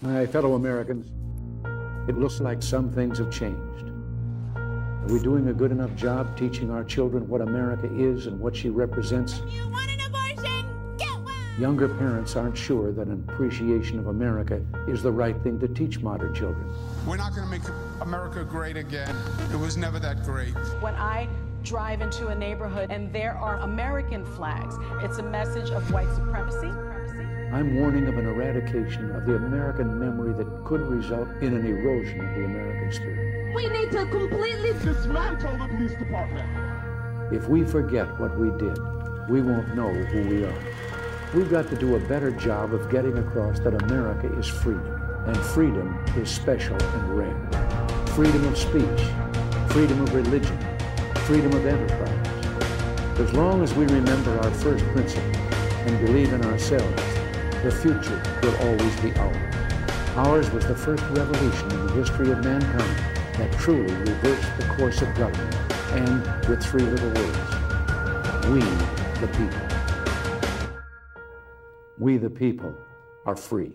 My fellow Americans, it looks like some things have changed. Are we doing a good enough job teaching our children what America is and what she represents? You want an abortion? Get one! Younger parents aren't sure that an appreciation of America is the right thing to teach modern children. We're not going to make America great again. It was never that great. When I drive into a neighborhood and there are American flags, it's a message of white supremacy. I'm warning of an eradication of the American memory that could result in an erosion of the American spirit. We need to completely dismantle the police department. If we forget what we did, we won't know who we are. We've got to do a better job of getting across that America is freedom, and freedom is special and rare. Freedom of speech, freedom of religion, freedom of enterprise. As long as we remember our first principles and believe in ourselves, the future will always be ours. Ours was the first revolution in the history of mankind that truly reversed the course of government, and with three little words, we the people. We the people are free.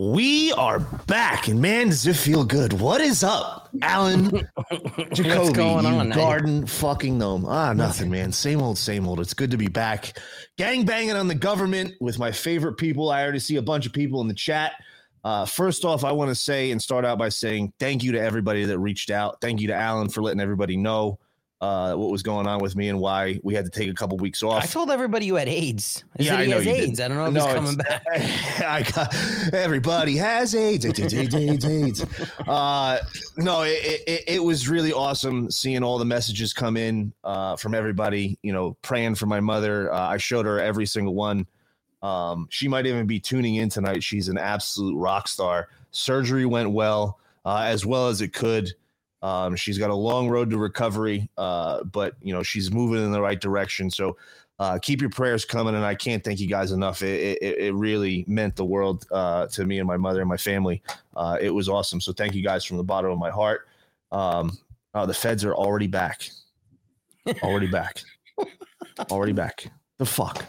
We are back, and man, does it feel good. What is up, Alan Jacoby? going you on, garden fucking gnome. Ah, nothing, man. Same old, same old. It's good to be back. Gang banging on the government with my favorite people. I already see a bunch of people in the chat. Uh, first off, I want to say and start out by saying thank you to everybody that reached out. Thank you to Alan for letting everybody know uh, what was going on with me and why we had to take a couple weeks off. I told everybody you had AIDS. I Yeah, I know has you did. AIDS. I don't know if No, he's coming back. I got everybody has AIDS. AIDS, AIDS, AIDS, AIDS, AIDS. Uh, no, it, it, it was really awesome seeing all the messages come in uh, from everybody. You know, praying for my mother. Uh, I showed her every single one. Um, she might even be tuning in tonight. She's an absolute rock star. Surgery went well, uh, as well as it could. Um, she's got a long road to recovery, uh, but you know she's moving in the right direction. So uh, keep your prayers coming, and I can't thank you guys enough. It, it, it really meant the world uh, to me and my mother and my family. Uh, it was awesome. So thank you guys from the bottom of my heart. Um, uh, the feds are already back, already back, already back. The fuck.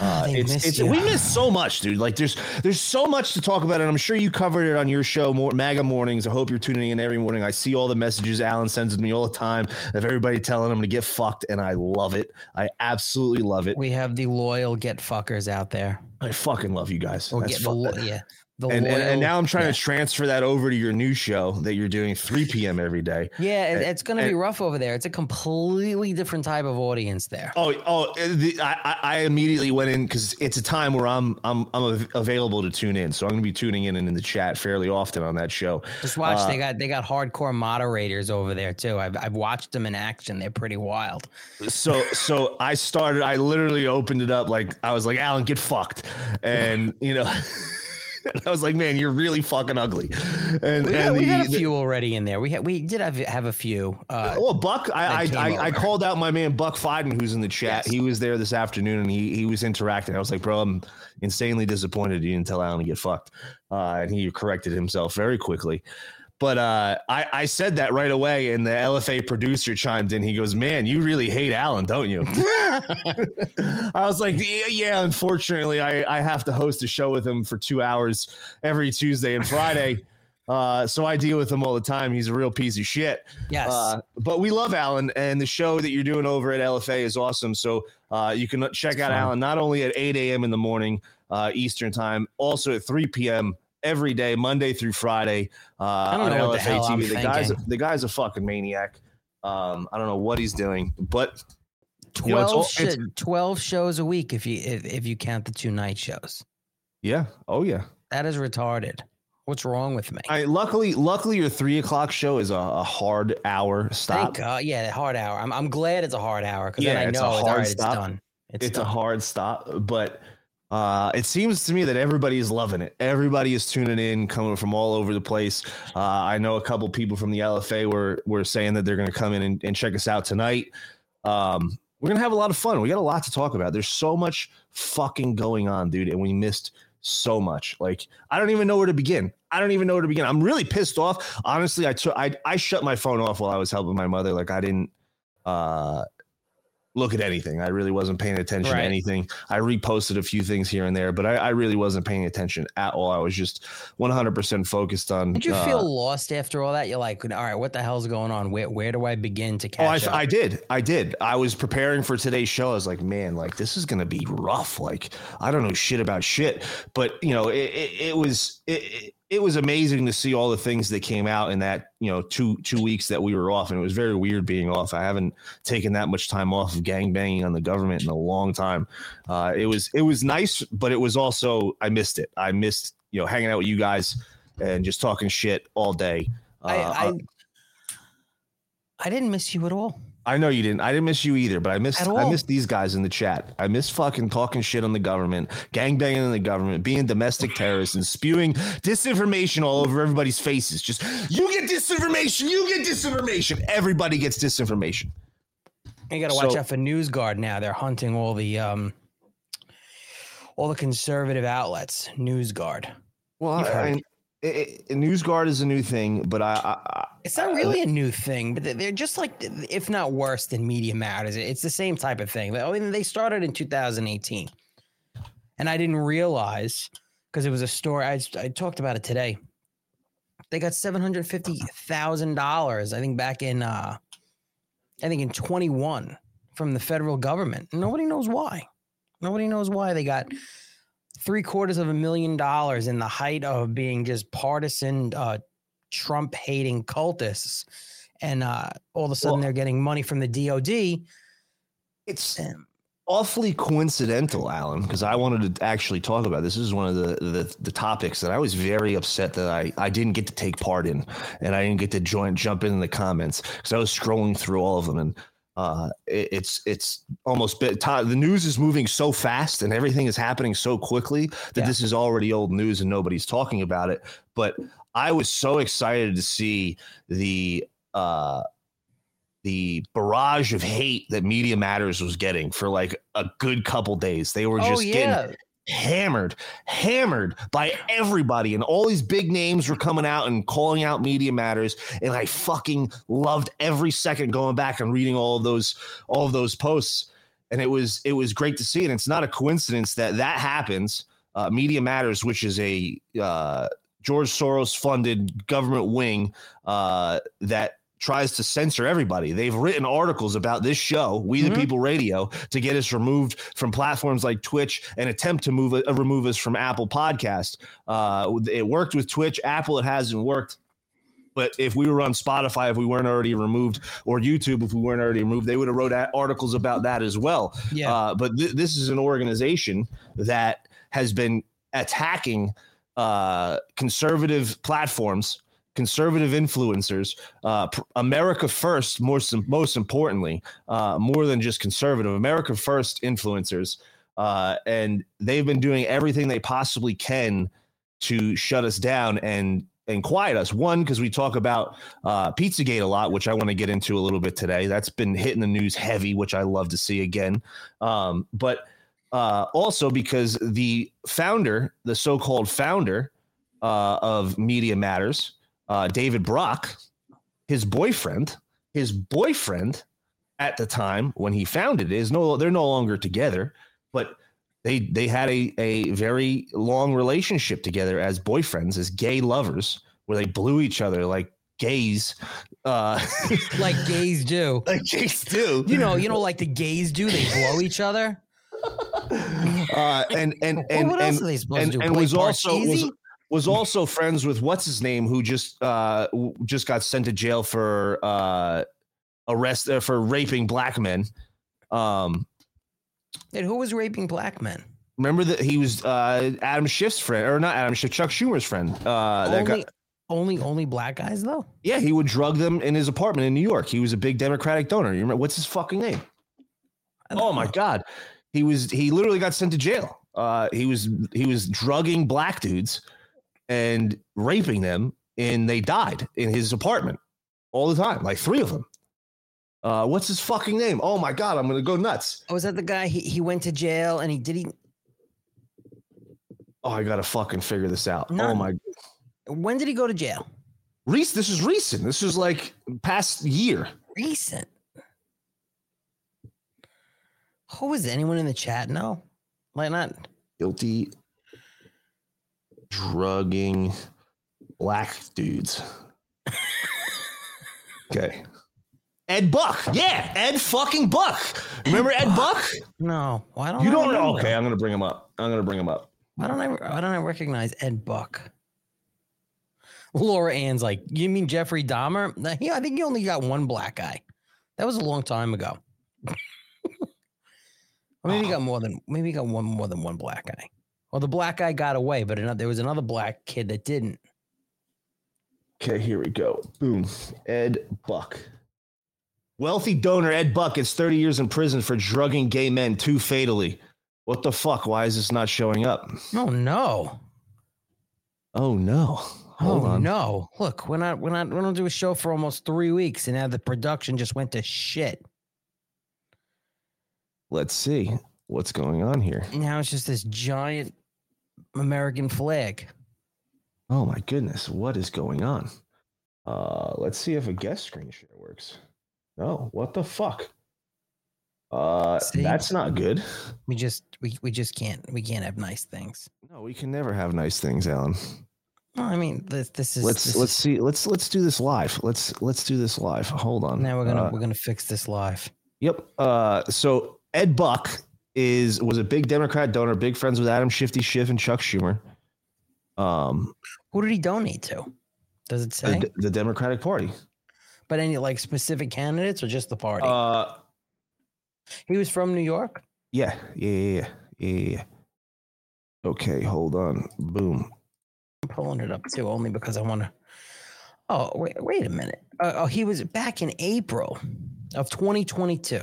Uh, it's, it's we miss so much, dude. Like there's there's so much to talk about, and I'm sure you covered it on your show, more MAGA mornings. I hope you're tuning in every morning. I see all the messages Alan sends me all the time of everybody telling him to get fucked, and I love it. I absolutely love it. We have the loyal get fuckers out there. I fucking love you guys. We'll That's get the yeah. And, and, loyal, and now I'm trying yeah. to transfer that over to your new show that you're doing 3 p.m. every day. Yeah, it- it's going to be rough over there. It's a completely different type of audience there. Oh, oh! uh, The, I, I- I immediately went in because it's a time where I'm I'm I'm available to tune in, so I'm going to be tuning in and in the chat fairly often on that show. Just watch. Uh, they got they got hardcore moderators over there too. I've I've watched them in action. They're pretty wild. so so I started. I literally opened it up like I was like, Alan, get fucked, and you know. I was like, man, you're really fucking ugly. And, We, and had, we had a the- few already in there. We had we did have have a few. Uh, Well, Buck, I I, I, I called out my man Buck Fiden, who's in the chat. Yes. He was there this afternoon, and he he was interacting. I was like, bro, I'm insanely disappointed you didn't tell Alan to get fucked, uh, and he corrected himself very quickly. But uh, I I said that right away, and the LFA producer chimed in. He goes, "Man, you really hate Alan, don't you?" I was like, yeah, yeah, unfortunately, I, I have to host a show with him for two hours every Tuesday and Friday. Uh, so I deal with him all the time. He's a real piece of shit. Yes. Uh, but we love Alan, and the show that you're doing over at LFA is awesome. So uh, you can check out fun. Alan not only at 8 a.m. in the morning uh, Eastern time, also at 3 p.m. every day, Monday through Friday. Uh, I don't on know what the LFA hell I'm TV. The guy's the guy's a fucking maniac. Um, I don't know what he's doing, but You know, it's 12, sh- it's- 12 shows a week if you if, if you count the two night shows. yeah, oh yeah. That is retarded. What's wrong with me? I luckily, luckily, your three o'clock show is a, a hard hour stop. Thank God. Yeah, hard hour. I'm, I'm glad it's a hard hour because Yeah, then I it's a know it's, all hard right, it's done. It's, it's done. a hard stop, but uh, it seems to me that everybody is loving it. Everybody is tuning in, coming from all over the place. Uh, I know a couple people from the LFA were were saying that they're going to come in and, and check us out tonight. Um, we're gonna have a lot of fun. We got a lot to talk about. There's so much fucking going on, dude, and we missed so much. Like I don't even know where to begin. I don't even know where to begin. I'm really pissed off. Honestly, I took I I shut my phone off while I was helping my mother. Like I didn't uh look at anything. I really wasn't paying attention Right. to anything. I reposted a few things here and there, but I, I really wasn't paying attention at all. I was just 100% focused on. Did you uh, feel lost after all that? You're like, all right, what the hell's going on? Where where do I begin to Oh, I, catch up? I did. I did. I was preparing for today's show. I was like, man, like this is gonna be rough. Like I don't know shit about shit, but you know, it, it, it was it, it- was amazing to see all the things that came out in that you know two two weeks that we were off, and it was very weird being off. I haven't taken that much time off of gang banging on the government in a long time. Uh, it was it was nice, but it was also I missed it. I missed you know hanging out with you guys and just talking shit all day. I, Uh, I I didn't miss you at all. I know you didn't. I didn't miss you either, but I missed I all. missed these guys in the chat. I miss fucking talking shit on the government, gangbanging on the government, being domestic terrorists, and spewing disinformation all over everybody's faces. Just you get disinformation, you get disinformation. Everybody gets disinformation. You got to watch So- out for NewsGuard now. They're hunting all the um all the conservative outlets. NewsGuard. Well, You've I, heard. I, it, it- NewsGuard is a new thing, but I, I, I It's not really a new thing, but they- they're just like, if not worse than Media Matters. It's the same type of thing. I mean, they started in 2018, and I didn't realize because it was a story. I, I talked about it today. They got seven hundred fifty thousand dollars. I think back in, uh, I think in 21 from the federal government. Nobody knows why. Nobody knows why they got three quarters of a million dollars in the height of being just partisan uh, Trump hating cultists, and uh, all of a sudden Well- they're getting money from the DoD. it's Um, awfully coincidental, Alan, because I wanted to actually talk about this. This is one of the, the the topics that I was very upset that I I didn't get to take part in, and I didn't get to join jump in the comments because I was scrolling through all of them, and uh, it, it's it's almost bit. The news is moving so fast, and everything is happening so quickly that Yeah. this is already old news, and nobody's talking about it. But I was so excited to see the. Uh, the barrage of hate that Media Matters was getting for like a good couple days. They were oh just getting yeah, hammered, hammered by everybody. And all these big names were coming out and calling out Media Matters. And I fucking loved every second going back and reading all of those, all of those posts. And it was, it was great to see. And it's not a coincidence that that happens. Uh, Media Matters, which is a uh, George Soros funded government wing uh, that tries to censor everybody. They've written articles about this show, We the Mhm. People Radio, to get us removed from platforms like Twitch and attempt to move uh, remove us from Apple Podcast. Uh, it worked with Twitch, Apple. It hasn't worked. But if we were on Spotify, if we weren't already removed, or YouTube, if we weren't already removed, they would have wrote articles about that as well. yeah. Uh, but th- this is an organization that has been attacking uh, conservative platforms, conservative influencers, uh, America First, most most importantly, uh, more than just conservative, America First influencers, uh, and they've been doing everything they possibly can to shut us down and and quiet us. One, because we talk about uh, Pizzagate a lot, which I want to get into a little bit today. That's been hitting the news heavy, which I love to see again. Um, but uh, also because the founder, the so-called founder uh, of Media Matters, uh, David Brock, his boyfriend, his boyfriend at the time when he founded it is no, they're no longer together, but they they had a a very long relationship together as boyfriends, as gay lovers, where they blew each other like gays, uh, like gays do. like gays do. You know, you know, like the gays do. They blow each other. uh, and and Well, and what and, else are they supposed and, to do? and Play was also was? Was also friends with what's his name, who just uh just got sent to jail for uh arrest uh, for raping black men. Um, And who was raping black men? remember that he was uh Adam Schiff's friend, or not Adam Schiff, Chuck Schumer's friend. Uh, that only, guy, only, only black guys though. yeah, he would drug them in his apartment in New York. He was a big Democratic donor. You remember what's his fucking name? Oh my god, he was he literally got sent to jail. Uh, he was he was drugging black dudes and raping them, and they died in his apartment all the time, like three of them. Uh, what's his fucking name? Oh my god, I'm gonna go nuts. Oh, was that the guy? He he went to jail and he did he. Oh, I gotta fucking figure this out. Oh my, When did he go to jail? Reese, this is recent. This is like past year. Recent. Who was anyone in the chat? No, like not. Guilty drugging black dudes. okay. Ed Buck. Yeah, Ed fucking Buck. Remember Ed Buck? No, why don't You I don't know? Okay, I'm gonna bring him up. I'm gonna bring him up. Why don't I? Why don't I recognize Ed Buck? Laura Ann's like, you mean Jeffrey Dahmer? Nah, He, I think he only got one black guy. That was a long time ago. or maybe he got more than maybe he got one more than one black guy. Well, the black guy got away, but another, there was another black kid that didn't. Okay, here we go. Boom. Ed Buck. Wealthy donor Ed Buck gets 30 years in prison for drugging gay men too fatally. What the fuck? Why is this not showing up? Oh no! Oh no. Hold oh on. no! Look, we're not we're not we don't do a show for almost three weeks, and now the production just went to shit. Let's see what's going on here. Now it's just this giant American flag. Oh my goodness, what is going on? Uh let's see if a guest screen share works. No, what the fuck? Uh See? that's not good. We just we, we just can't we can't have nice things. No, we can never have nice things, Alan. Well, I mean this this is Let's this let's is- see. Let's let's do this live. Let's let's do this live. Hold on. now we're gonna Uh, we're gonna fix this live. Yep. Uh, so Ed Buck is was a big Democrat donor, big friends with Adam Shifty Schiff and Chuck Schumer. Um, Who did he donate to? Does it say? the, the Democratic Party. but any like specific candidates or just the party? Uh, he was from New York. yeah, yeah, yeah, yeah, yeah. Okay, hold on. Boom. I'm pulling it up too, only because I want to. Oh wait, wait a minute. Uh, oh, he was back in April of 2022.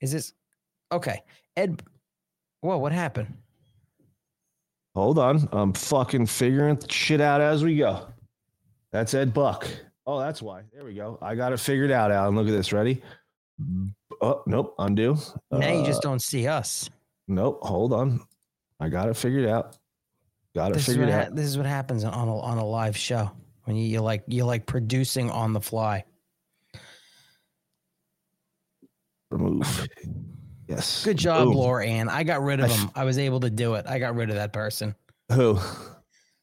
Is this okay? Ed, whoa, what happened? Hold on. I'm fucking figuring shit out as we go. That's Ed Buck. Oh, that's why. There we go. I got it figured out, Alan. Look at this. Ready? Oh, nope. Undo. now you Uh, just don't see us. Nope. Hold on. I got it figured out. Got it This figured out. ha- this is what happens on a, on a live show when you, you're like you're like producing on the fly. Remove. Yes. Good job. Laura Ann. I got rid of I f- him. I was able to do it. I got rid of that person. Who?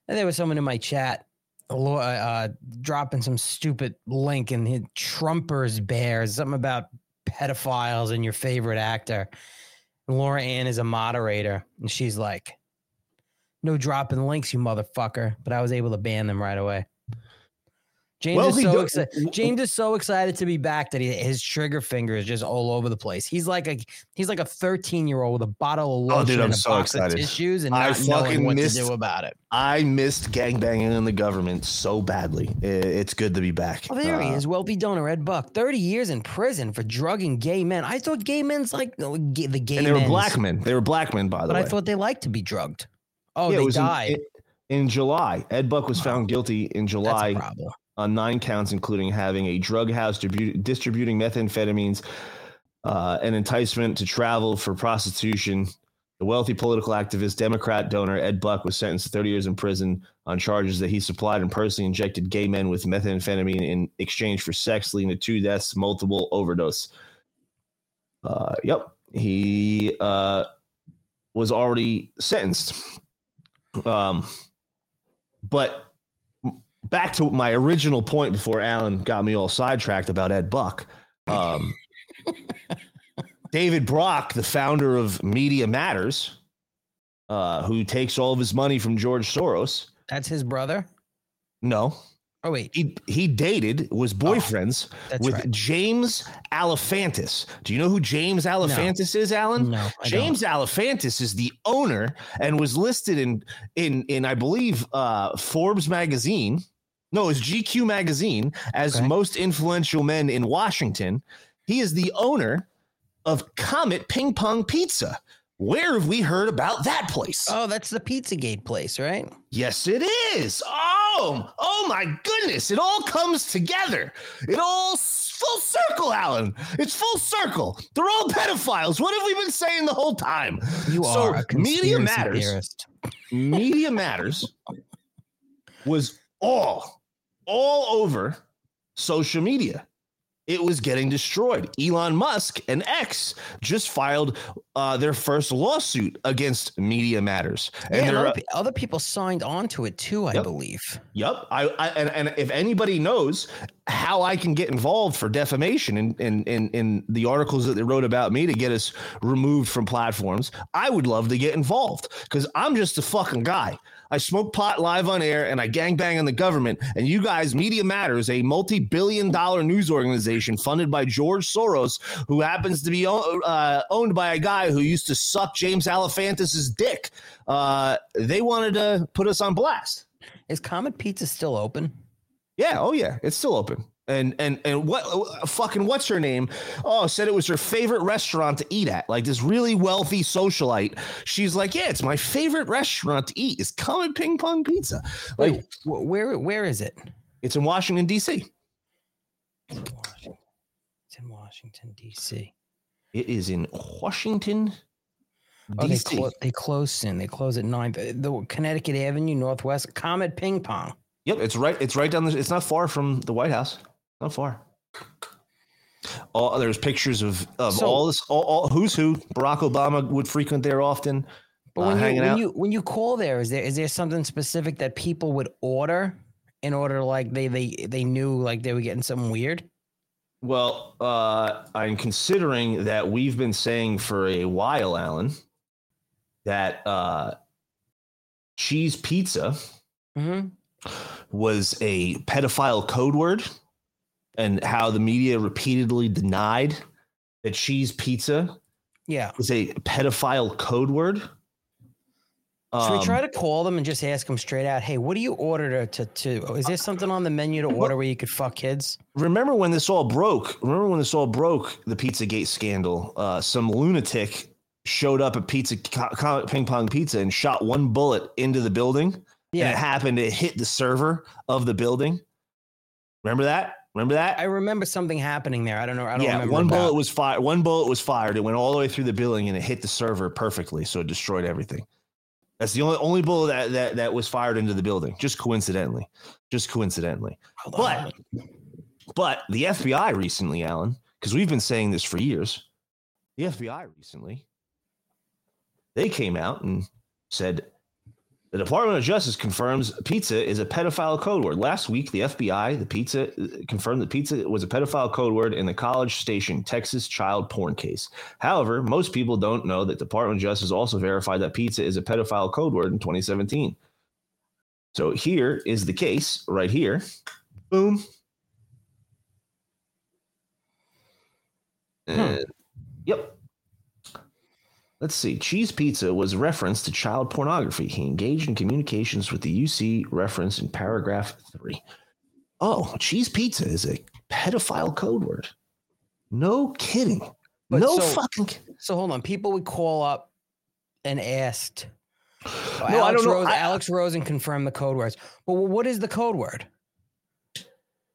And there was someone in my chat, Laura, uh, dropping some stupid link and hit Trumpers bears something about pedophiles and your favorite actor. And Laura Ann is a moderator, and she's like, "No dropping links, you motherfucker!" But I was able to ban them right away. James Well, is so excited. James is so excited to be back that he, his trigger finger is just all over the place. He's like a he's like a thirteen year old with a bottle of Oh, lotion dude, I'm and a so box excited. of tissues and I not knowing fucking what missed- to do about it. I missed gangbanging in the government so badly. It's good to be back. Oh, there he Uh, is, wealthy donor Ed Buck, thirty years in prison for drugging gay men. I thought gay men's like no, gay, the gay And they were men's, black men. They were black men, by the but way. I thought they liked to be drugged. Oh, Yeah, they died. In, in July, Ed Buck was found guilty in That's July a problem. On nine counts, including having a drug house distribu- distributing methamphetamines, uh, an enticement to travel for prostitution. The wealthy political activist, Democrat donor Ed Buck was sentenced to 30 years in prison on charges that he supplied and personally injected gay men with methamphetamine in exchange for sex, leading to two deaths, multiple overdose. Uh, yep, he uh, was already sentenced. Um, but back to my original point before Alan got me all sidetracked about Ed Buck. Um, David Brock, the founder of Media Matters, uh, who takes all of his money from George Soros. That's his brother. No, Oh wait, he he dated was boyfriends that's with right. James Alefantis. Do you know who James Alefantis is, Alan? No, I James Alefantis is the owner and was listed in in in I believe uh, Forbes magazine. No, it's GQ magazine as Okay. most influential men in Washington. He is the owner of Comet Ping Pong Pizza. Where have we heard about that place? Oh, that's the Pizzagate place, right? Yes, it is. Oh, oh my goodness. It all comes together. It all full circle, Alan. It's full circle. They're all pedophiles. What have we been saying the whole time? You So, are a Media Matters. theorist. Media Matters was all, all over social media. It was getting destroyed. Elon Musk and X just filed uh, their first lawsuit against Media Matters. Yeah, and they're, other, uh, other people signed on to it too, I Yep. believe. Yep. I, I and, and if anybody knows how I can get involved for defamation in, in in in the articles that they wrote about me to get us removed from platforms, I would love to get involved because I'm just a fucking guy. I smoke pot live on air and I gangbang on the government. And you guys, Media Matters, a multi-billion dollar news organization funded by George Soros, who happens to be uh, owned by a guy who used to suck James Alefantis's dick. Uh, they wanted to put us on blast. Is Comet Pizza still open? Yeah, oh yeah, it's still open. And and and what fucking what's her name? Oh, said it was her favorite restaurant to eat at. Like this really wealthy socialite. She's like, yeah, it's my favorite restaurant to eat. Is Comet Ping Pong Pizza. Like Wait, where where is it? it's in Washington D.C. It's in Washington, D.C. It is in Washington Oh, they, clo- they close soon. They close at nine. The, the Connecticut Avenue Northwest Comet Ping Pong. Yep, it's right. It's right down the. It's not far from the White House. Not far. All there's pictures of of So- all this. All, all who's who. Barack Obama would frequent there often. But uh, when you when you when you call there, is there is there something specific that people would order in order like they they they knew like they were getting something weird? Well, uh, I'm considering that we've been saying for a while, Alan, that uh, cheese pizza Mm-hmm. was a pedophile code word, and how the media repeatedly denied that cheese pizza Yeah. is a pedophile code word. Should we Um, try to call them and just ask them straight out? Hey, what do you order to to? to is there something on the menu to order where you could fuck kids? remember when this all broke? Remember when this all broke? The Pizzagate scandal. Uh, some lunatic showed up at Pizza Co- Ping Pong Pizza and shot one bullet into the building. And it happened it hit the server of the building. Remember that? Remember that? I remember something happening there. I don't know. I don't yeah, remember. one bullet was fired. One bullet was fired. It went all the way through the building and it hit the server perfectly, so it destroyed everything. That's the only only bullet that that, that was fired into the building, just coincidentally, just coincidentally. Hold on, hold But but the FBI recently, Alan, because we've been saying this for years, the FBI recently, they came out and said the Department of Justice confirms pizza is a pedophile code word. Last week, the FBI, the pizza, confirmed that pizza was a pedophile code word in the College Station, Texas child porn case. However, most people don't know that the Department of Justice also verified that pizza is a pedophile code word in 2017. So here is the case right here. Boom. And, Yep. Let's see. Cheese Pizza was a reference to child pornography. He engaged in communications with the UC reference in paragraph three. Oh, Cheese Pizza is a pedophile code word. No kidding. But no so- fucking. So hold on. People would call up and asked. No, I Alex don't know. Rose, I- Alex Rosen confirmed the code words. Well, what is the code word?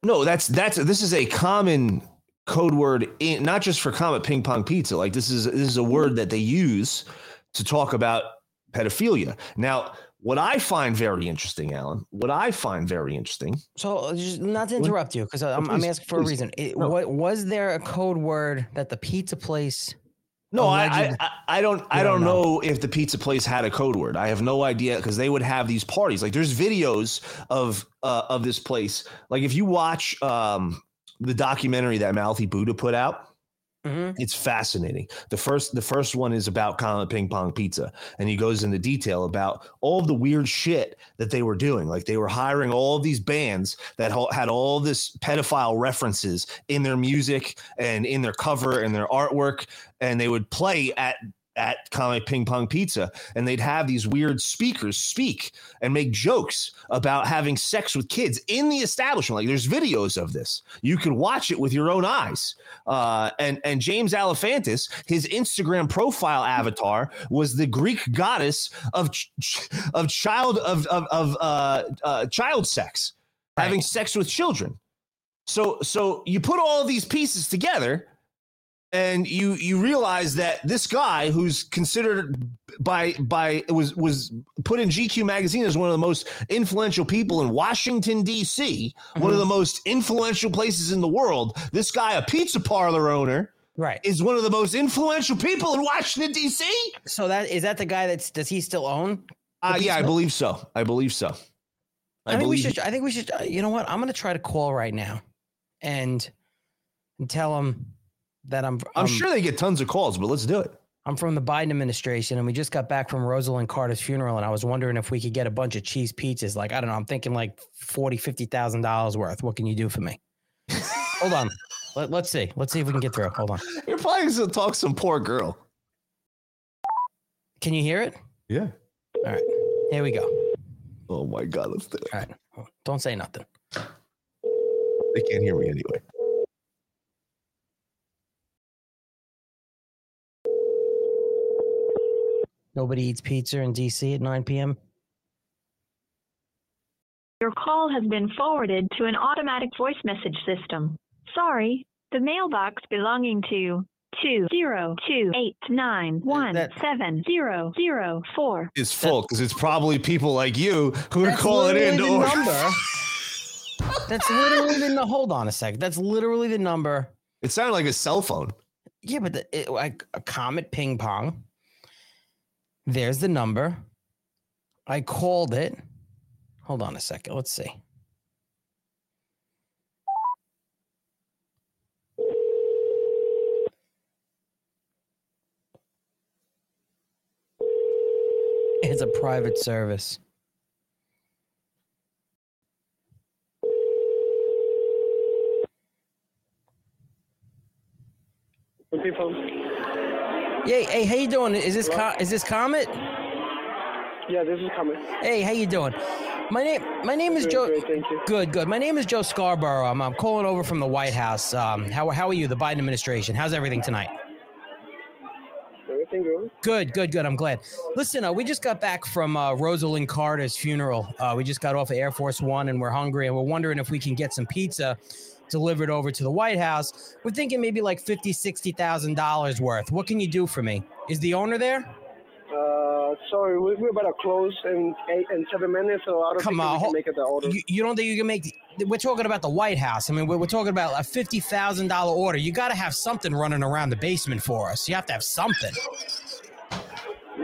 No, that's that's this is a common code word in not just for Comet Ping Pong Pizza. Like this is this is a word that they use to talk about pedophilia. Now, what I find very interesting, Alan, what I find very interesting. So just not to interrupt you because I'm, I'm asking for a reason. It, No. what was there a code word that the pizza place? No, I, I I I don't I don't don't know if the pizza place had a code word. I have no idea because they would have these parties. Like there's videos of uh, of this place. Like if you watch um, the documentary that Mouthy Buddha put out, Mhm. It's fascinating. The first the first one is about Comet Ping Pong Pizza, and he goes into detail about all the weird shit that they were doing. Like they were hiring all of these bands that had all this pedophile references in their music and in their cover and their artwork, and they would play at at Comet Ping Pong Pizza, and they'd have these weird speakers speak and make jokes about having sex with kids in the establishment. Like there's videos of this. You can watch it with your own eyes. Uh, and and James Alefantis, his Instagram profile avatar was the Greek goddess of ch- of child of of, of uh, uh, child sex, having sex with children. So so you put all these pieces together and you you realize that this guy who's considered by by was was put in GQ magazine as one of the most influential people in Washington D.C., one of the most influential places in the world. This guy, a pizza parlor owner, Right. is one of the most influential people in Washington D.C. So that is that the guy that's does he still own? Uh, yeah, I believe so. I believe so. I, think we should. I think we should. uh, You know what? I'm going to try to call right now, and, and tell him that I'm. I'm sure they get tons of calls, but let's do it. I'm from the Biden administration, and we just got back from Rosalynn Carter's funeral, and I was wondering if we could get a bunch of cheese pizzas. Like I don't know, I'm thinking like forty, fifty thousand dollars worth. What can you do for me? Hold on. Let, let's see. Let's see if we can get through. Hold on. You're probably going to talk some poor girl. Can you hear it? Yeah. All right. Here we go. Oh my God, let's do it. All right. Don't say nothing. They can't hear me anyway. Nobody eats pizza in DC at 9 p.m. Your call has been forwarded to an automatic voice message system. Sorry, the mailbox belonging to two zero two eight nine one seven zero zero four. is full because it's probably people like you who are calling in to literally the order. number. That's literally the. no- Hold on a sec. That's literally the number. It sounded like a cell phone. Yeah, but the, it, like a comet ping pong. There's the number. I called it. Hold on a second. Let's see. It's a private service. People. Yeah, hey, how you doing? Is this Co- is this Comet? Yeah, this is coming. Hey, how you doing? My name my name is Joe. great, thank you. Good, good. My name is Joe Scarborough. I'm, I'm calling over from the White House. Um, how how are you? The Biden administration. How's everything tonight? Everything good? Good, good, good. I'm glad. Listen, uh, we just got back from uh, Rosalynn Carter's funeral. Uh, we just got off of Air Force One, and we're hungry, and we're wondering if we can get some pizza delivered over to the White House. We're thinking maybe like fifty, sixty thousand dollars worth. What can you do for me? Is the owner there? Uh, sorry, we, we're about to close in eight and seven minutes, so I don't Come think on, we can make it the order. You, you don't think you can make? We're talking about the White House. I mean, we're, we're talking about a fifty thousand dollar order. You got to have something running around the basement for us. You have to have something.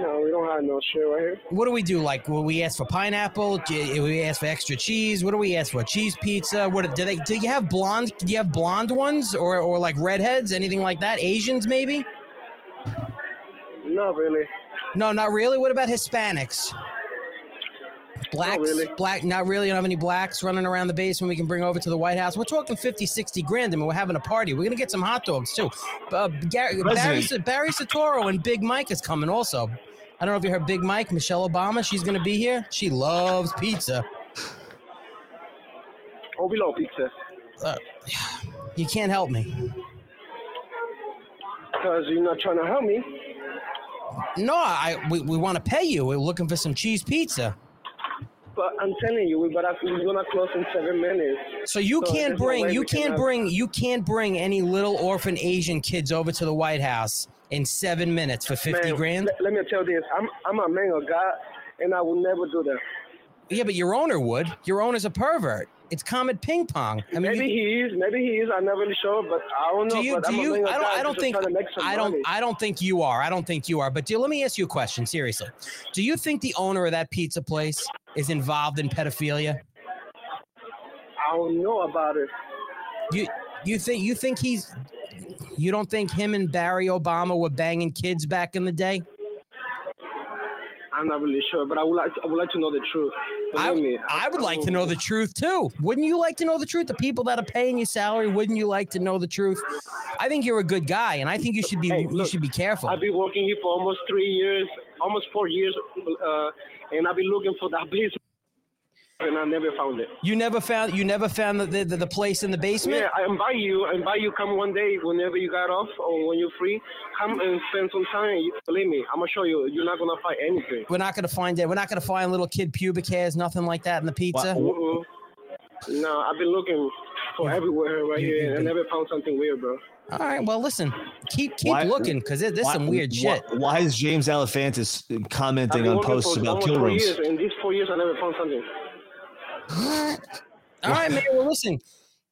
No, we don't have no shit right here. What do we do? Like, will we ask for pineapple? Do we ask for extra cheese? What do we ask for? Cheese pizza? What do they? Do you have blonde? Do you have blonde ones or or like redheads? Anything like that? Asians maybe? Not really. No, not really. What about Hispanics? Blacks, really. black, not really. You don't have any blacks running around the basement we can bring over to the White House. We're talking 50, 60 grand. I mean, we're having a party. We're going to get some hot dogs too. Uh, Gary, Barry, Barry Soetoro and Big Mike is coming also. I don't know if you heard Big Mike, Michelle Obama. She's going to be here. She loves pizza. Oh, we love pizza. Uh, you can't help me. Because you're not trying to help me. No, I we, we want to pay you. We're looking for some cheese pizza. But I'm telling you, we better, we're going to close in seven minutes. So you So can't there's no bring you can't bring you can't bring any little orphan Asian kids over to the White House in seven minutes for fifty Man, grand. Let, let me tell you this. I'm, I'm a man of God, and I will never do that. Yeah, but your owner would. Your owner's a pervert. It's Comet Ping Pong. I mean, maybe you- he is, maybe he is. I'm not really sure, but I don't know. do you do you? I don't. I don't think. trying to make some I don't. money. I don't think you are. I don't think you are. But do, let me ask you a question. Seriously, do you think the owner of that pizza place is involved in pedophilia? I don't know about it. You you think you think he's you don't think him and Barry Obama were banging kids back in the day? I'm not really sure, but I would like to, I would like to know the truth. I, me, I, would like to know the truth too. Wouldn't you like to know the truth? The people that are paying you salary, wouldn't you like to know the truth? I think you're a good guy, and I think you should be Hey, you should be careful. I've been working here for almost three years, almost four years, uh, and I've been looking for that basement, and I never found it. You never found you never found the the, the, the place in the basement. Yeah, I invite you. I invite you. Come one day whenever you got off or when you're free. Come and spend some time. You- Believe me, I'm gonna show you. You're not gonna find anything. We're not gonna find it. We're not gonna find little kid pubic hairs, nothing like that in the pizza. No, I've been looking for everywhere right you- here, you've and I never found something weird, bro. All right. Well, listen. Keep keep Why- looking because there's Why- some weird why- shit. Why, is James Alefantis um, commenting on posts for about almost kill rooms? years. In these four years, I never found something. All right, man. Well, listen.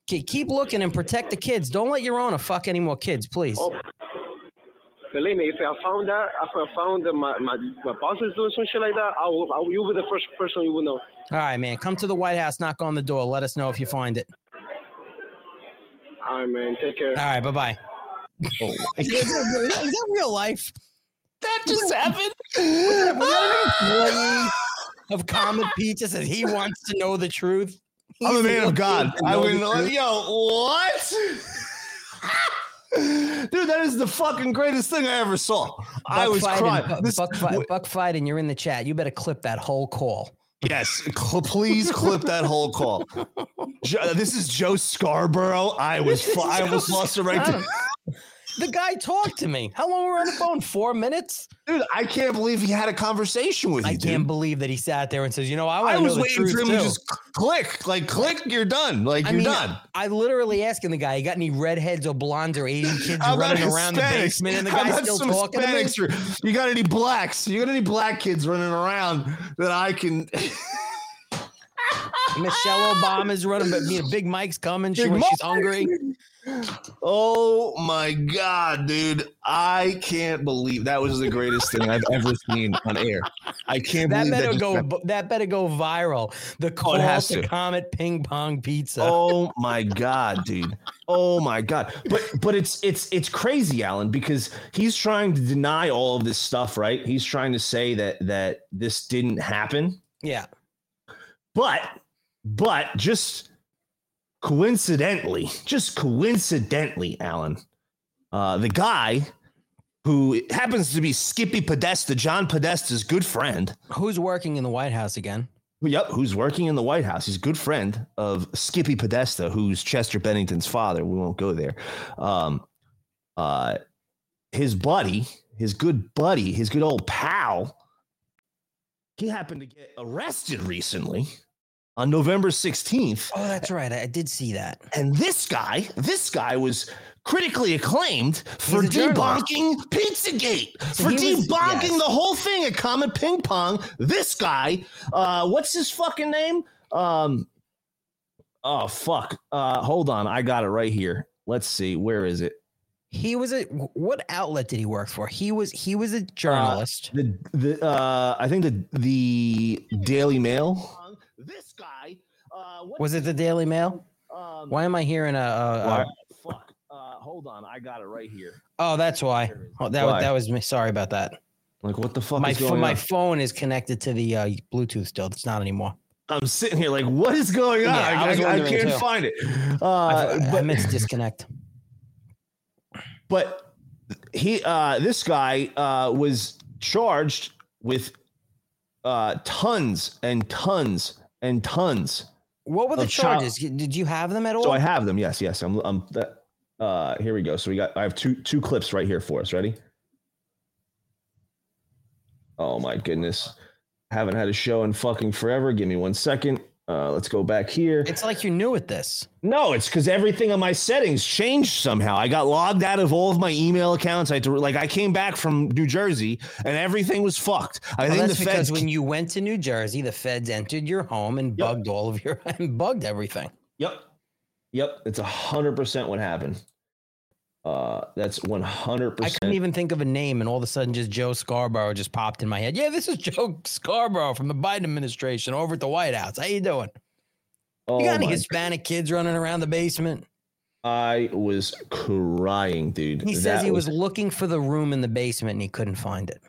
ke- Keep looking and protect the kids. Don't let your owner fuck any more kids, please. Oh, believe me, if I found that, if I found that my, my, my boss is doing some shit like that, I will, I will, you'll be the first person you will know. All right, man. Come to the White House. Knock on the door. Let us know if you find it. All right, man. Take care. All right. Bye bye. Oh, Is that is that real life? that just happened. Of Comet Pizza says he wants to know the truth. I'm a man of God. I know wouldn't. the. Yo, what? Dude, that is the fucking greatest thing I ever saw. I was crying. Bu- This- Buck, Fi- Buck Fiden, you're in the chat. You better clip that whole call. yes, cl- please clip that whole call. Jo- this is Joe Scarborough. I was. Fu- I almost Joe lost right there. The guy talked to me. How long were we on the phone? Four minutes? Dude, I can't believe he had a conversation with you. I dude. can't believe that he sat there and says, "You know, I I to know was waiting for him too." to just click, like click, you're done. Like I you're mean, done. I literally asking the guy, "You got any redheads or blondes or Asian kids running around the Hispanics? basement?" And the guy's still some talking to me. Hispanics? For, you got any blacks? You got any black kids running around that I can? Michelle Obama's running, but me, Big Mike's coming. She, Big when she's hungry. Oh my god, dude! I can't believe that was the greatest thing I've ever seen on air. I can't That believe better that. go. happened. That better go viral. The oh, call has to to. Comet Ping Pong Pizza. Oh my god, dude! Oh my god! But but it's it's it's crazy, Alan, because he's trying to deny all of this stuff, right? He's trying to say that that this didn't happen. Yeah. But but just coincidentally, just coincidentally, Alan, uh, the guy who happens to be Skippy Podesta, John Podesta's good friend. Who's working in the White House again? Yep, who's working in the White House. He's a good friend of Skippy Podesta, who's Chester Bennington's father. We won't go there. Um, uh, his buddy, his good buddy, his good old pal, he happened to get arrested recently on November 16th. Oh, that's right. I, did see that. And this guy, this guy was critically acclaimed for He's a journalist. debunking Pizzagate, So for he was- debunking yes. the whole thing at Comet Ping Pong. This guy, uh, what's his fucking name? Um, oh fuck. Uh, hold on, I got it right here. Let's see, where is it? He was a what outlet did he work for? He was he was a journalist. The the uh, I think the the Daily Mail. This guy. Uh, what, was it the Daily Mail? um, Why am I hearing a? a, a fuck. Uh, hold on, I got it right here. oh, that's why. Oh, that was Why? that was me. Sorry about that. Like, what the fuck My is going my on? phone is connected to the uh, Bluetooth still. It's not anymore. I'm sitting here like, what is going on? Yeah, I I, I- I can't too. find it. I, Uh, I but, meant to disconnect. but he, uh, this guy, uh, was charged with uh, tons and tons and tons. What were the child- charges? Did you have them at all? So I have them. Yes, yes. I'm. I'm. Uh, here we go. So we got. I have two two clips right here for us. Ready? Oh my goodness! Haven't had a show in fucking forever. Give me one second. Uh, let's go back here. it's like you're new at this. No, it's because everything on my settings changed somehow. I got logged out of all of my email accounts. I had to like I came back from New Jersey and everything was fucked. I Well, think that's the because feds. when you went to New Jersey, the feds entered your home and Yep. bugged all of your and bugged everything. Yep, yep. It's a hundred percent what happened. Uh, that's 100%. I couldn't even think of a name, and all of a sudden, just Joe Scarborough just popped in my head. Yeah, this is Joe Scarborough from the Biden administration over at the White House. How you doing? Oh you got any my Hispanic kids running around the basement? I was crying, dude. He says That he was looking for the room in the basement and he couldn't find it.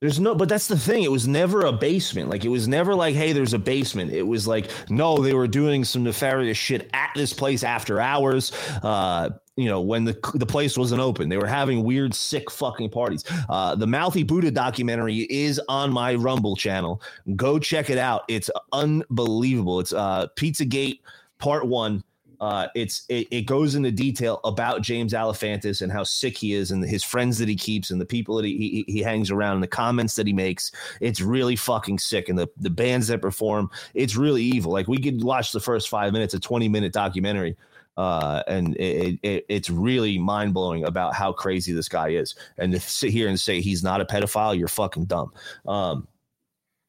There's no, but that's the thing. It was never a basement. Like it was never like, hey, there's a basement. It was like, no, they were doing some nefarious shit at this place after hours. Uh, you know, when the the place wasn't open, they were having weird, sick fucking parties. Uh, the Mouthy Buddha documentary is on my Rumble channel. Go check it out. It's unbelievable. It's uh, Pizzagate Part One. Uh, it's it, it goes into detail about James Alefantis and how sick he is, and his friends that he keeps, and the people that he, he he hangs around, and the comments that he makes. It's really fucking sick, and the the bands that perform. It's really evil. Like we could watch the first five minutes, a twenty minute documentary, uh, and it, it, it's really mind blowing about how crazy this guy is. And to sit here and say he's not a pedophile, you're fucking dumb. Um,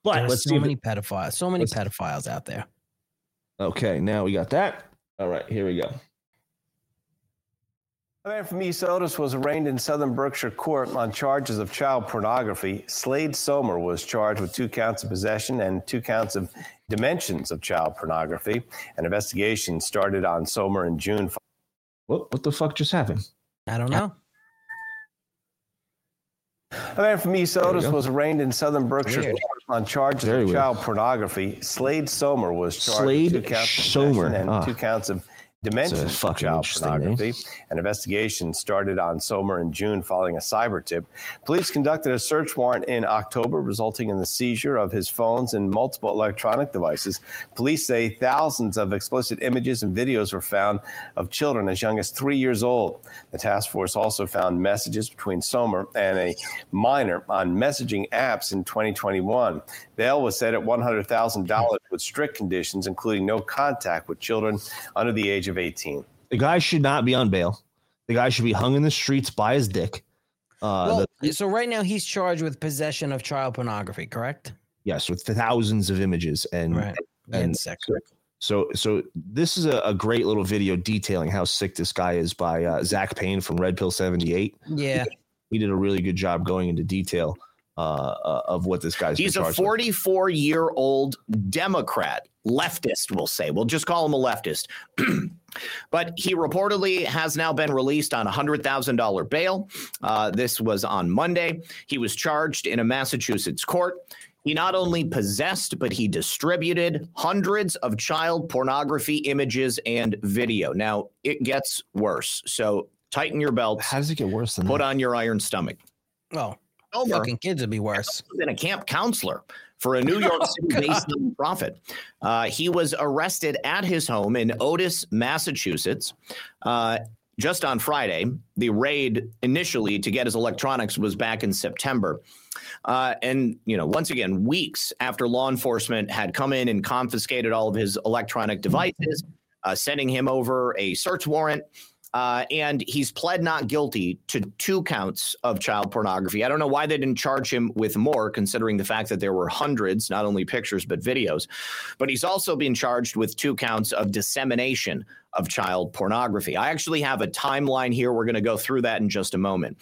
but let's so many pedophiles, so many pedophiles out there. okay, now we got that. All right, here we go. A man from East Otis was arraigned in Southern Berkshire Court on charges of child pornography. Slade Sohmer was charged with two counts of possession and two counts of dimensions of child pornography. An investigation started on Sohmer in June. What what the fuck just happened? I don't know. A man from East we Otis was arraigned in Southern Berkshire Court on charges Very of weird. child pornography. Slade Sohmer was charged Slade with two counts of Sohmer. possession and Ah. two counts of fucking child pornography. An investigation started on Sohmer in June following a cyber tip. Police conducted a search warrant in October, resulting in the seizure of his phones and multiple electronic devices. Police say thousands of explicit images and videos were found of children as young as three years old. The task force also found messages between Sohmer and a minor on messaging apps in 2021. Bail was set at $100,000 with strict conditions, including no contact with children under the age of 18. The guy should not be on bail. The guy should be hung in the streets by his dick. Uh, Well, the- so right now he's charged with possession of child pornography, correct? yes, with thousands of images and Right. and And sick. So, so this is a, a great little video detailing how sick this guy is by uh, Zak Paine from Red Pill seventy eight. Yeah. He did a really good job going into detail uh, uh, of what this guy's. He's a charged with. 44 year old Democrat, leftist, we'll say. We'll just call him a leftist. but he reportedly has now been released on a $100,000 bail. Uh, this was on Monday. He was charged in a Massachusetts court. He not only possessed, but he distributed hundreds of child pornography images and video. Now, it gets worse. So tighten your belts. How does it get worse than that? Put that? on your iron stomach. Oh, Sohmer fucking kids would be worse. been a camp counselor for a New York City based nonprofit. Uh, he was arrested at his home in Otis, Massachusetts. Uh, just on Friday, the raid initially to get his electronics was back in September. Uh, and, you know, once again, weeks after law enforcement had come in and confiscated all of his electronic devices, uh, sending him over a search warrant. Uh, and he's pled not guilty to two counts of child pornography. I don't know why they didn't charge him with more, considering the fact that there were hundreds, not only pictures, but videos. But he's also been charged with two counts of dissemination of child pornography. I actually have a timeline here. We're going to go through that in just a moment.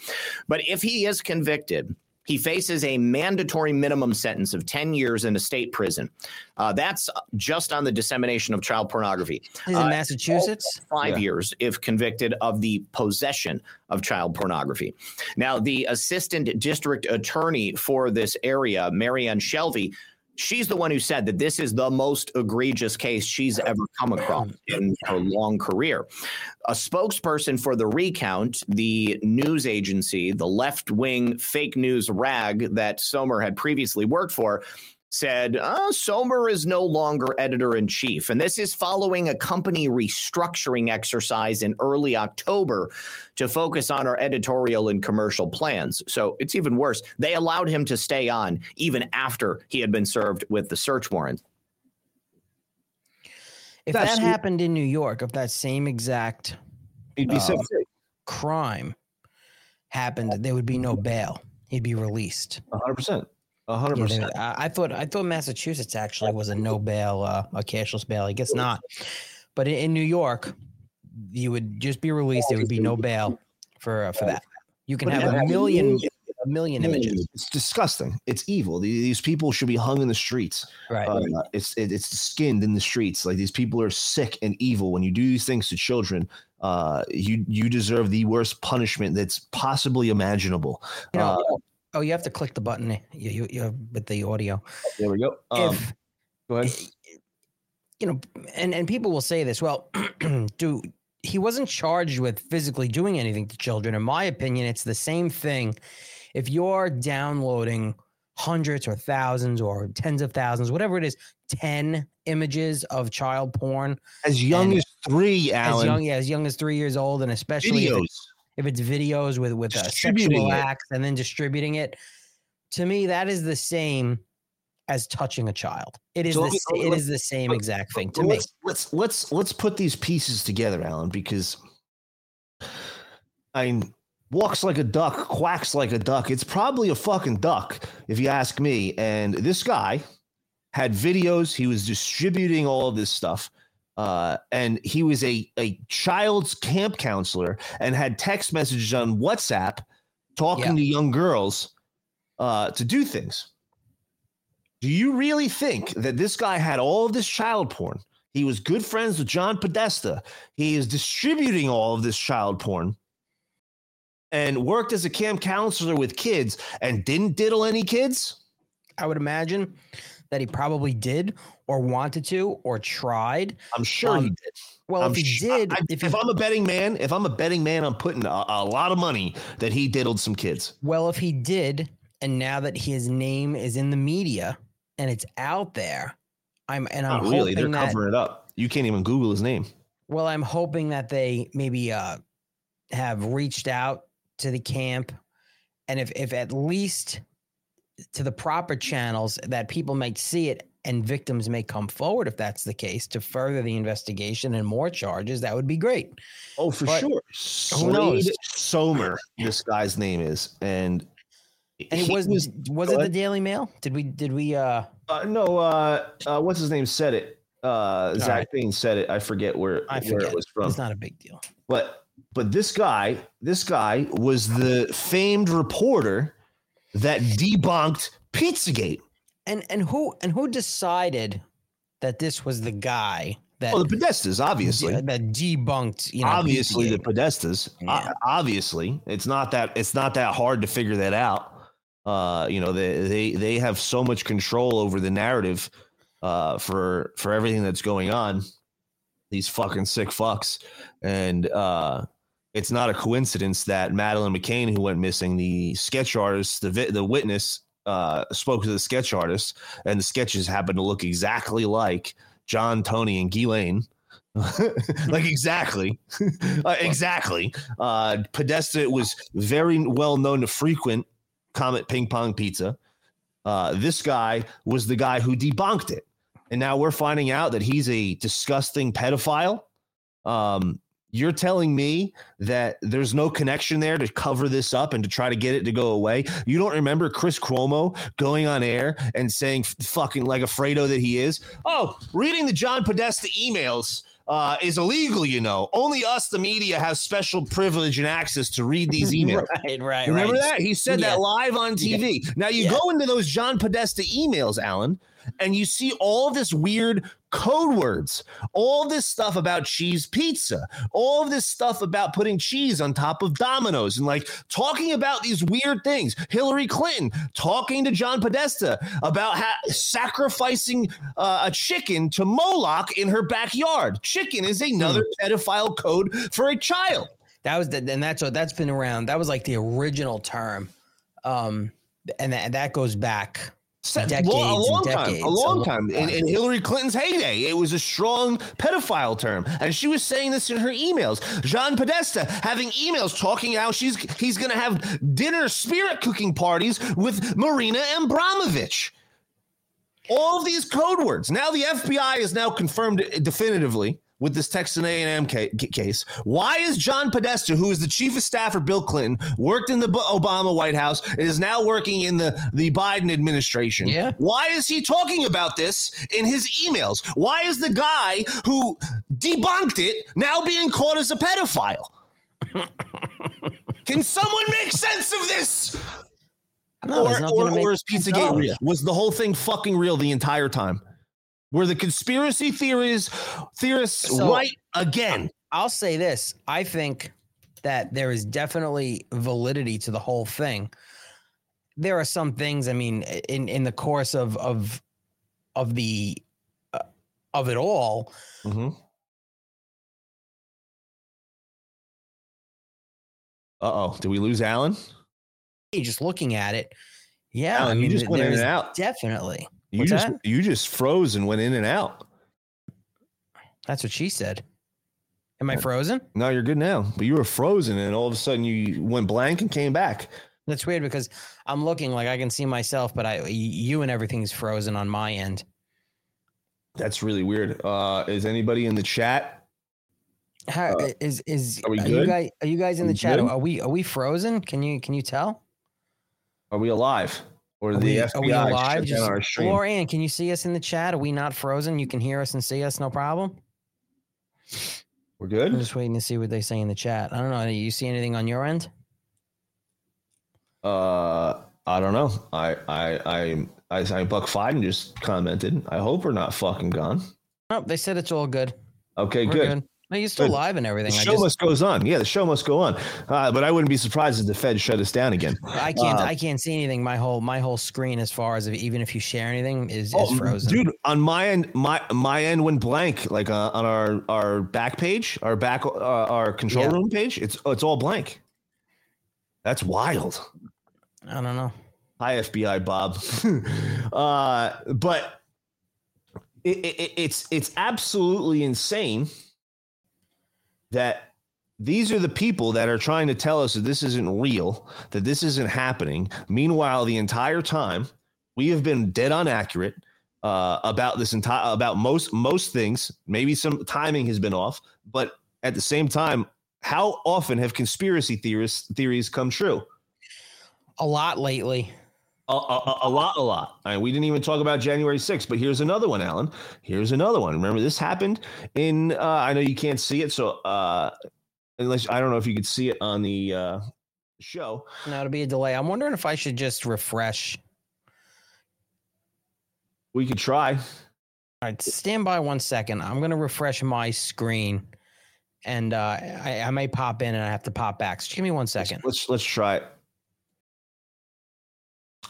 But if he is convicted, he faces a mandatory minimum sentence of 10 years in a state prison. Uh, that's just on the dissemination of child pornography. He's Uh, in Massachusetts. Five Yeah. years if convicted of the possession of child pornography. Now, the assistant district attorney for this area, Marianne Shelby, she's the one who said that this is the most egregious case she's ever come across in her long career. A spokesperson for the Recount, the news agency, the left wing fake news rag that Sohmer had previously worked for, said uh, Sohmer is no longer editor in chief. And this is following a company restructuring exercise in early October to focus on our editorial and commercial plans. So it's even worse. They allowed him to stay on even after he had been served with the search warrant. If That's- that happened in New York, if that same exact be Uh, crime happened, there would be no bail. He'd be released. A hundred. Yeah, percent. I, I thought I thought Massachusetts actually was a no bail, uh, a cashless bail. I guess not. But in, in New York, you would just be released. There would be no bail for uh, for that. You can have a million a million images. It's disgusting. It's evil. These these people should be hung in the streets. Right. Uh, it's it, it's skinned in the streets. Like these people are sick and evil. When you do these things to children, Uh, you you deserve the worst punishment that's possibly imaginable. You know, Uh, oh, you have to click the button. You, you, you with the audio. there we go. Um, if go ahead. you know, and and people will say this. Well, do he wasn't charged with physically doing anything to children. In my opinion, it's the same thing. If you're downloading hundreds or thousands or tens of thousands, whatever it is, ten images of child porn As young as three, as Alan. young yeah, as young as three years old, and especially videos. It's, if it's videos with with uh, sexual acts and then distributing it, to me that is the same as touching a child. It is So the, me- it is the same exact thing to me. let's, let's let's let's put these pieces together, Alan, because I mean, walks like a duck, quacks like a duck. It's probably a fucking duck, if you ask me. And this guy had videos. He was distributing all of this stuff. Uh, and he was a, a child's camp counselor and had text messages on WhatsApp talking Yeah. to young girls uh, to do things. Do you really think that this guy had all of this child porn? He was good friends with John Podesta. He is distributing all of this child porn and worked as a camp counselor with kids and didn't diddle any kids? I would imagine that he probably did or wanted to or tried. I'm sure he Um, did. Well, I'm if he did, I- if, if, he, I'm a betting man, if I'm a betting man, I'm putting a, a lot of money that he diddled some kids. well, if he did, and now that his name is in the media and it's out there, I'm and I'm Not really. They're that covering it up. You can't even Google his name. Well, I'm hoping that they maybe uh, have reached out to the camp, and if if at least to the proper channels that people might see it and victims may come forward if that's the case to further the investigation and more charges, that would be great. Oh, for But sure. who knows? Sohmer, this guy's name is, and And it he was was, it the. Daily Mail? Did we did we uh Uh, no, uh, uh, what's his name said it. Uh, Zach right. Bain said it. I forget where, I where forget. it was from. It's not a big deal. but but this guy, this guy was the famed reporter that debunked Pizzagate. And and who and who decided that this was the guy that Well, the Podestas, obviously. that debunked, you know, obviously the Podestas. Yeah. obviously, it's not that it's not that hard to figure that out. Uh, you know, they they they have so much control over the narrative uh, for for everything that's going on. These fucking sick fucks, and uh, it's not a coincidence that Madeleine McCann, who went missing, the sketch artist, the vi- the witness, uh, spoke to the sketch artist, and the sketches happen to look exactly like John, Tony, and Ghislaine. like exactly, uh, exactly. Uh, Podesta was very well known to frequent Comet Ping Pong Pizza. Uh, this guy was the guy who debunked it, and now we're finding out that he's a disgusting pedophile. Um, you're telling me that there's no connection there to cover this up and to try to get it to go away. You don't remember Chris Cuomo going on air and saying, fucking like a Fredo that he is, oh, reading the John Podesta emails uh, is illegal, you know. Only us, the media, have special privilege and access to read these emails. right, right, Remember right. that? He said Yeah. that live on TV. Now you Yeah. go into those John Podesta emails, Alan, and you see all this weird code words, all this stuff about cheese pizza, all this stuff about putting cheese on top of Dominoes, and like talking about these weird things. Hillary Clinton talking to John Podesta about sacrificing uh, a chicken to Moloch in her backyard. Chicken is another pedophile code for a child. That was the, and that's what that's been around. That was like the original term, um, and that that goes back decades well, a long and time, decades. a long time. In, in Hillary Clinton's heyday, it was a strong pedophile term, and she was saying this in her emails. John Podesta having emails talking how she's he's going to have dinner spirit cooking parties with Marina Abramović. All of these code words. Now the FBI is now confirmed definitively with this Texas A&M case. Why is John Podesta, who is the chief of staff for Bill Clinton, worked in the Obama White House, and is now working in the, the Biden administration? Yeah. Why is he talking about this in his emails? Why is the guy who debunked it now being caught as a pedophile? Can someone make sense of this? No, or, or, or is Pizzagate real? Was the whole thing fucking real the entire time? Were the conspiracy theories theorists So- right again? I'll say this. I think that there is definitely validity to the whole thing. There are some things, I mean, in in the course of of of the uh, of it all, Mm-hmm. Uh oh, did we lose Alan? just looking at it. Yeah, Alan, I you just went in and out. Definitely. You What's just that? you just froze and went in and out. That's what she said. Am I frozen? No, you're good now. But you were frozen, and all of a sudden you went blank and came back. That's weird because I'm looking like I can see myself, but I you and everything's frozen on my end. That's really weird. Uh, is anybody in the chat? How, Uh, is is are we you good? guys are you guys in the chat? good? Are we are we frozen? Can you can you tell? Are we alive? Or Are the we, FBI are we alive? Just, our stream? Lorian, can you see us in the chat? Are we not frozen? You can hear us and see us, no problem. We're I'm good. just waiting to see what they say in the chat. I don't know. You see anything on your end? Uh, I don't know. I I I I, I Buck Fiden just commented. I hope we're not fucking gone. Oh, they said it's all good. Okay, We're good. No, you're still Good. live and everything. The show just must goes on. Yeah, the show must go on. Uh, but I wouldn't be surprised if the Fed shut us down again. I can't Uh, I can't see anything. My whole my whole screen, as far as if, even if you share anything, is, Oh, is frozen. dude. On my end, my my end went blank. Like uh, on our our back page, our back uh, our control Yeah. room page. It's it's all blank. That's wild. I don't know. Hi, FBI Bob. uh, but it, it, it's it's absolutely insane that these are the people that are trying to tell us that this isn't real, that this isn't happening. Meanwhile, the entire time we have been dead on accurate uh, about this entire about most most things. Maybe some timing has been off, but at the same time, how often have conspiracy theorists theories come true? A lot lately. A, a, a- lot, a lot. I mean, we didn't even talk about January 6th, but here's another one, Alan. Here's another one. Remember, this happened in, uh, I know you can't see it, so uh, unless I don't know if you could see it on the uh, show. Now to be a delay. I'm wondering if I should just refresh. We could try. All right, stand by one second. I'm gonna refresh my screen, and uh, I, I may pop in and I have to pop back. So give me one second. Let's let's try it.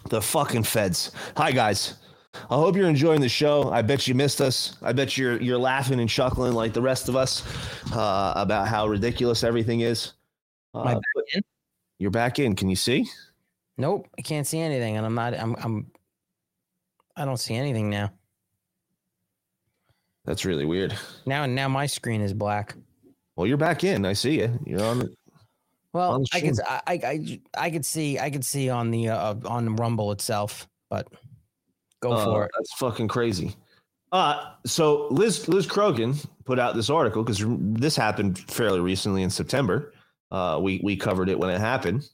The fucking feds. Hi guys. I hope you're enjoying the show. I bet you missed us. I bet you're you're laughing and chuckling like the rest of us uh, about how ridiculous everything is. Uh, back in? you're back in. Can you see? Nope, I can't see anything, and I'm not. I'm. I'm. I don't see anything now. That's really weird. Now, now my screen is black. Well, you're back in. I see you. You're on. The, Well, I could. I, I, I, could see, I could see on the uh, on Rumble itself, but go uh, for it. That's fucking crazy. Uh, so Liz Liz Crokin put out this article because this happened fairly recently in September. Uh, we we covered it when it happened.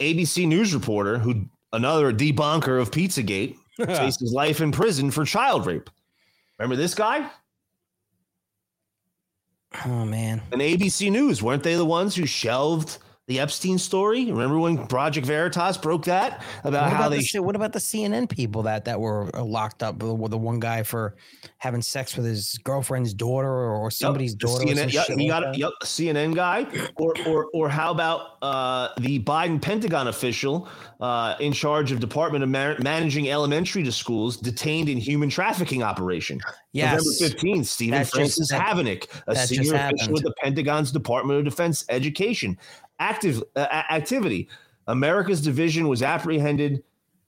ABC News reporter, who another debunker of Pizzagate, faces life in prison for child rape. Remember this guy? Oh man, And ABC News weren't they the ones who shelved the Epstein story? Remember when Project Veritas broke that about what how about, they the, what about the CNN people that that were uh, locked up with the one guy for having sex with his girlfriend's daughter or, or somebody's Yep, daughter? CNN, yep, you got. Yep, CNN guy, or or or how about uh, the Biden Pentagon official uh, in charge of Department of Man- Managing Elementary to Schools detained in human trafficking operation? Yes. November fifteenth, Stephen That just- Francis that- Hovanic, a senior official with the Pentagon's Department of Defense Education, active uh, activity. America's division was apprehended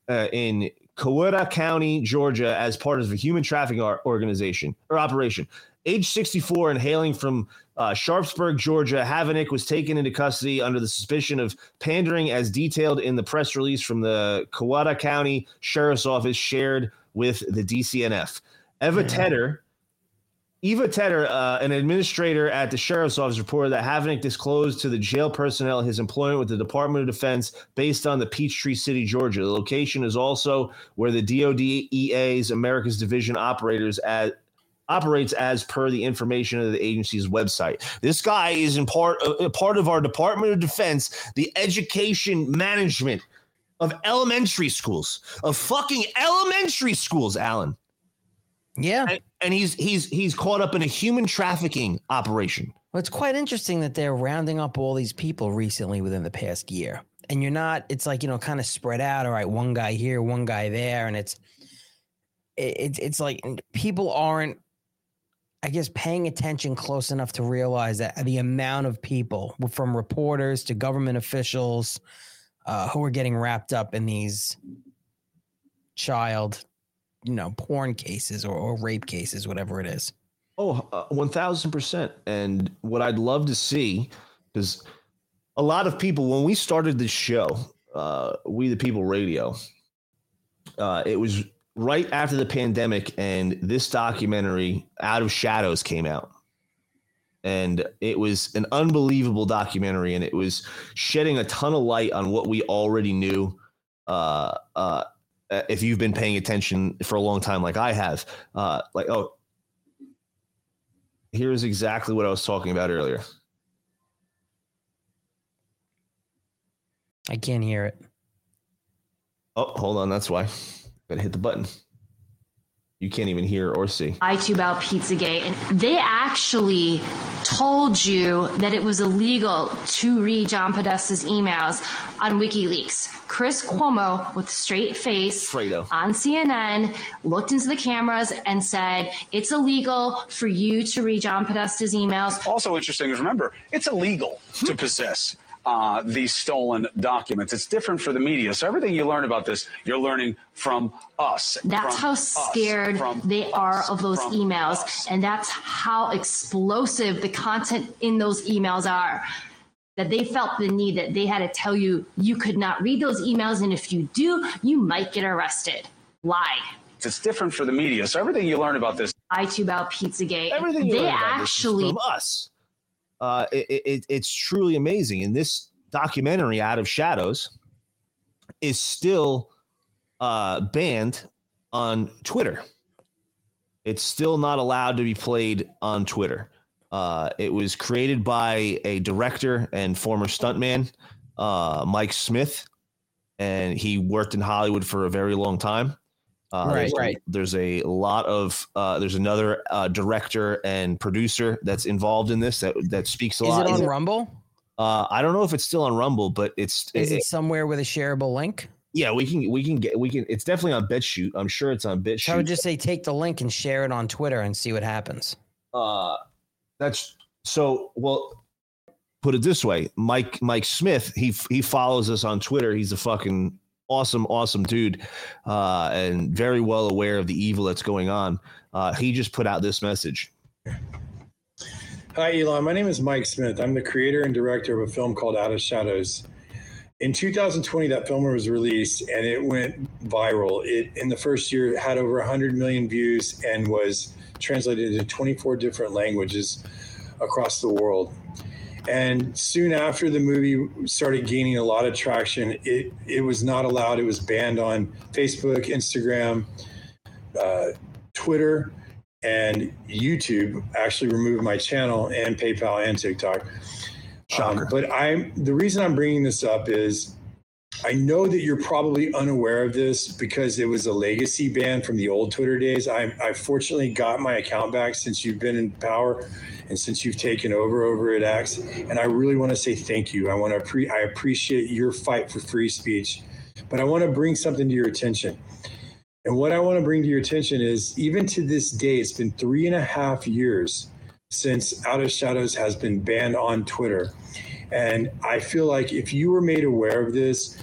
uh, in Coweta County, Georgia, as part of a human trafficking organization or operation. Age 64 and hailing from uh, Sharpsburg, Georgia, Hovanic was taken into custody under the suspicion of pandering, as detailed in the press release from the Coweta County Sheriff's Office shared with the DCNF. Eva Tedder, Eva Tedder, uh, an administrator at the sheriff's office, reported that Hovanic disclosed to the jail personnel his employment with the Department of Defense based on the Peachtree City, Georgia. The location is also where the DoDEA's America's Division operators at operates as per the information of the agency's website. This guy is in part a part of our Department of Defense, the education management of elementary schools, of fucking elementary schools, Alan. Yeah. And, and he's he's he's caught up in a human trafficking operation. Well, it's quite interesting that they're rounding up all these people recently within the past year. And you're not, it's like, you know, kind of spread out. All right, one guy here, one guy there. And it's, it, it's like people aren't, I guess, paying attention close enough to realize that the amount of people, from reporters to government officials, uh, who are getting wrapped up in these child, you know, porn cases or, or rape cases, whatever it is. Oh, uh, 1000%. And what I'd love to see is a lot of people, when we started this show, uh, We the People Radio, uh, it was right after the pandemic, and this documentary, Out of Shadows, came out. And it was an unbelievable documentary, and it was shedding a ton of light on what we already knew. Uh uh, uh, if you've been paying attention for a long time, like I have, uh, like, oh, here's exactly what I was talking about earlier. I can't hear it. Oh, hold on. That's why. Gotta hit the button. You can't even hear or see. I iTube out Pizzagate, and they actually told you that it was illegal to read John Podesta's emails on WikiLeaks. Chris Cuomo, with straight face Fredo. on CNN, looked into the cameras and said it's illegal for you to read John Podesta's emails. Also interesting is remember, it's illegal to possess uh, these stolen documents. It's different for the media. So everything you learn about this, you're learning from us. That's from how scared from they are of those emails. us. And that's how explosive the content in those emails are. That they felt the need that they had to tell you you could not read those emails. And if you do, you might get arrested. Lie. It's different for the media. So everything you learn about this iTube out Pizzagate. Everything you they learn about this is actually from us. Uh, it, it, it's truly amazing. And this documentary, Out of Shadows, is still uh, banned on Twitter. It's still not allowed to be played on Twitter. Uh, it was created by a director and former stuntman, uh, Mike Smith, and he worked in Hollywood for a very long time. Uh, Right, there's, right. There's a lot of uh, there's another uh, director and producer that's involved in this that that speaks a Is lot. it on Rumble? Uh, I don't know if it's still on Rumble, but it's Is it- it somewhere with a shareable link? yeah, we can we can get we can. It's definitely on BitChute. I'm sure it's on BitChute. I would just say take the link and share it on Twitter and see what happens. uh, that's so well. Put it this way, Mike Mike Smith. He he follows us on Twitter. He's a fucking awesome awesome dude, uh, and very well aware of the evil that's going on. Uh, he just put out this message. Hi, Elon. My name is Mike Smith. I'm the creator and director of a film called Out of Shadows. In 2020, that film was released and it went viral. It in the first year had over 100 million views and was translated into 24 different languages across the world. And soon after the movie started gaining a lot of traction, it it was not allowed. It was banned on Facebook, Instagram, uh, Twitter, and YouTube. Actually, removed my channel and PayPal and TikTok. Um, but I'm the reason I'm bringing this up is I know that you're probably unaware of this because it was a legacy ban from the old Twitter days. I, I fortunately got my account back since you've been in power and since you've taken over over at X. And I really want to say thank you. I want to pre- I appreciate your fight for free speech, but I want to bring something to your attention. And what I want to bring to your attention is even to this day, it's been three and a half years since Out of Shadows has been banned on Twitter. And I feel like if you were made aware of this,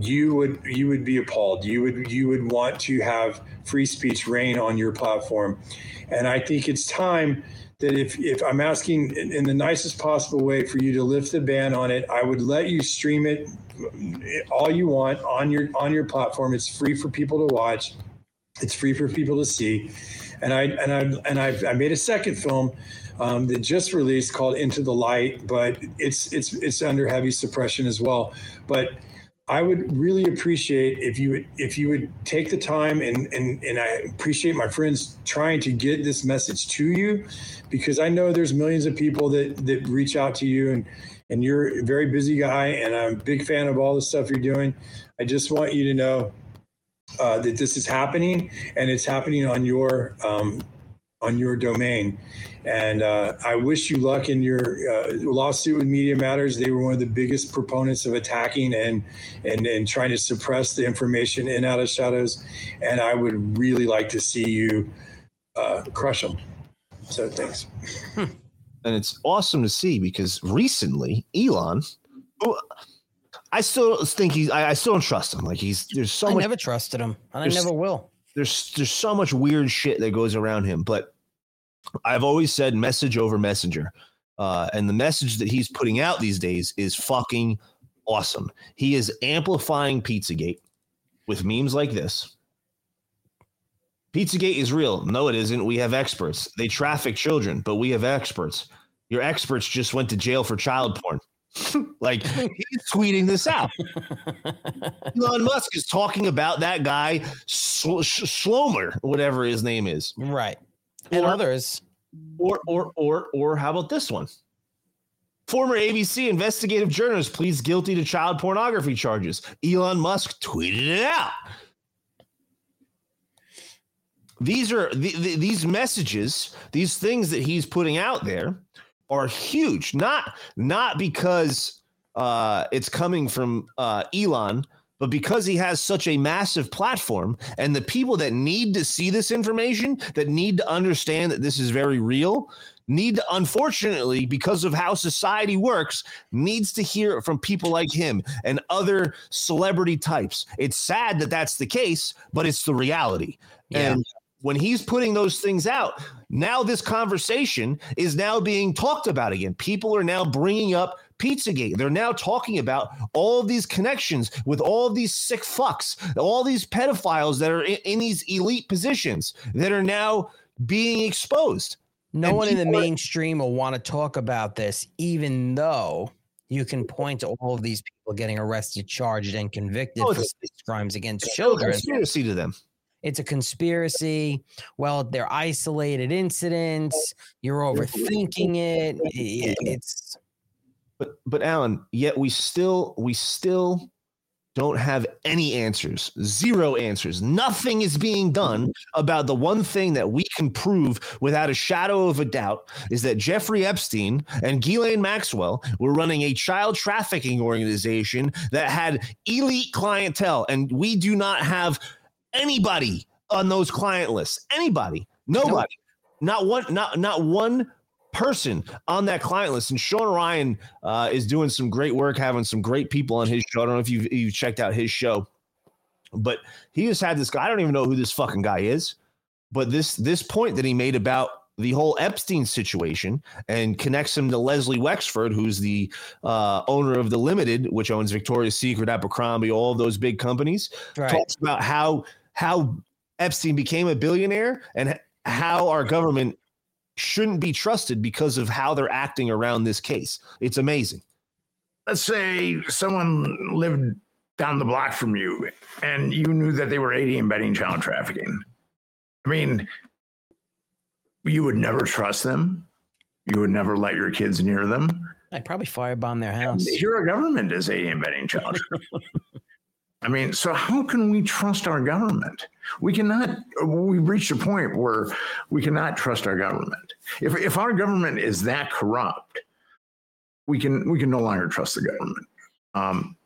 you would you would be appalled. You would you would want to have free speech reign on your platform. And I think it's time that if if I'm asking in, in the nicest possible way for you to lift the ban on it, I would let you stream it all you want on your on your platform. It's free for people to watch. It's free for people to see. And I and I and I've, I made a second film um, that just released called Into the Light, but it's it's it's under heavy suppression as well. But I would really appreciate if you would if you would take the time and and and I appreciate my friends trying to get this message to you because I know there's millions of people that that reach out to you and and you're a very busy guy and I'm a big fan of all the stuff you're doing. I just want you to know uh, that this is happening, and it's happening on your um, on your domain. And uh, I wish you luck in your uh, lawsuit with Media Matters. They were one of the biggest proponents of attacking and and and trying to suppress the information in Out of Shadows. And I would really like to see you uh, crush them. So thanks. and it's awesome to see because recently Elon, I still think he's, I, I still don't trust him. Like he's there's so I much. never trusted him, and I never will. There's there's so much weird shit that goes around him, but I've always said message over messenger. Uh, and the message that he's putting out these days is fucking awesome. He is amplifying Pizzagate with memes like this. Pizzagate is real. No, it isn't. We have experts. They traffic children, but we have experts. Your experts just went to jail for child porn. like he's tweeting this out. Elon Musk is talking about that guy Sl- Schlomer, whatever his name is. Right. And others. Or or or or how about this one? Former ABC investigative journalist pleads guilty to child pornography charges. Elon Musk tweeted it out. These are the, the, these messages, these things that he's putting out there are huge. Not not because uh, it's coming from uh, Elon, but because he has such a massive platform, and the people that need to see this information, that need to understand that this is very real, need to, unfortunately, because of how society works, needs to hear it from people like him and other celebrity types. It's sad that that's the case, but it's the reality. Yeah. And when he's putting those things out, now this conversation is now being talked about again. People are now bringing up Pizzagate. They're now talking about all of these connections with all of these sick fucks, all these pedophiles that are in, in these elite positions that are now being exposed. No And one in the are- mainstream will want to talk about this, even though you can point to all of these people getting arrested, charged, and convicted Oh, for crimes against children. conspiracy to them. It's a conspiracy. Well, they're isolated incidents. You're overthinking it. It's But but Alan, yet we still we still don't have any answers. Zero answers. Nothing is being done mm-hmm. about the one thing that we can prove without a shadow of a doubt is that Jeffrey Epstein and Ghislaine Maxwell were running a child trafficking organization that had elite clientele, and we do not have anybody on those client lists. Anybody, nobody, not one, not not one person on that client list. And Sean Ryan uh, is doing some great work, having some great people on his show. I don't know if you've, you've checked out his show, but he has had this guy. I don't even know who this fucking guy is, but this this point that he made about the whole Epstein situation and connects him to Leslie Wexner, who's the uh, owner of the Limited, which owns Victoria's Secret, Abercrombie, all of those big companies. Right. Talks about how how Epstein became a billionaire and how our government shouldn't be trusted because of how they're acting around this case. It's amazing. let's say someone lived down the block from you and you knew that they were aiding and abetting child trafficking. I mean, you would never trust them. You would never let your kids near them. I'd probably firebomb their house. Here, our government is aiding and abetting child trafficking. I mean, so how can we trust our government? We cannot. We've reached a point where we cannot trust our government. If if our government is that corrupt, we can we can no longer trust the government. Um,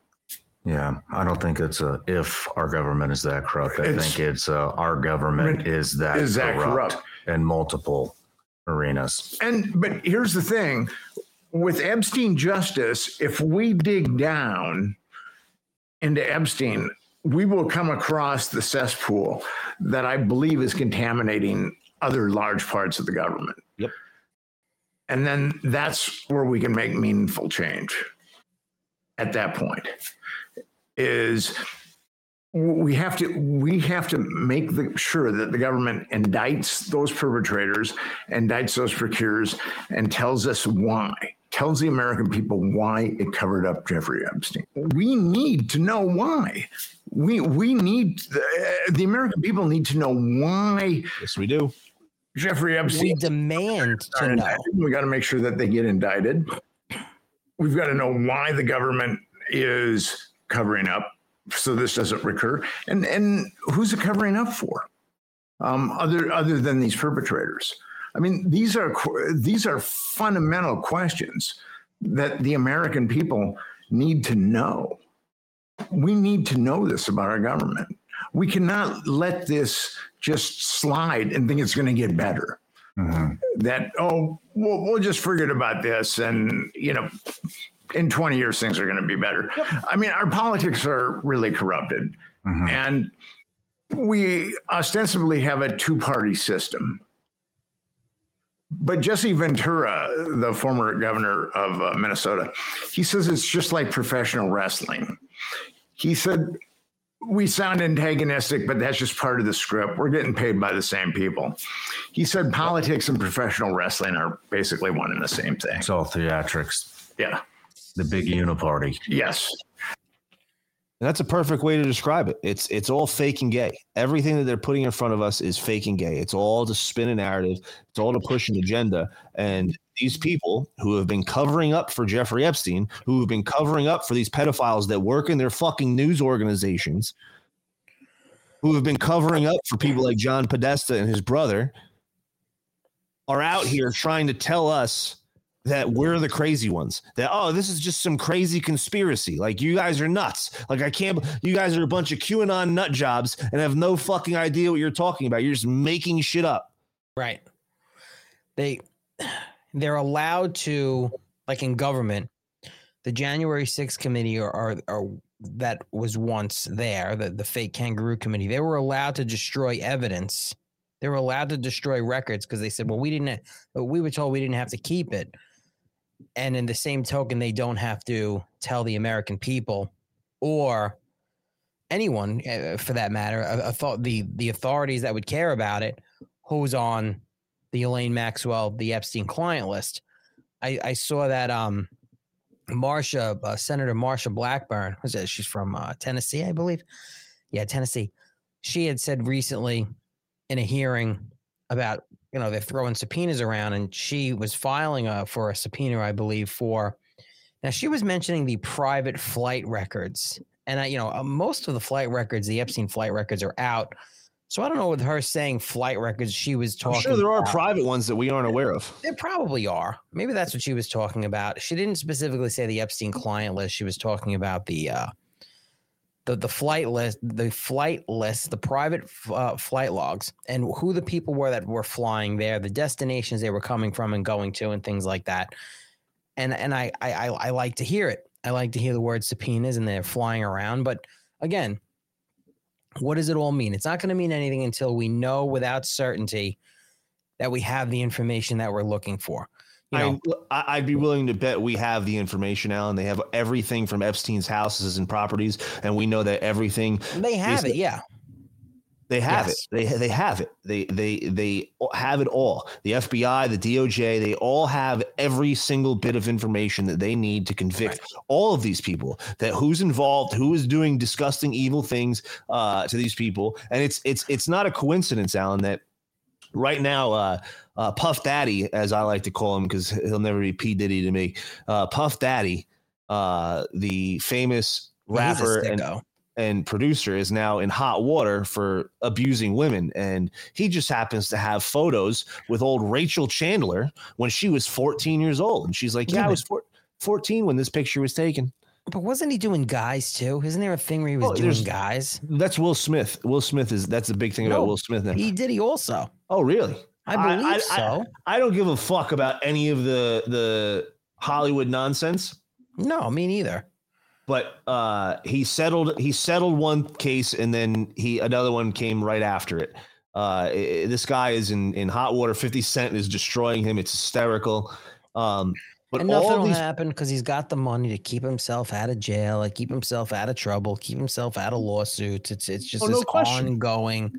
Yeah, I don't think it's a if our government is that corrupt. I It's- think it's uh, our government is that is that corrupt, corrupt. in multiple arenas. And but here's the thing with Epstein justice, if we dig down into Epstein, we will come across the cesspool that I believe is contaminating other large parts of the government. Yep. And then that's where we can make meaningful change at that point is we have to we have to make the, sure that the government indicts those perpetrators, indicts those procurers, and tells us why. Tells the American people why it covered up Jeffrey Epstein. We need to know why. We we need the, the American people need to know why. Yes, we do. Jeffrey Epstein. We demand to know. We got to make sure that they get indicted. We've got to know why the government is covering up so this doesn't recur. And and who's it covering up for? Um, other other than these perpetrators. I mean, these are these are fundamental questions that the American people need to know. We need to know this about our government. We cannot let this just slide and think it's going to get better. That oh, we'll, we'll just forget about this, and you know, in 20 years things are going to be better. I mean, our politics are really corrupted, and we ostensibly have a two-party system. But Jesse Ventura, the former governor of uh, Minnesota, he says it's just like professional wrestling. He said, We sound antagonistic, but that's just part of the script. We're getting paid by the same people. He said politics and professional wrestling are basically one and the same thing. It's all theatrics. Yeah. The big uniparty. Yes. And that's a perfect way to describe it. It's it's all fake and gay. Everything that they're putting in front of us is fake and gay. It's all to spin a narrative. It's all to push an agenda. And these people who have been covering up for Jeffrey Epstein, who have been covering up for these pedophiles that work in their fucking news organizations, who have been covering up for people like John Podesta and his brother, are out here trying to tell us that we're the crazy ones. That oh, this is just some crazy conspiracy. Like you guys are nuts. Like I can't. You guys are a bunch of QAnon nut jobs and have no fucking idea what you're talking about. You're just making shit up. Right. They they're allowed to like in government, the January 6th committee or, or, or that was once there, the, the fake kangaroo committee, they were allowed to destroy evidence. They were allowed to destroy records because they said, well, we didn't, we were told we didn't have to keep it. And in the same token, they don't have to tell the American people or anyone uh, for that matter, I thought the, the authorities that would care about it, who's on the Ghislaine Maxwell, the Epstein client list. I, I saw that um, Marsha, uh, Senator Marsha Blackburn, was it? She's from uh, Tennessee, I believe. Yeah, Tennessee. She had said recently in a hearing about you know they're throwing subpoenas around, and she was filing a, for a subpoena, I believe, for. Now she was mentioning the private flight records, and I, you know, uh, most of the flight records, the Epstein flight records, are out. So I don't know with her saying flight records, she was I'm talking. sure there are private ones that we aren't aware of. there probably are. Maybe that's what she was talking about. She didn't specifically say the Epstein client list. She was talking about the uh, the the flight list, the flight list, the private uh, flight logs, and who the people were that were flying there, the destinations they were coming from and going to, and things like that. And and I I I, I like to hear it. I like to hear the word subpoenas and they're flying around. But again, what does it all mean? It's not going to mean anything until we know without certainty that we have the information that we're looking for. I, I'd be willing to bet we have the information, Alan. They have everything from Epstein's houses and properties, and we know that everything they have is- it. Yeah. They have Yes. it. They they have it. They they they have it all. The FBI, the DOJ, they all have every single bit of information that they need to convict all of these people. That who's involved, who is doing disgusting, evil things uh, to these people, and it's it's it's not a coincidence, Alan, that right now, uh, uh, Puff Daddy, as I like to call him, because he'll never be P Diddy to me. Uh, Puff Daddy, uh, the famous rapper and and producer is now in hot water for abusing women. And he just happens to have photos with old Rachel Chandler when she was 14 years old. And she's like, Yeah, Yeah, I was four, 14 when this picture was taken. But wasn't he doing guys too? Isn't there a thing where he was Oh, doing guys? That's Will Smith. Will Smith is that's the big thing about Will Smith now. He did he also. Oh, really? I believe so. I, don't give a fuck about any of the the Hollywood nonsense. No, me neither. But uh, he settled. He settled one case, and then he another one came right after it. Uh, i- i- this guy is in in hot water. Fifty Cent is destroying him. It's hysterical. Um, but and nothing all will these happen because he's got the money to keep himself out of jail, like keep himself out of trouble, keep himself out of lawsuits. It's it's just Oh, no ongoing.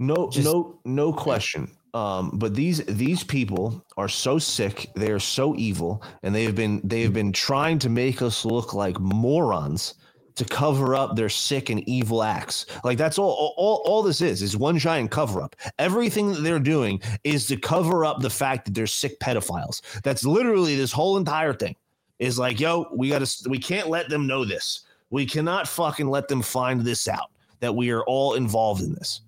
No, no, no question. Um, but these these people are so sick. They are so evil, and they have been they have been trying to make us look like morons to cover up their sick and evil acts. Like that's all. All, all, all this is is one giant cover up. Everything that they're doing is to cover up the fact that they're sick pedophiles. That's literally this whole entire thing. Is like, yo, we got to. We can't let them know this. We cannot fucking let them find this out that we are all involved in this.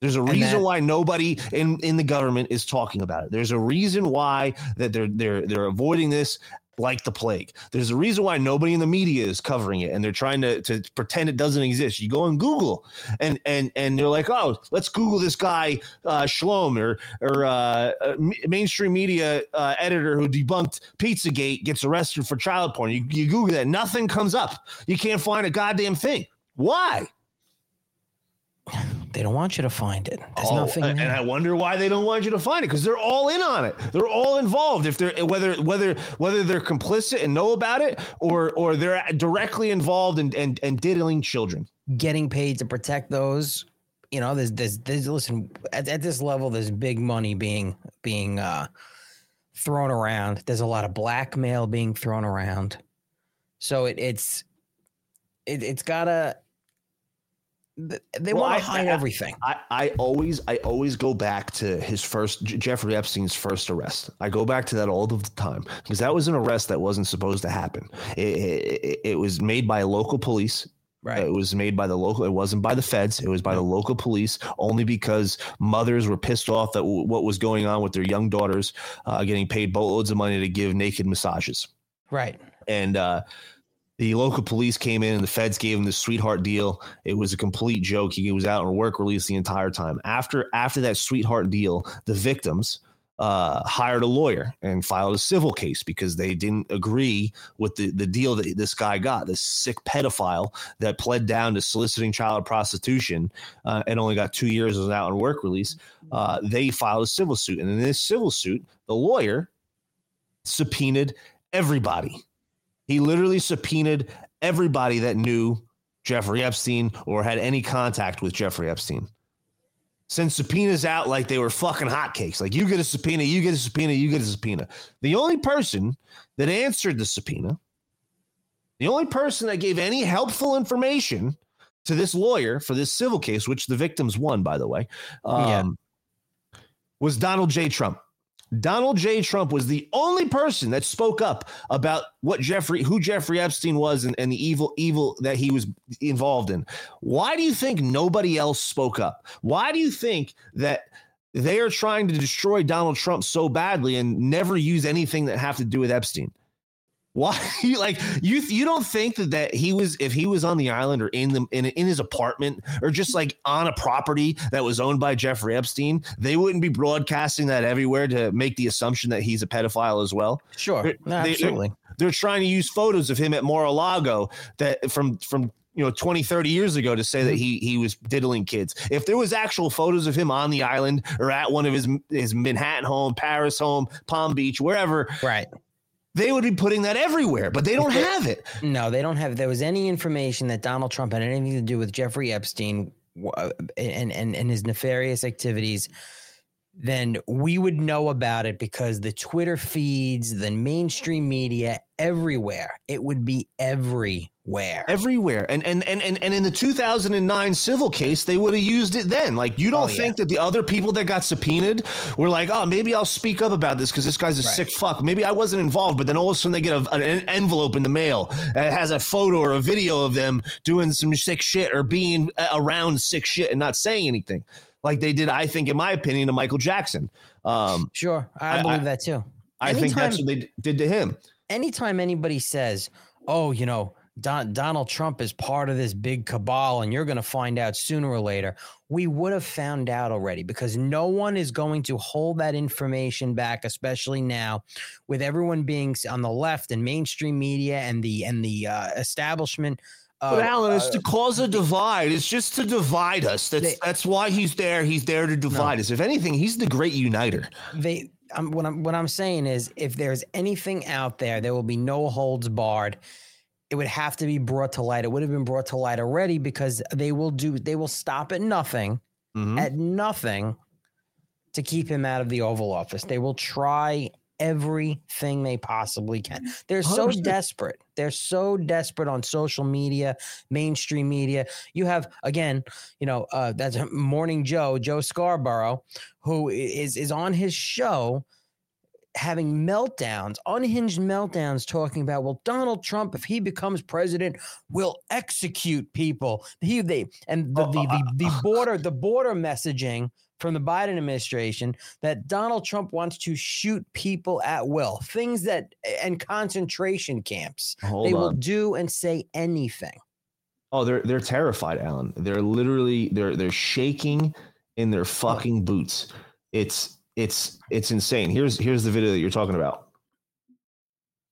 There's a reason that- why nobody in, in the government is talking about it. There's a reason why that they're they're they're avoiding this like the plague. There's a reason why nobody in the media is covering it and they're trying to, to pretend it doesn't exist. You go on Google and and and they're like, oh, let's Google this guy uh, or or uh, uh, mainstream media uh, editor who debunked Pizzagate gets arrested for child porn. You, you Google that, nothing comes up. You can't find a goddamn thing. Why? They don't want you to find it. There's Oh, nothing. and there. I wonder why they don't want you to find it because they're all in on it. They're all involved. If they're whether whether whether they're complicit and know about it or or they're directly involved and and, and diddling children. getting paid to protect those you know there's there's, there's listen at, at this level there's big money being being uh thrown around there's a lot of blackmail being thrown around so it, it's it, it's gotta they Well, want to hide I- everything I, I always I always go back to his first Jeffrey Epstein's first arrest. I go back to that all of the time because that was an arrest that wasn't supposed to happen. It, it, it was made by local police. Right. It was made by the local. It wasn't by the feds. It was by the local police only because mothers were pissed off that w- what was going on with their young daughters uh, getting paid boatloads of money to give naked massages right and uh, the local police came in and the feds gave him the sweetheart deal. It was a complete joke. He was out on work release the entire time. After after that sweetheart deal, the victims uh, hired a lawyer and filed a civil case because they didn't agree with the, the deal that this guy got. This sick pedophile that pled down to soliciting child prostitution uh, and only got two years was out on work release. Uh, they filed a civil suit, and in this civil suit, the lawyer subpoenaed everybody. He literally subpoenaed everybody that knew Jeffrey Epstein or had any contact with Jeffrey Epstein. Send subpoenas out like they were fucking hotcakes. Like you get a subpoena, you get a subpoena, you get a subpoena. The only person that answered the subpoena, the only person that gave any helpful information to this lawyer for this civil case, which the victims won, by the way, um, was Donald J. Trump. Donald J. Trump was the only person that spoke up about what Jeffrey, who Jeffrey Epstein was, and, and the evil, evil that he was involved in. Why do you think nobody else spoke up? Why do you think that they are trying to destroy Donald Trump so badly and never use anything that have to do with Epstein? Why you like you you don't think that, that he was if he was on the island or in the in, in his apartment or just like on a property that was owned by Jeffrey Epstein, they wouldn't be broadcasting that everywhere to make the assumption that he's a pedophile as well. Sure. They're- No, they- absolutely. They're trying to use photos of him at Mar-a-Lago that from from you know 20 30 years ago to say that mm-hmm. he he was diddling kids. If there was actual photos of him on the island or at one of his his Manhattan home, Paris home, Palm Beach, wherever, right. They would be putting that everywhere, but they don't If have it. No, they don't have. There was any information that Donald Trump had anything to do with Jeffrey Epstein and and and his nefarious activities, then we would know about it because the Twitter feeds, the mainstream media, everywhere, it would be everywhere. Everywhere. And and and and, and in the 2009 civil case, they would have used it then. Like you don't Oh, yeah. think that the other people that got subpoenaed were like, "Oh, maybe I'll speak up about this because this guy's a Right. sick fuck. Maybe I wasn't involved." But then all of a sudden they get a, an envelope in the mail that has a photo or a video of them doing some sick shit or being around sick shit and not saying anything. Like they did, I think, in my opinion, to Michael Jackson. Um, Sure, I, I- believe I- that too. I think that's what they did to him. anytime anybody says, "Oh, you know, Don, Donald Trump is part of this big cabal," and you're going to find out sooner or later, we would have found out already because no one is going to hold that information back, especially now, with everyone being on the left and mainstream media and the and the uh, establishment. But uh, Alan, it's uh, to cause a divide. It's just to divide us. That's They- that's why he's there. He's there to divide us. If anything, he's the great uniter. they um, what I'm what I'm saying is if there's anything out there, there will be no holds barred. It would have to be brought to light. It would have been brought to light already because they will do they will stop at nothing, Mm-hmm. at nothing to keep him out of the Oval Office. They will try everything they possibly can. They're so 100%. desperate. They're so desperate on social media, mainstream media. You have again, you know, uh, that's Morning Joe, Joe Scarborough, who is is is on his show having meltdowns, unhinged meltdowns, talking about, well, Donald Trump, if he becomes president, will execute people. He they and the the, the, the border the border messaging from the Biden administration that Donald Trump wants to shoot people at will, things that and concentration camps. Hold they will do and say anything. Oh, they're they're terrified, Alan. They're literally they're they're shaking in their fucking boots. It's it's it's insane. Here's here's the video that you're talking about.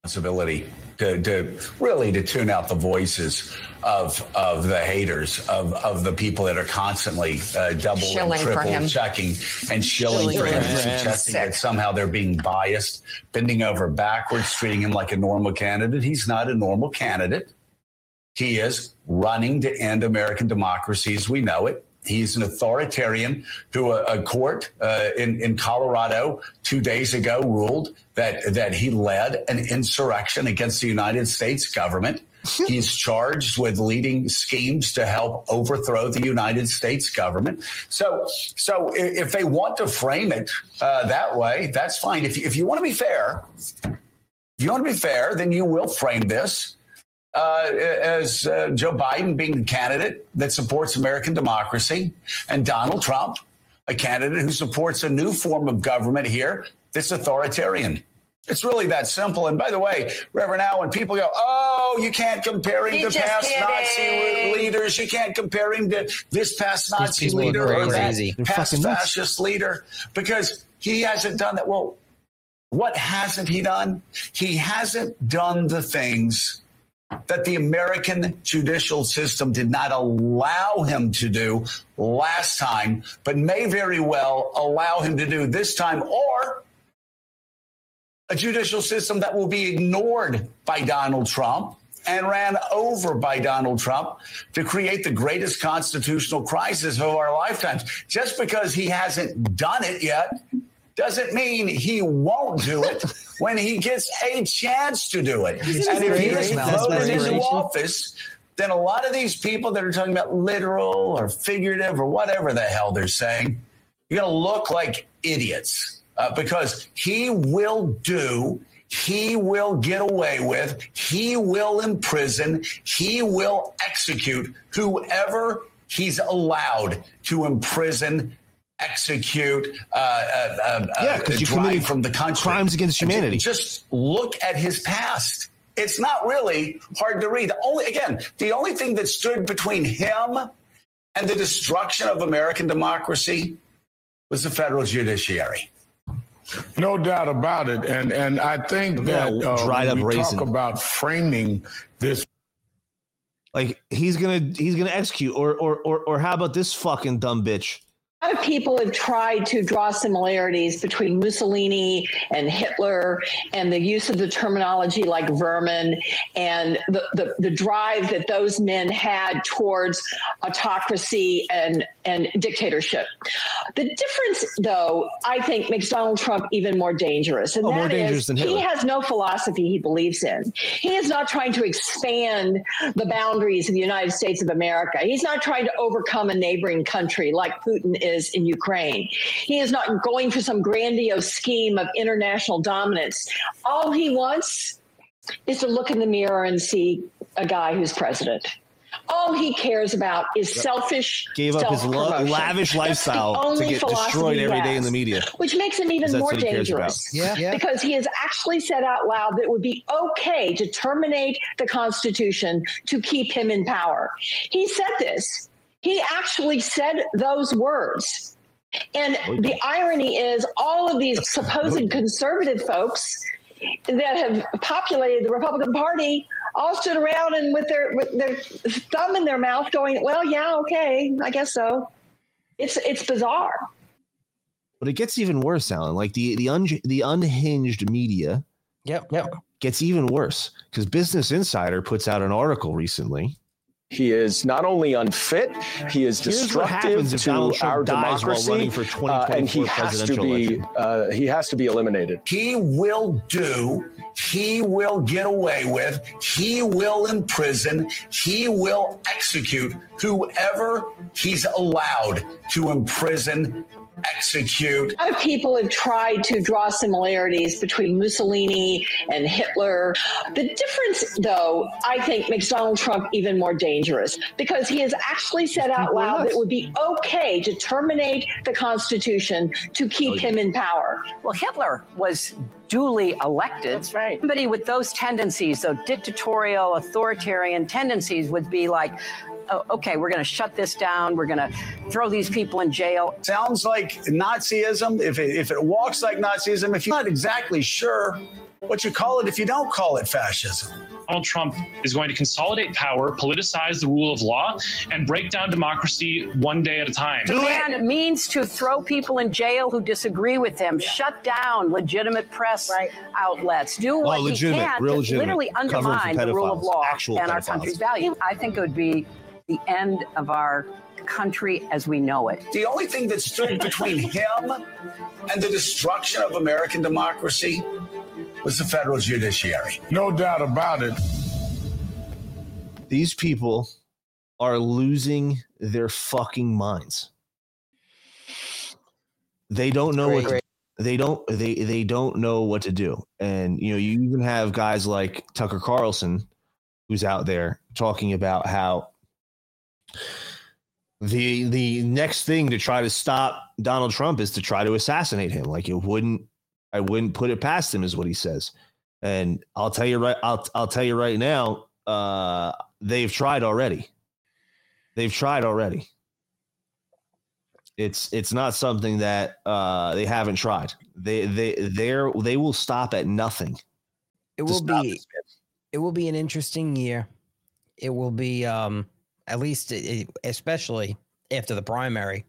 responsibility to, to really to tune out the voices of of the haters of of the people that are constantly uh, double Shilling and triple checking and shilling, Shilling for for him, him. suggesting Sick. that somehow they're being biased, bending over backwards, treating him like a normal candidate. He's not a normal candidate. He is running to end American democracy as we know it. He's an authoritarian who a, a court uh, in, in Colorado two days ago ruled that, that he led an insurrection against the United States government. He's charged with leading schemes to help overthrow the United States government. So, so if they want to frame it uh, that way, that's fine. If you, if you want to be fair, if you want to be fair, then you will frame this uh, as uh, Joe Biden being the candidate that supports American democracy, and Donald Trump, a candidate who supports a new form of government here that's authoritarian. It's really that simple. And by the way, Reverend Al, when people go, "Oh, you can't compare him He's to just past Nazi leaders. You can't compare him to this past Nazi leader or that. They're past fucking nuts. fascist leader," because he hasn't done that. Well, what hasn't he done? He hasn't done the things that the American judicial system did not allow him to do last time, but may very well allow him to do this time, or a judicial system that will be ignored by Donald Trump and ran over by Donald Trump to create the greatest constitutional crisis of our lifetimes. Just because he hasn't done it yet doesn't mean he won't do it when he gets a chance to do it. Isn't and it if he great? is voted into office, then a lot of these people that are talking about literal or figurative or whatever the hell they're saying, you're going to look like idiots uh, because he will do, he will get away with, he will imprison, he will execute whoever he's allowed to imprison. Execute, uh, uh, uh, Yeah, 'cause uh, you drive committed from the country. crimes against humanity. Just look at his past. It's not really hard to read. The only again, the only thing that stood between him and the destruction of American democracy was the federal judiciary. No doubt about it, and and I think that Yeah, uh, dried up we raisin. talk about framing this Like he's gonna he's gonna execute, or or or or how about this fucking dumb bitch? Lot of people have tried to draw similarities between Mussolini and Hitler and the use of the terminology like vermin and the, the, the drive that those men had towards autocracy and, and dictatorship. The difference, though, I think makes Donald Trump even more dangerous. And Oh, more that is dangerous than he has no philosophy he believes in. He is not trying to expand the boundaries of the United States of America. He's not trying to overcome a neighboring country like Putin is in Ukraine. He is not going for some grandiose scheme of international dominance. All he wants is to look in the mirror and see a guy who's president. All he cares about is Yep. selfish. Gave up his lo- lavish lifestyle to get destroyed every day in the media. which makes him even more what he cares about. dangerous. Yeah, yeah. Because he has actually said out loud that it would be okay to terminate the Constitution to keep him in power. He said this. He actually said those words. And oh, the irony is, all of these oh, supposed conservative folks that have populated the Republican Party all stood around and with their with their thumb in their mouth, going, "Well, yeah, okay, I guess so." It's it's bizarre. But it gets even worse, Alan. Like the the un, the unhinged media. Yep, yep. Gets even worse because Business Insider puts out an article recently. He is not only unfit, he is destructive to our dies democracy, for uh, and he has to be uh, he has to be eliminated. He will do, he will get away with, he will imprison, he will execute whoever he's allowed to imprison, execute. A lot of people have tried to draw similarities between Mussolini and Hitler. The difference, though, I think makes Donald Trump even more dangerous because he has actually said out loud that it would be okay to terminate the Constitution to keep oh, him in power. Well, Hitler was duly elected. That's right. Somebody with those tendencies, those dictatorial, authoritarian tendencies, would be like, oh, okay, we're going to shut this down. We're going to throw these people in jail. Sounds like Nazism. If it, if it walks like Nazism, if you're not exactly sure what you call it, if you don't call it fascism. Donald Trump is going to consolidate power, politicize the rule of law, and break down democracy one day at a time. The it means to throw people in jail who disagree with him, shut down legitimate press outlets, do what he legitimate, can real to legitimate, literally covering for undermine the rule of pedophiles, law actual and our country's value. I think it would be the end of our country as we know it. The only thing that stood between him and the destruction of American democracy was the federal judiciary. No doubt about it. These people are losing their fucking minds. They don't know what Great. they don't they they don't know what to do. And you know, you even have guys like Tucker Carlson who's out there talking about how the the next thing to try to stop Donald Trump is to try to assassinate him. Like it wouldn't I wouldn't put it past him is what he says. And I'll tell you right I'll I'll tell you right now, uh they've tried already. They've tried already. It's it's not something that uh they haven't tried. They they they're they will stop at nothing. It will be it will be an interesting year. It will be um at least it, it- especially after the primary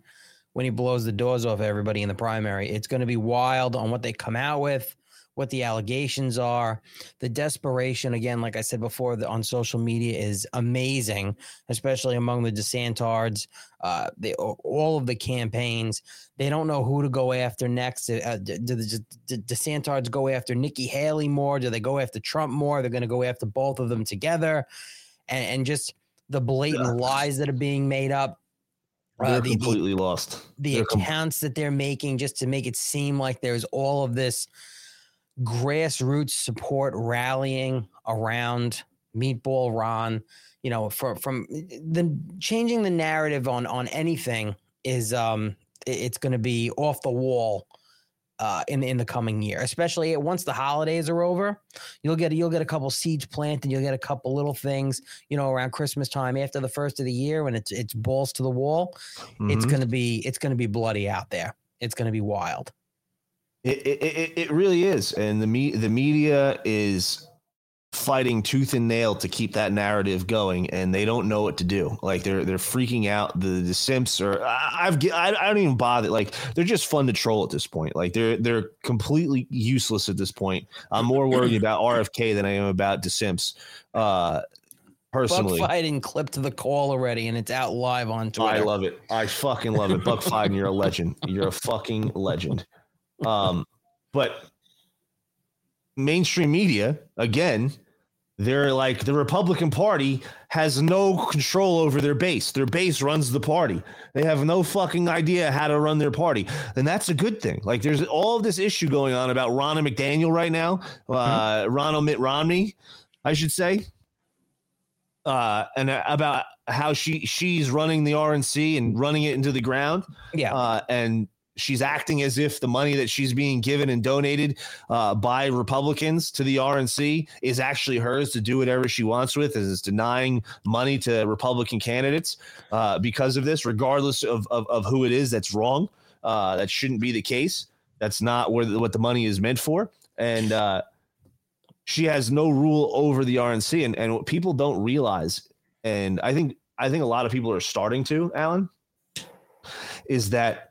when he blows the doors off everybody in the primary. It's going to be wild on what they come out with, what the allegations are. The desperation again like I said before the, on social media is amazing, especially among the DeSantards, uh they all of the campaigns. They don't know who to go after next. Uh, do do the D- DeSantards go after Nikki Haley more? Do they go after Trump more? They're going to go after both of them together, and, and just the blatant lies that are being made up. They're Uh, the, the, completely lost. the They're com- accounts that they're making just to make it seem like there's all of this grassroots support rallying around Meatball Ron. You know, from from the changing the narrative on on anything is um it's going to be off the wall uh, in in the coming year, especially once the holidays are over. You'll get you'll get a couple seeds planted. You'll get a couple little things, you know, around Christmas time after the first of the year when it's it's balls to the wall. It's Mhm. gonna be it's gonna be bloody out there. It's gonna be wild. It, it, it, it really is, and the me the media is fighting tooth and nail to keep that narrative going, and they don't know what to do. Like they're they're freaking out. The the simps are. I, I've I, I don't even bother. Like they're just fun to troll at this point. Like they're they're completely useless at this point. I'm more worried about RFK than I am about the simps. Uh, personally, Buck fighting clipped to the call already, and it's out live on Twitter. I love it. I fucking love it. Buck Fiden, you're a legend. You're a fucking legend. Um, but mainstream media, again, they're like the Republican Party has no control over their base. Their base runs the party. They have no fucking idea how to run their party. And that's a good thing. Like there's all this issue going on about Ronna McDaniel right now. Uh Ronald Mitt Romney, I should say uh, and about how she she's running the RNC and running it into the ground. Yeah, uh, and she's acting as if the money that she's being given and donated uh, by Republicans to the RNC is actually hers to do whatever she wants with. Is is denying money to Republican candidates uh, because of this, regardless of, of of who it is that's wrong. Uh, that shouldn't be the case. That's not where the, what the money is meant for. And uh, she has no rule over the RNC, and and what people don't realize, and I think I think a lot of people are starting to, Alan, is that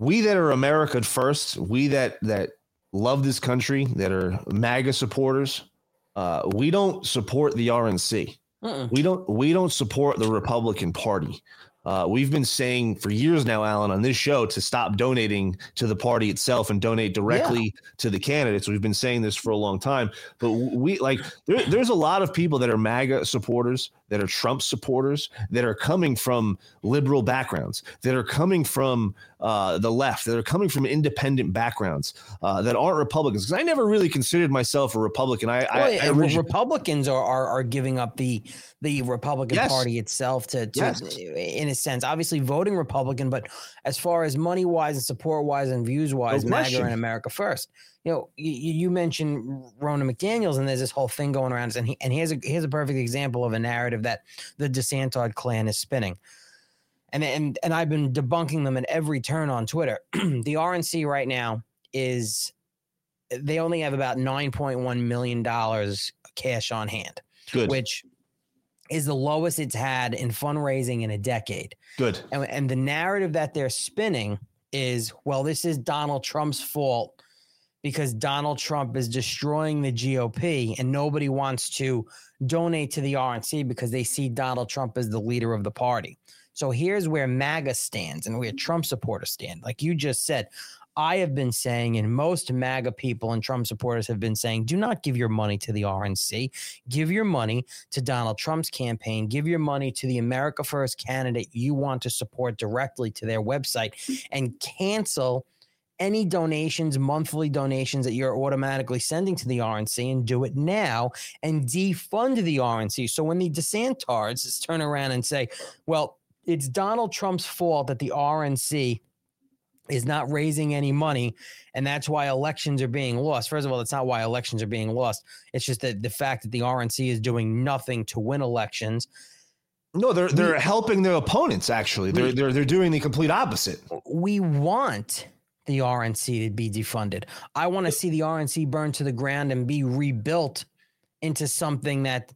we that are America first, we that that love this country, that are MAGA supporters, uh, we don't support the RNC. Mm-mm. We don't we don't support the Republican Party. Uh, we've been saying for years now, Alan, on this show to stop donating to the party itself and donate directly to the candidates. We've been saying this for a long time, but we like there, there's a lot of people that are MAGA supporters, that are Trump supporters, that are coming from liberal backgrounds, that are coming from uh, the left, that are coming from independent backgrounds, uh, that aren't Republicans. Because I never really considered myself a Republican. I, I, Well, I yeah, origi- Republicans are, are are giving up the the Republican Yes. Party itself to, to Yes. in a sense, obviously voting Republican, but as far as money wise and support wise and views wise, MAGA question. and America first. You know, you, you mentioned Ronna McDaniel's, and there's this whole thing going around, and he, and here's a here's a perfect example of a narrative that the DeSantis clan is spinning. And, and and I've been debunking them at every turn on Twitter. the RNC right now is they only have about nine point one million dollars cash on hand, Good. which is the lowest it's had in fundraising in a decade. Good. And, and the narrative that they're spinning is, well, this is Donald Trump's fault because Donald Trump is destroying the GOP and nobody wants to donate to the RNC because they see Donald Trump as the leader of the party. So here's where MAGA stands and where Trump supporters stand. Like you just said, I have been saying, and most MAGA people and Trump supporters have been saying, do not give your money to the RNC. Give your money to Donald Trump's campaign. Give your money to the America First candidate you want to support directly to their website and cancel any donations, monthly donations that you're automatically sending to the RNC and do it now and defund the RNC. So when the DeSantards turn around and say, well, it's Donald Trump's fault that the RNC is not raising any money and that's why elections are being lost. First of all, that's not why elections are being lost. It's just that the fact that the RNC is doing nothing to win elections. No, they're they're helping their opponents. Actually, they're they're they're doing the complete opposite. We want the RNC to be defunded. I want to see the RNC burn to the ground and be rebuilt into something that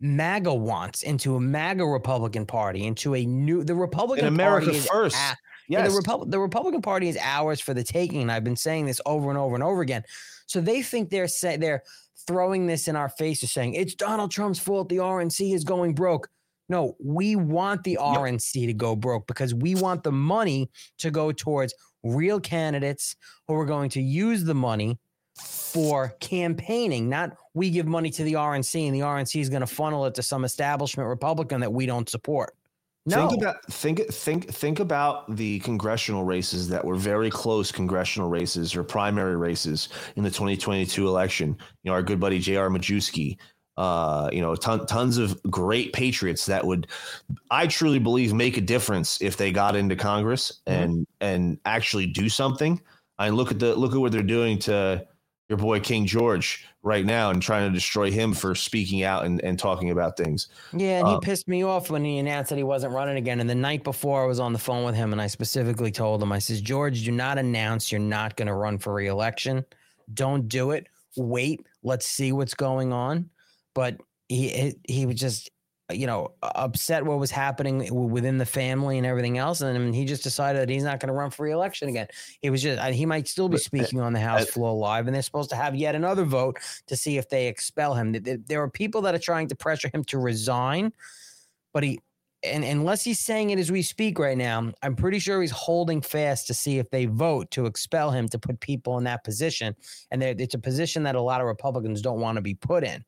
MAGA wants, into a MAGA Republican Party, into a new the Republican America Party first. a- yeah, Yes. the, Repub- the Republican Party is ours for the taking, and I've been saying this over and over and over again. So they think they're say, they're throwing this in our faces, saying it's Donald Trump's fault. The RNC is going broke. No, we want the RNC to go broke because we want the money to go towards real candidates who are going to use the money for campaigning. Not we give money to the RNC and the RNC is going to funnel it to some establishment Republican that we don't support. No, Think about think think think about the congressional races that were very close congressional races or primary races in the 2022 election. You know, our good buddy J.R. Majewski. Uh, you know, ton, tons of great patriots that would, I truly believe, make a difference if they got into Congress and and actually do something. I mean, look at the look at what they're doing to your boy King George right now and trying to destroy him for speaking out and, and talking about things. Yeah, and he Um, pissed me off when he announced that he wasn't running again. And the night before, I was on the phone with him, and I specifically told him, I says, George, do not announce you're not going to run for reelection. Don't do it. Wait. Let's see what's going on. But he he, he was just, you know, upset what was happening within the family and everything else, and then he just decided that he's not going to run for reelection again. He was just, he might still be uh, speaking on the House uh, floor live, and they're supposed to have yet another vote to see if they expel him. Th- th- There are people that are trying to pressure him to resign, but he and unless he's saying it as we speak right now, I'm pretty sure he's holding fast to see if they vote to expel him to put people in that position. And it's a position that a lot of Republicans don't want to be put in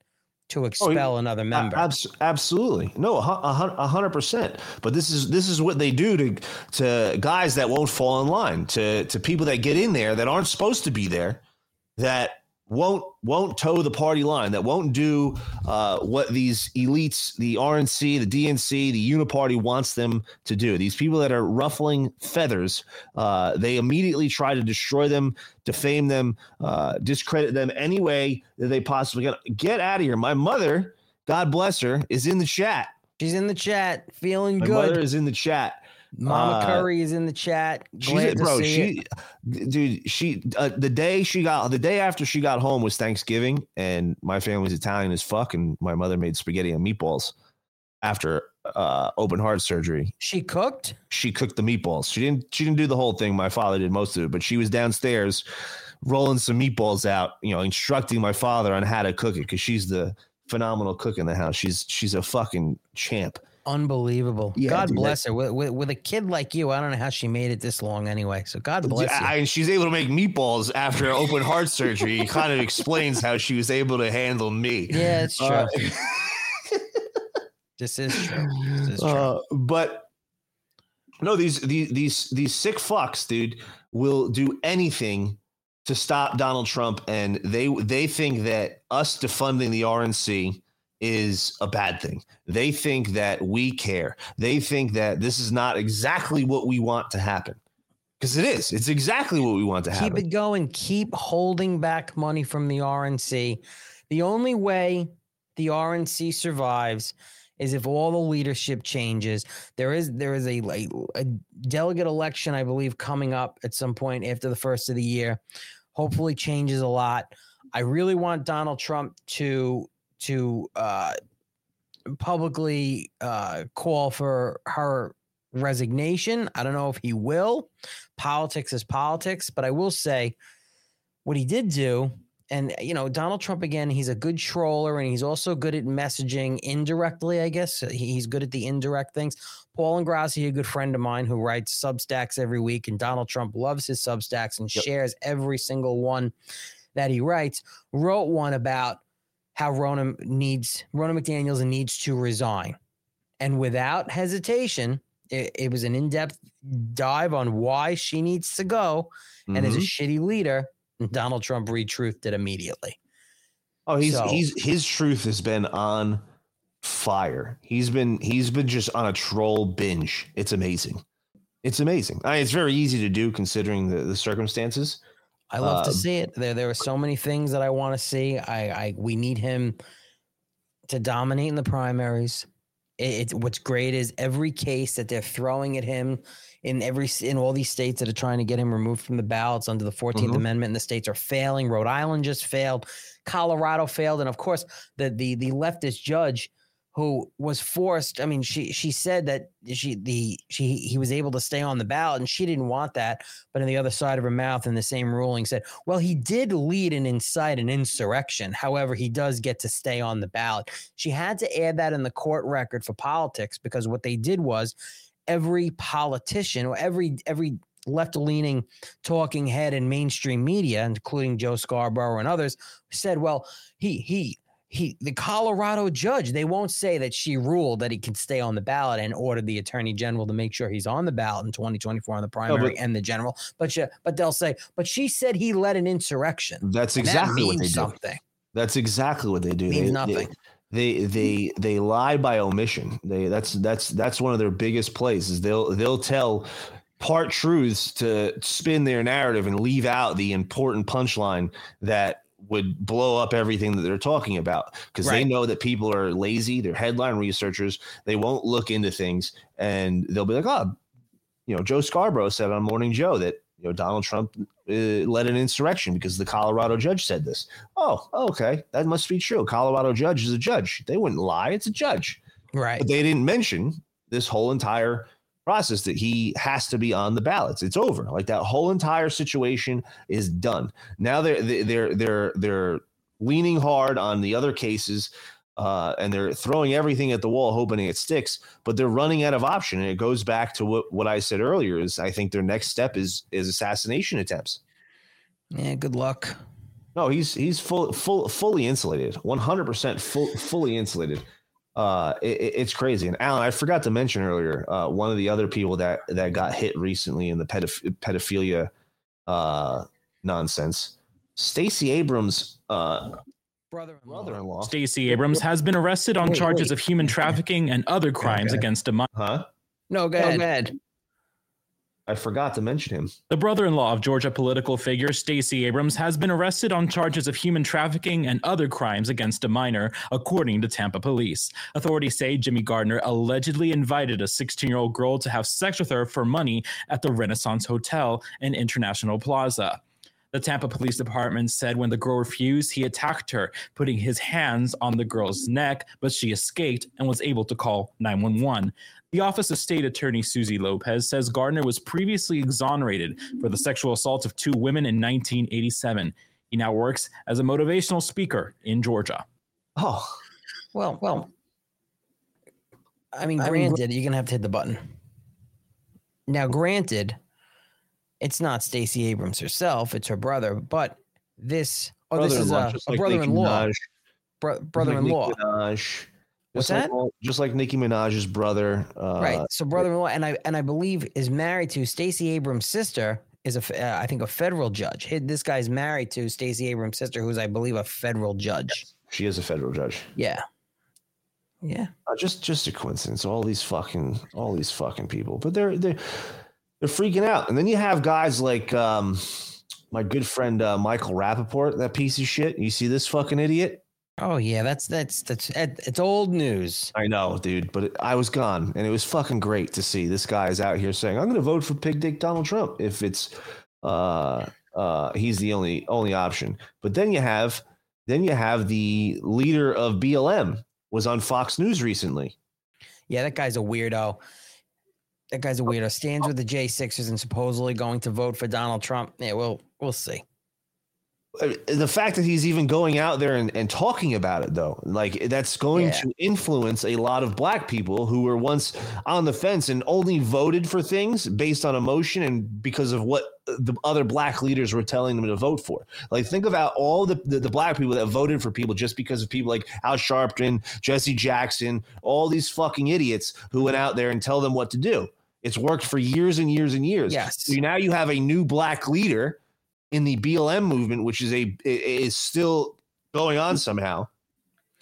to oh, expel another member. Abs- absolutely, no, a hun- a hun- a hundred percent. But this is this is what they do to to guys that won't fall in line, to to people that get in there that aren't supposed to be there, that won't won't toe the party line, that won't do uh, what these elites, the RNC, the DNC, the Uniparty wants them to do. These people that are ruffling feathers, uh, they immediately try to destroy them, defame them, uh, discredit them any way that they possibly can. Get out of here. My mother, God bless her, is in the chat. She's in the chat, feeling My good. mother is in the chat. Mama Uh, Curry is in the chat. Glad to bro. She, it. dude. She uh, the day she got the day after she got home was Thanksgiving, and my family's Italian as fuck, and my mother made spaghetti and meatballs after uh, open heart surgery. She cooked. She cooked the meatballs. She didn't. She didn't do the whole thing. My father did most of it, but she was downstairs rolling some meatballs out. You know, instructing my father on how to cook it because she's the phenomenal cook in the house. She's she's a fucking champ. Unbelievable. Yeah, God dude, bless her. With, with, with a kid like you, I don't know how she made it this long anyway. So God bless. I, and she's able to make meatballs after open heart surgery. Kind of explains how she was able to handle me. Yeah, it's true. Uh, this is true. This is true. Uh, but no, these these these these sick fucks, dude, will do anything to stop Donald Trump, and they they think that us defunding the RNC is a bad thing. They think that we care. They think that this is not exactly what we want to happen. Because it is. It's exactly what we want to happen. keep it going. Keep holding back money from the RNC. The only way the RNC survives is if all the leadership changes. There is there is a, a, a delegate election, I believe, coming up at some point after the first of the year. Hopefully, changes a lot. I really want Donald Trump to to uh, publicly uh, call for her resignation. I don't know if he will. Politics is politics, but I will say what he did do. And you know, Donald Trump again, he's a good troller and he's also good at messaging indirectly, I guess. He's good at the indirect things. Paul Ingrassi, a good friend of mine who writes Substacks every week, and Donald Trump loves his Substacks and shares every single one that he writes, wrote one about how Ronna needs Ronna McDaniels needs to resign. And without hesitation, it, it was an in-depth dive on why she needs to go. And as a mm-hmm. shitty leader, Donald Trump retruthed it immediately. Oh, he's So- he's his truth has been on fire. He's been he's been just on a troll binge. It's amazing. It's amazing. I mean, it's very easy to do considering the, the circumstances. I love to Um, see it. There, there are so many things that I want to see. I, I, we need him to dominate in the primaries. It, it, what's great is every case that they're throwing at him in every in all these states that are trying to get him removed from the ballots under the 14th Mhm. Amendment, and the states are failing. Rhode Island just failed. Colorado failed, and of course, the the the leftist judge who was forced. I mean, she she said that she the she he was able to stay on the ballot, and she didn't want that. But on the other side of her mouth, in the same ruling, said, "Well, he did lead and incite an insurrection. However, he does get to stay on the ballot." She had to add that in the court record for politics because what they did was every politician or every every left leaning talking head in mainstream media, including Joe Scarborough and others, said, "Well, he he." He, the Colorado judge, they won't say that she ruled that he can stay on the ballot and ordered the attorney general to make sure he's on the ballot in 2024 on the oh, primary and the general. But she, but they'll say, but she said he led an insurrection. That's And that exactly what they do. something. That's exactly what they do. Means they, nothing. They, they they they lie by omission. They that's that's that's one of their biggest plays. Is they'll they'll tell part truths to spin their narrative and leave out the important punchline that would blow up everything that they're talking about because they know that people are lazy. They're headline researchers. They won't look into things and they'll be like, oh, you know, Joe Scarborough said on Morning Joe that you know Donald Trump uh, led an insurrection because the Colorado judge said this. Oh, okay, that must be true. Colorado judge is a judge. They wouldn't lie. It's a judge, right? But they didn't mention this whole entire process that he has to be on the ballots. It's over. Like that whole entire situation is done. Now they're they're they're they're leaning hard on the other cases uh, and they're throwing everything at the wall, hoping it sticks. But they're running out of option, and it goes back to what, what I said earlier. Is I think their next step is is assassination attempts. Yeah, good luck. No, he's he's full full fully insulated, one hundred percent full fully insulated. Uh, it, it- it's crazy. And Alan, I forgot to mention earlier, uh, one of the other people that that got hit recently in the pedoph- pedophilia uh nonsense, Stacey Abrams, uh, brother-in-law. Stacey Abrams has been arrested on Wait, charges wait. of human trafficking and other crimes Okay. against a minor. Huh? No, go ahead go ahead. I forgot to mention him. The brother-in-law of Georgia political figure Stacey Abrams has been arrested on charges of human trafficking and other crimes against a minor, according to Tampa police. Authorities say Jimmy Gardner allegedly invited a 16-year-old girl to have sex with her for money at the Renaissance Hotel in International Plaza. The Tampa Police Department said when the girl refused, he attacked her, putting his hands on the girl's neck, but she escaped and was able to call 911. The Office of State Attorney Susie Lopez says Gardner was previously exonerated for the sexual assault of two women in 1987. He now works as a motivational speaker in Georgia. Oh, well, well. I mean, I mean, granted, you're gonna have to hit the button. Now, granted, it's not Stacey Abrams herself; it's her brother. But this, oh, this is Brother-in-law, a, a like brother-in-law. Bro- brother-in-law. Nicki Minaj. What's Just that? all- just like Nicki Minaj's brother. Uh, right. So brother-in-law, and I and I believe is married to Stacey Abrams' sister. Is a uh, I think a federal judge. This guy's married to Stacey Abrams' sister, who's I believe a federal judge. She is a federal judge. Yeah. Yeah. Uh, just just a coincidence. All these fucking all these fucking people, but they're they're they're freaking out. And then you have guys like um, my good friend uh, Michael Rapaport, that piece of shit. You see this fucking idiot? Oh yeah, that's that's that's it's old news. I know, dude, but it, I was gone, and it was fucking great to see this guy is out here saying, "I'm going to vote for Pig Dick Donald Trump if it's uh uh he's the only only option." But then you have then you have the leader of BLM was on Fox News recently. Yeah, that guy's a weirdo. That guy's a weirdo. Stands with the J Sixers and supposedly going to vote for Donald Trump. Yeah, we'll we'll see. The fact that he's even going out there and, and talking about it though like that's going Yeah. to influence a lot of black people who were once on the fence and only voted for things based on emotion and because of what the other black leaders were telling them to vote for like think about all the, the, the black people that voted for people just because of people like al sharpton jesse jackson all these fucking idiots who went out there and tell them what to do it's worked for years and years and years Yes. so now you have a new black leader in the BLM movement, which is a is still going on somehow,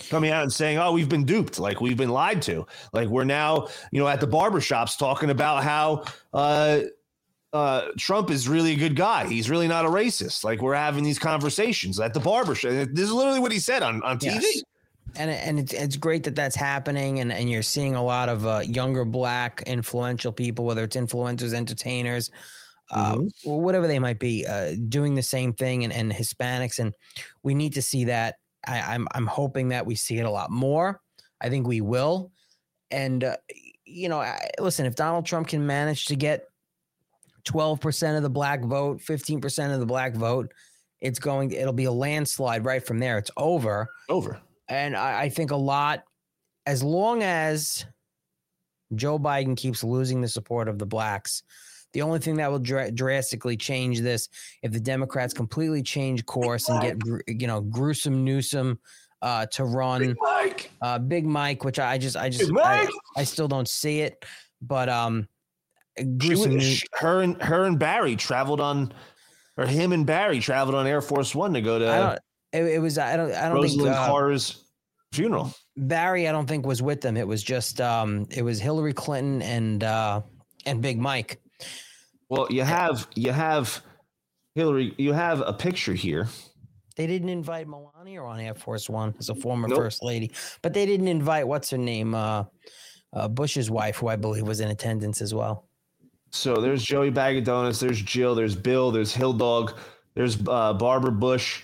coming out and saying, "Oh, we've been duped, like we've been lied to, like we're now, you know, at the barbershops talking about how uh, uh, Trump is really a good guy. He's really not a racist. Like we're having these conversations at the barbershop. This is literally what he said on on TV. Yes. And and it's, it's great that that's happening, and, and you're seeing a lot of uh, younger black influential people, whether it's influencers, entertainers, uh, or whatever they might be, uh, doing the same thing, and, and Hispanics, and we need to see that. I, I'm I'm hoping that we see it a lot more. I think we will, and uh, you know, I, listen, if Donald Trump can manage to get 12% of the black vote, 15% of the black vote, it's going, it'll be a landslide right from there. It's over. Over. And I, I think a lot, as long as Joe Biden keeps losing the support of the blacks, the only thing that will dra- drastically change this, if the Democrats completely change course and get, you know, gruesome Newsom uh, to run, Big Mike, uh, Big Mike, which I just, I just, I, I still don't see it, but um, gruesome. was- her and her and Barry traveled on, or him and Barry traveled on Air Force One to go to I don't. It, it was. I don't. I don't Rosalynn think uh, Carr's funeral. Barry. I don't think was with them. It was just. Um. It was Hillary Clinton and uh and Big Mike. Well, you have you have Hillary. You have a picture here. They didn't invite Melania on Air Force One as a former Nope. first lady, but they didn't invite what's her name, uh, uh, Bush's wife, who I believe was in attendance as well. So there's Joey Bag of Donuts. There's Jill. There's Bill. There's Hill Dog. There's uh, Barbara Bush.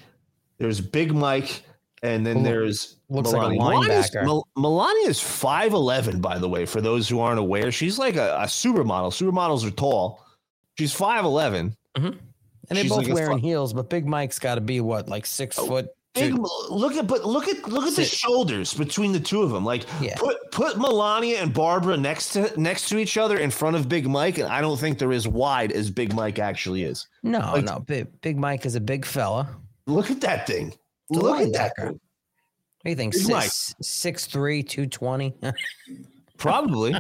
There's Big Mike. And then Who there's looks like a Melania. Melania's- linebacker. Mel- Melania is 5'11, by the way, for those who aren't aware. She's like a, a supermodel. Supermodels are tall. She's 5'11. Mm-hmm. And they're She's both like a wearing fu- heels, but Big Mike's got to be what, like six oh, foot? Big, two- look at but look at look at the Sit. shoulders between the two of them. Like put put Melania and Barbara next to next to each other in front of Big Mike, and I don't think they're as wide as Big Mike actually is. No, Like, no. Big, Big Mike is a big fella. Look at that thing. Look at that. linebacker. thing. What do you think? Big Mike. Six, six three, two twenty. Probably,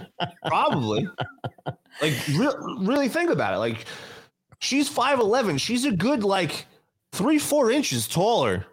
probably. Like re- really think about it. Like she's five eleven. She's a good like three four inches taller.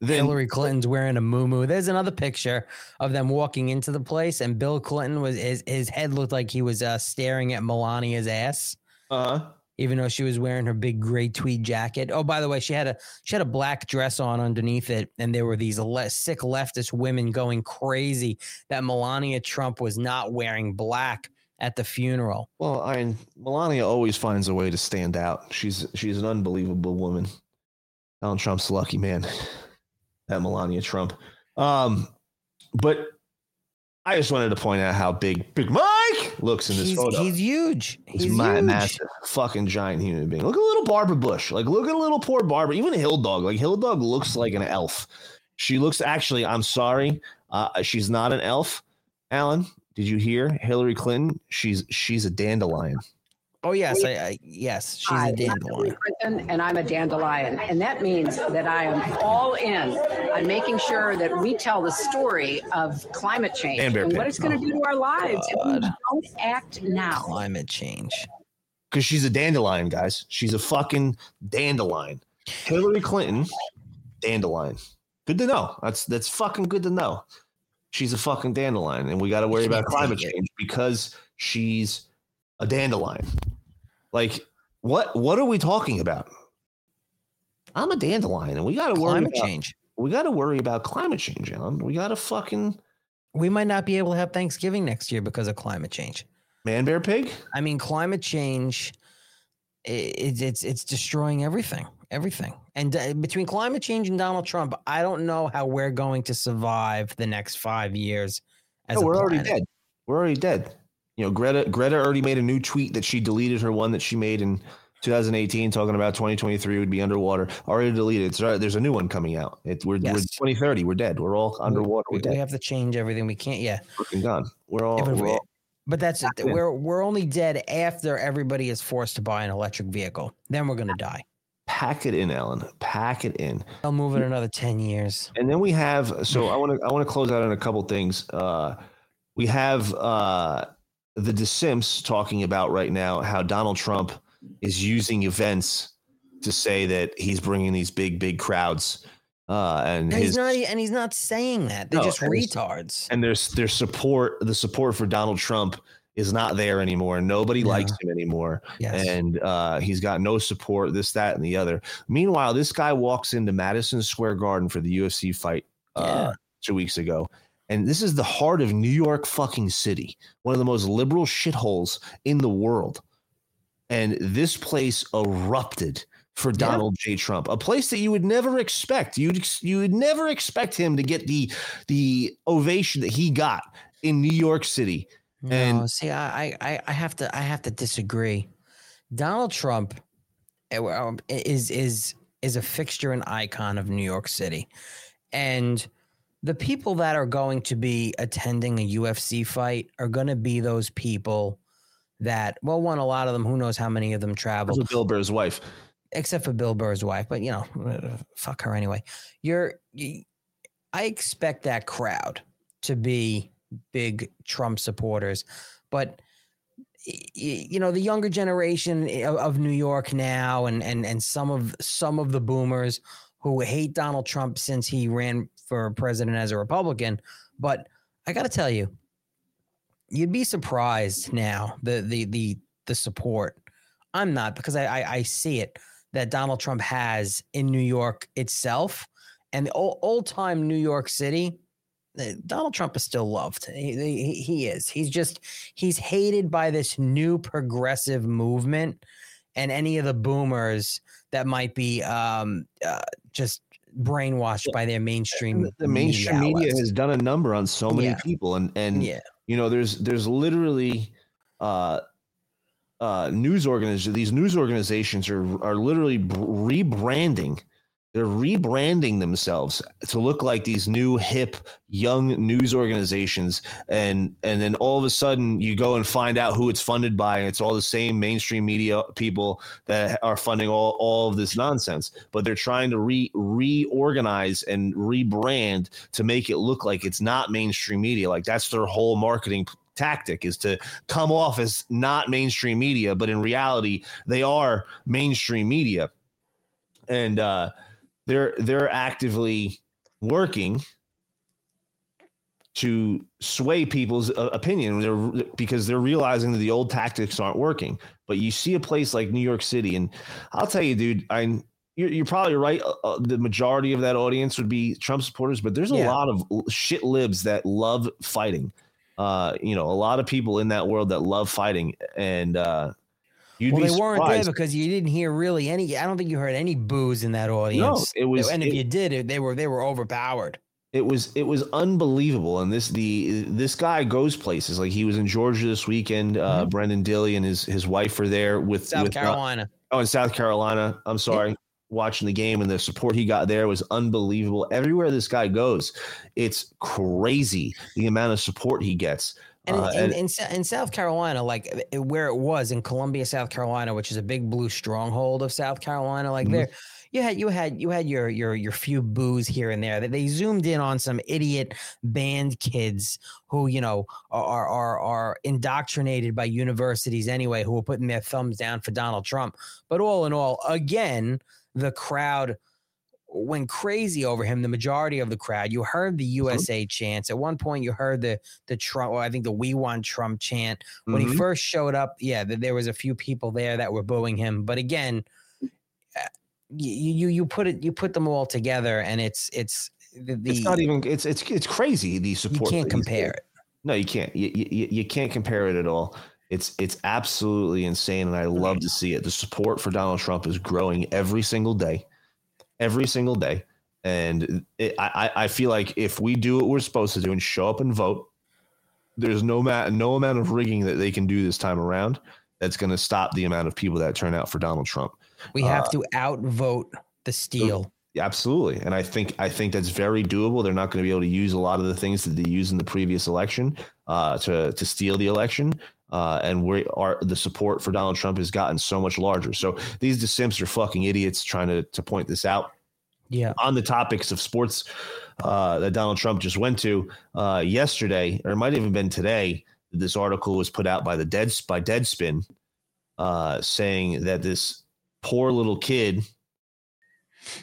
Than Hillary Clinton's wearing a muumuu. There's another picture of them walking into the place, and Bill Clinton was his his head looked like he was uh, staring at Melania's ass. Uh huh. Even though she was wearing her big gray tweed jacket. Oh, by the way, she had a she had a black dress on underneath it, and there were these le- sick leftist women going crazy that Melania Trump was not wearing black at the funeral. Well, I mean, Melania always finds a way to stand out. She's she's an unbelievable woman. Donald Trump's lucky man. That Melania Trump. Um, but I just wanted to point out how big Big Mike looks in this He's, photo. he's huge. He's, He's ma- huge. massive, fucking giant human being. Look at little Barbara Bush. Like, look at little poor Barbara. Even Hill Dog. Like, Hill Dog looks like an elf. She looks actually. I'm sorry. Uh, she's not an elf, Alan, did you hear Hillary Clinton? She's she's a dandelion. Oh yes, I, I yes, she's Hi, a I'm dandelion. And I'm a dandelion, and that means that I am all in on making sure that we tell the story of climate change And and what it's going to do to our lives if we don't act now. Climate change. Because she's a dandelion, guys. She's a fucking dandelion. Hillary Clinton, dandelion. Good to know. That's that's fucking good to know. She's a fucking dandelion, and we got to worry about climate change because she's a dandelion. Like what? What are we talking about? I'm a dandelion, and we got to worry about Climate about, change. We got to worry about climate change, Alan. We got to fucking We might not be able to have Thanksgiving next year because of climate change. man, bear, pig. I mean, climate change, i- it's it's it's destroying everything, everything. And uh, between climate change and Donald Trump, I don't know how we're going to survive the next five years. As No, we're already dead. We're already dead. You know, Greta Greta already made a new tweet that she deleted her one that she made in 2018 talking about 2023 would be underwater. Already deleted. Right. There's a new one coming out. It, we're, we're 2030. We're dead. We're all underwater. We, We're we have to change everything. We can't. Yeah. Fucking gone. We're all. We're all but that's it. We're we're only dead after everybody is forced to buy an electric vehicle. Then we're gonna die. pack it in, Alan. Pack it in. I'll move it another ten years. And then we have. So I want to. I want to close out on a couple things. Uh, we have uh, the DeSimps talking about right now how Donald Trump is using events to say that he's bringing these big, big crowds. Uh, and And his he's not. And he's not saying that. They're No, just and retards. and there's their support. The support for Donald Trump is not there anymore. Nobody likes him anymore. Yes. And uh, he's got no support. This, that, and the other. Meanwhile, this guy walks into Madison Square Garden for the UFC fight uh, two weeks ago. And this is the heart of New York fucking city, one of the most liberal shitholes in the world. And this place erupted for Donald J. Trump, a place that you would never expect. You'd you would never expect him to get the the ovation that he got in New York City. No, And see, I, I, I have to, I have to disagree. Donald Trump eh, um, is is is a fixture and icon of New York City, and the people that are going to be attending a UFC fight are going to be those people that, well, one, a lot of them, who knows how many of them travel, Bill Burr's wife. except for Bill Burr's wife, but you know, uh, fuck her anyway. You're, you, I expect that crowd to be big Trump supporters, but you know the younger generation of, of New York now, and and and some of some of the boomers who hate Donald Trump since he ran for president as a Republican. But I got to tell you, you'd be surprised now the the the the support. I'm not because I, I I see it that Donald Trump has in New York itself and the old, old time New York City. uh, Donald Trump is still loved. He, he, he is. He's just he's hated by this new progressive movement and any of the boomers that might be um, uh, just brainwashed by their mainstream. the mainstream media, outlets. has done a number on so many Yeah. people and and Yeah. you know there's there's literally uh uh news organizations these news organizations are are literally b- rebranding they're rebranding themselves to look like these new hip young news organizations. And and then all of a sudden you go and find out who it's funded by and it's all the same mainstream media people that are funding all, all of this nonsense. But they're trying to re reorganize and rebrand to make it look like it's not mainstream media. Like that's their whole marketing tactic is to come off as not mainstream media but in reality they are mainstream media. And uh they're they're actively working to sway people's uh, opinion. They're, because they're realizing that the old tactics aren't working. But you see a place like new york city and i'll tell you dude i you're, you're probably right uh, uh, the majority of that audience would be trump supporters but there's a Yeah. lot of shit libs that love fighting. Uh you know a lot of people in that world that love fighting and uh you'd well, be they weren't there because you didn't hear really any. I don't think you heard any boos in that audience. No, it was- and if it- you did, they were they were overpowered. it was it was unbelievable and this the this guy goes places like he was in georgia this weekend uh Brenden Dilley and his his wife were there with Mm-hmm. South with, uh, Carolina. oh in south carolina i'm sorry watching the game and the support he got there was unbelievable. Everywhere this guy goes, it's crazy the amount of support he gets. And, Uh, in, and- in, in South Carolina, like uh, where it was in Columbia, South Carolina, which is a big blue stronghold of South Carolina, like Mhm. there, you had you had you had your your your few boos here and there. That they zoomed in on some idiot band kids who you know are are are indoctrinated by universities anyway, who were putting their thumbs down for Donald Trump. But all in all, again, the crowd went crazy over him. The majority of the crowd, you heard the USA chants. At one point, you heard the the Trump, or I think the "We Want Trump" chant when he Mhm. first showed up. Yeah, th- there was a few people there that were booing him. But again, uh, you you you put it you put them all together, and it's it's the, the it's not even it's it's it's crazy the support you can't compare it. no you can't you, you, you can't compare it at all it's it's absolutely insane and i love to see it the support for donald trump is growing every single day every single day and it, I, I feel like if we do what we're supposed to do and show up and vote there's no ma- no amount of rigging that they can do this time around that's going to stop the amount of people that turn out for donald trump we have Uh, to outvote the steal. absolutely, and I think I think that's very doable. They're not going to be able to use a lot of the things that they used in the previous election uh, to to steal the election. Uh, and we are the support for Donald Trump has gotten so much larger. So these DeSimps are fucking idiots trying to to point this out. Yeah. On the topics of sports uh, that Donald Trump just went to uh, yesterday, or it might have even been today, this article was put out by the Dead by Deadspin, uh, saying that this poor little kid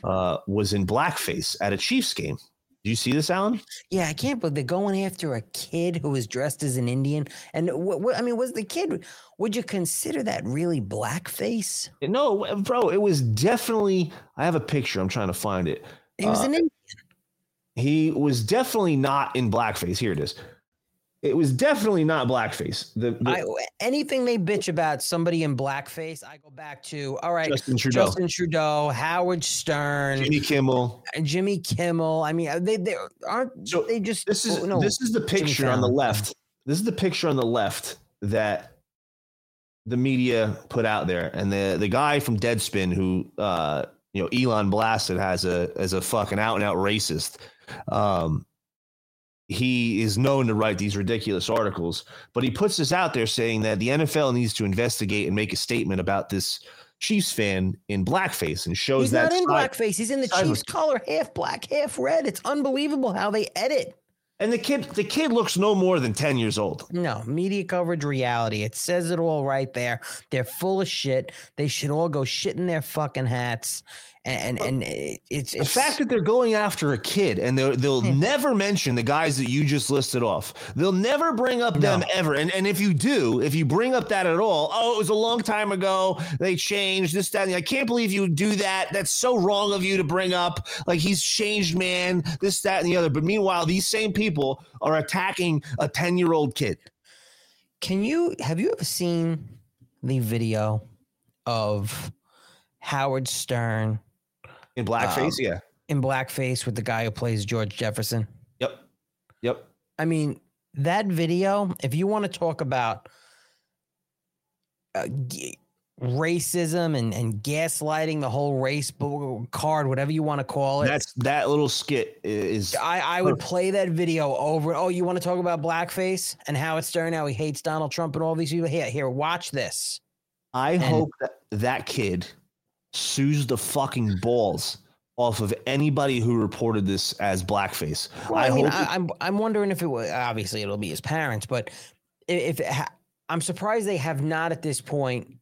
uh, was in blackface at a Chiefs game. Do you see this, Alan? Yeah, I can't believe they're going after a kid who was dressed as an Indian. And what, what I mean, was the kid? Would you consider that really blackface? No, bro, it was definitely. I have a picture. I'm trying to find it. He was Uh, an Indian. He was definitely not in blackface. Here it is. It was definitely not blackface. The, the- I, anything they bitch about somebody in blackface, I go back to all right. Justin Trudeau. Justin Trudeau, Howard Stern, Jimmy Kimmel, Jimmy Kimmel. I mean, they they aren't they just this is oh, no, this is the picture on the left. This is the picture on the left that the media put out there, and the the guy from Deadspin who uh you know Elon blasted has a as a fucking out and out racist. Um, he is known to write these ridiculous articles, but he puts this out there saying that the NFL needs to investigate and make a statement about this Chiefs fan in blackface and shows He's that not in side- blackface. He's in the Chiefs color, half black, half red. It's unbelievable how they edit. And the kid, the kid looks no more than ten years old. No, media coverage reality. It says it all right there. They're full of shit. They should all go shit in their fucking hats. And and, and it- it's The fact that they're going after a kid and they'll, they'll Hmm. never mention the guys that you just listed off. They'll never bring up them ever. And, and if you do, if you bring up that at all, oh, it was a long time ago. They changed this, that. And I can't believe you would do that. That's so wrong of you to bring up. Like he's changed, man, this, that, and the other. But meanwhile, these same people are attacking a 10 year old kid. Can you have you ever seen the video of Howard Stern in blackface? um, yeah. In blackface with the guy who plays George Jefferson? Yep. Yep. I mean, that video, if you want to talk about uh, g- racism and, and gaslighting the whole race bo- card, whatever you want to call it. That's that little skit is. I, I would play that video over. Oh, you want to talk about blackface and how it's Stern, how he hates Donald Trump and all these people? Here, here, watch this. I hope that that kid sues the fucking balls off of anybody who reported this as blackface. Well, I, I, mean, hope. I, I'm I'm wondering if it was obviously it'll be his parents, but if it ha- I'm surprised they have not at this point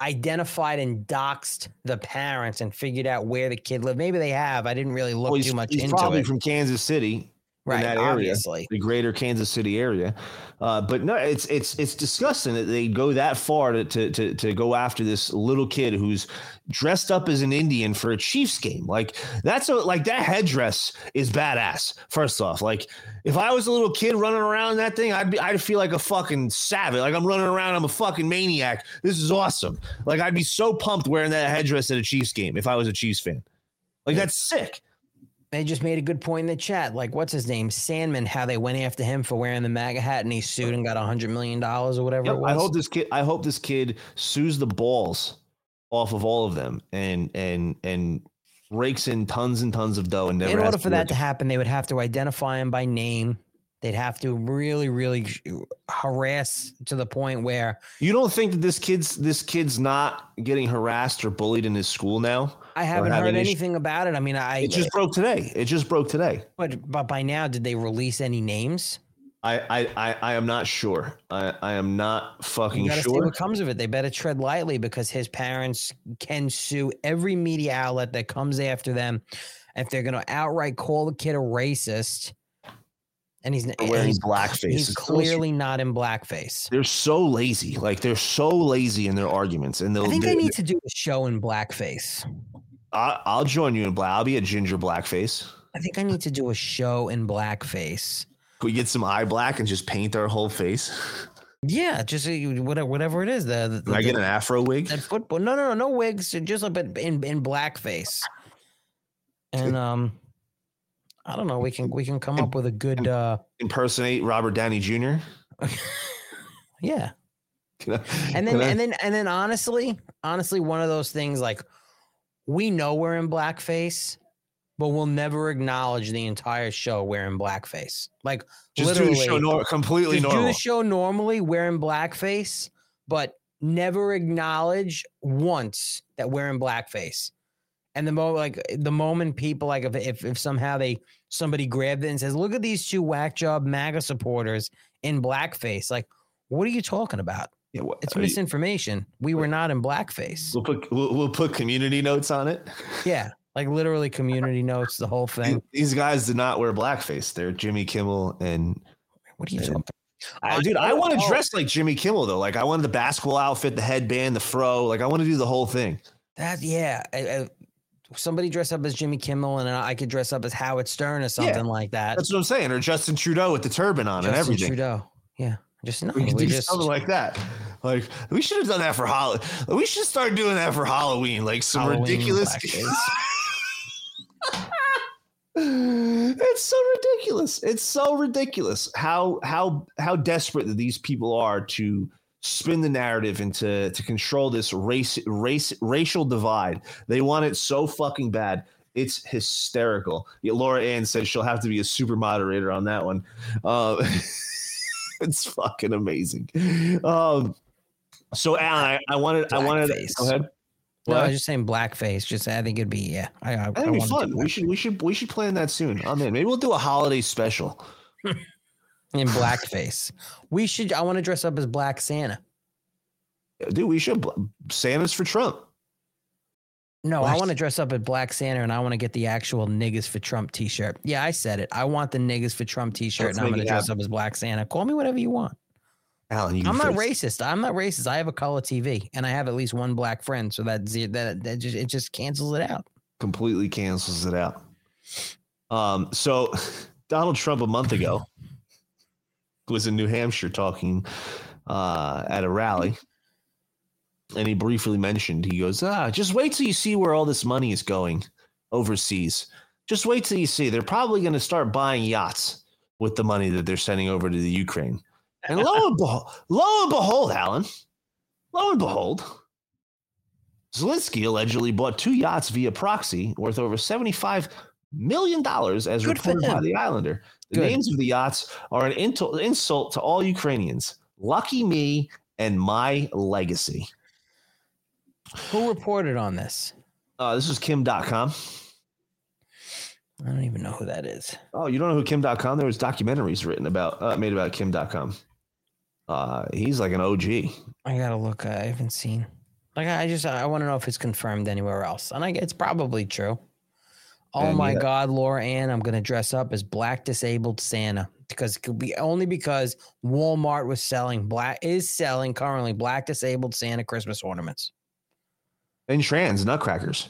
identified and doxed the parents and figured out where the kid lived. Maybe they have. I didn't really look well, too much he's into probably it. Probably from Kansas City. Right, in that area, obviously. the greater Kansas City area, uh, but no, it's it's it's disgusting that they go that far to, to to to go after this little kid who's dressed up as an Indian for a Chiefs game. Like that's a like that headdress is badass. First off, like if I was a little kid running around that thing, I'd be I'd feel like a fucking savage. Like I'm running around, I'm a fucking maniac. This is awesome. Like I'd be so pumped wearing that headdress at a Chiefs game if I was a Chiefs fan. Like that's sick. They just made a good point in the chat. Like, what's his name? Sandmann, how they went after him for wearing the MAGA hat and he sued and got a hundred million dollars or whatever Yep, it was. I hope this kid. I hope this kid sues the balls off of all of them and and and rakes in tons and tons of dough and never In order for that work. to happen, they would have to identify him by name. They'd have to really, really harass to the point where You don't think that this kid's this kid's not getting harassed or bullied in his school now? I haven't heard anything about it. I mean, I It just broke today. It just broke today. But but by now, did they release any names? I I I, I am not sure. I, I am not fucking You gotta see sure. what comes of it. They better tread lightly because his parents can sue every media outlet that comes after them. If they're gonna outright call the kid a racist, and he's wearing he's, blackface. he's clearly not in blackface. They're so lazy. Like they're so lazy in their arguments. And they'll I think they- need to do a show in blackface. I, I'll join you in black. I'll be a ginger blackface. I think I need to do a show in blackface. Could we get some eye black and just paint our whole face? Yeah, just uh, whatever, whatever it is. The, the Can I get an afro wig? That football? No, no, no, no wigs. Just a bit in in blackface. And um, I don't know. We can we can come up with a good uh, Impersonate Robert Downey Jr. yeah. I- And then I- and then and then honestly, honestly, one of those things like we know we're in blackface, but we'll never acknowledge the entire show we're in blackface. Like Just do the show nor- completely just Do the show normally. We're blackface, but never acknowledge once that we're in blackface. And the moment, like the moment people like if, if if somehow they somebody grabbed it and says, "Look at these two whack job MAGA supporters in blackface," like, what are you talking about? Yeah, what, it's are you- misinformation. We were not in blackface. We'll put we'll, we'll put community notes on it. Yeah, like literally community notes, the whole thing. These guys did not wear blackface. They're Jimmy Kimmel and what are you talking? I, dude, I want to oh. dress like Jimmy Kimmel though. Like I wanted the basketball outfit, the headband, the fro. Like I want to do the whole thing. That yeah. I- I- somebody dress up as Jimmy Kimmel, and I could dress up as Howard Stern or something like that. That's what I'm saying. Or Justin Trudeau with the turban on and Justin everything. Trudeau. Yeah, just no. We We, do just something like that. Like we should have done that for Halloween. We should start doing that for Halloween. Like some Halloween ridiculous. it's so ridiculous. It's so ridiculous how how how desperate that these people are to spin the narrative and to to control this race race racial divide. They want it so fucking bad. It's hysterical. Yeah, Laura Ann says she'll have to be a super moderator on that one. Uh, it's fucking amazing. Um, so Alan, I, I wanted I wanted go ahead. No, I was just saying blackface. Just I think it'd be yeah. I, I, I That'd be fun. We should we should we should plan that soon. I'm in. Maybe we'll do a holiday special. in blackface. We should. I want to dress up as Black Santa. Dude, we should. Santa's for Trump. No, I want to dress up as Black Santa, and I want to get the actual "Niggas for Trump" T-shirt. Yeah, I said it. I want the "Niggas for Trump" T-shirt, Let's and I'm going to dress up as Black Santa. Call me whatever you want. Alan, you I'm not racist. I'm not racist. I have a color TV, and I have at least one black friend, so that that that just it just cancels it out. completely cancels it out. Um, so Donald Trump a month ago was in New Hampshire talking uh, at a rally, and he briefly mentioned he goes, "Ah, just wait till you see where all this money is going overseas. Just wait till you see. They're probably going to start buying yachts with the money that they're sending over to the Ukraine." And lo and behold, lo and behold, Alan, lo and behold, Zelensky allegedly bought two yachts via proxy worth over $75 million as Good reported by the Islander. The Good. names of the yachts are an insult to all Ukrainians. Lucky me and my legacy. Who reported on this? Uh, this is Kim Dotcom. I don't even know who that is. Oh, you don't know who Kim Dotcom? There was documentaries written about, uh, made about Kim Dotcom. Uh, he's like an OG. I gotta look. I haven't seen. Like I just I want to know if it's confirmed anywhere else, and I it's probably true. Oh And my yeah. God, Laura Ann, I'm gonna dress up as Black Disabled Santa because it could be only because Walmart was selling black is selling currently Black Disabled Santa Christmas ornaments And trans nutcrackers.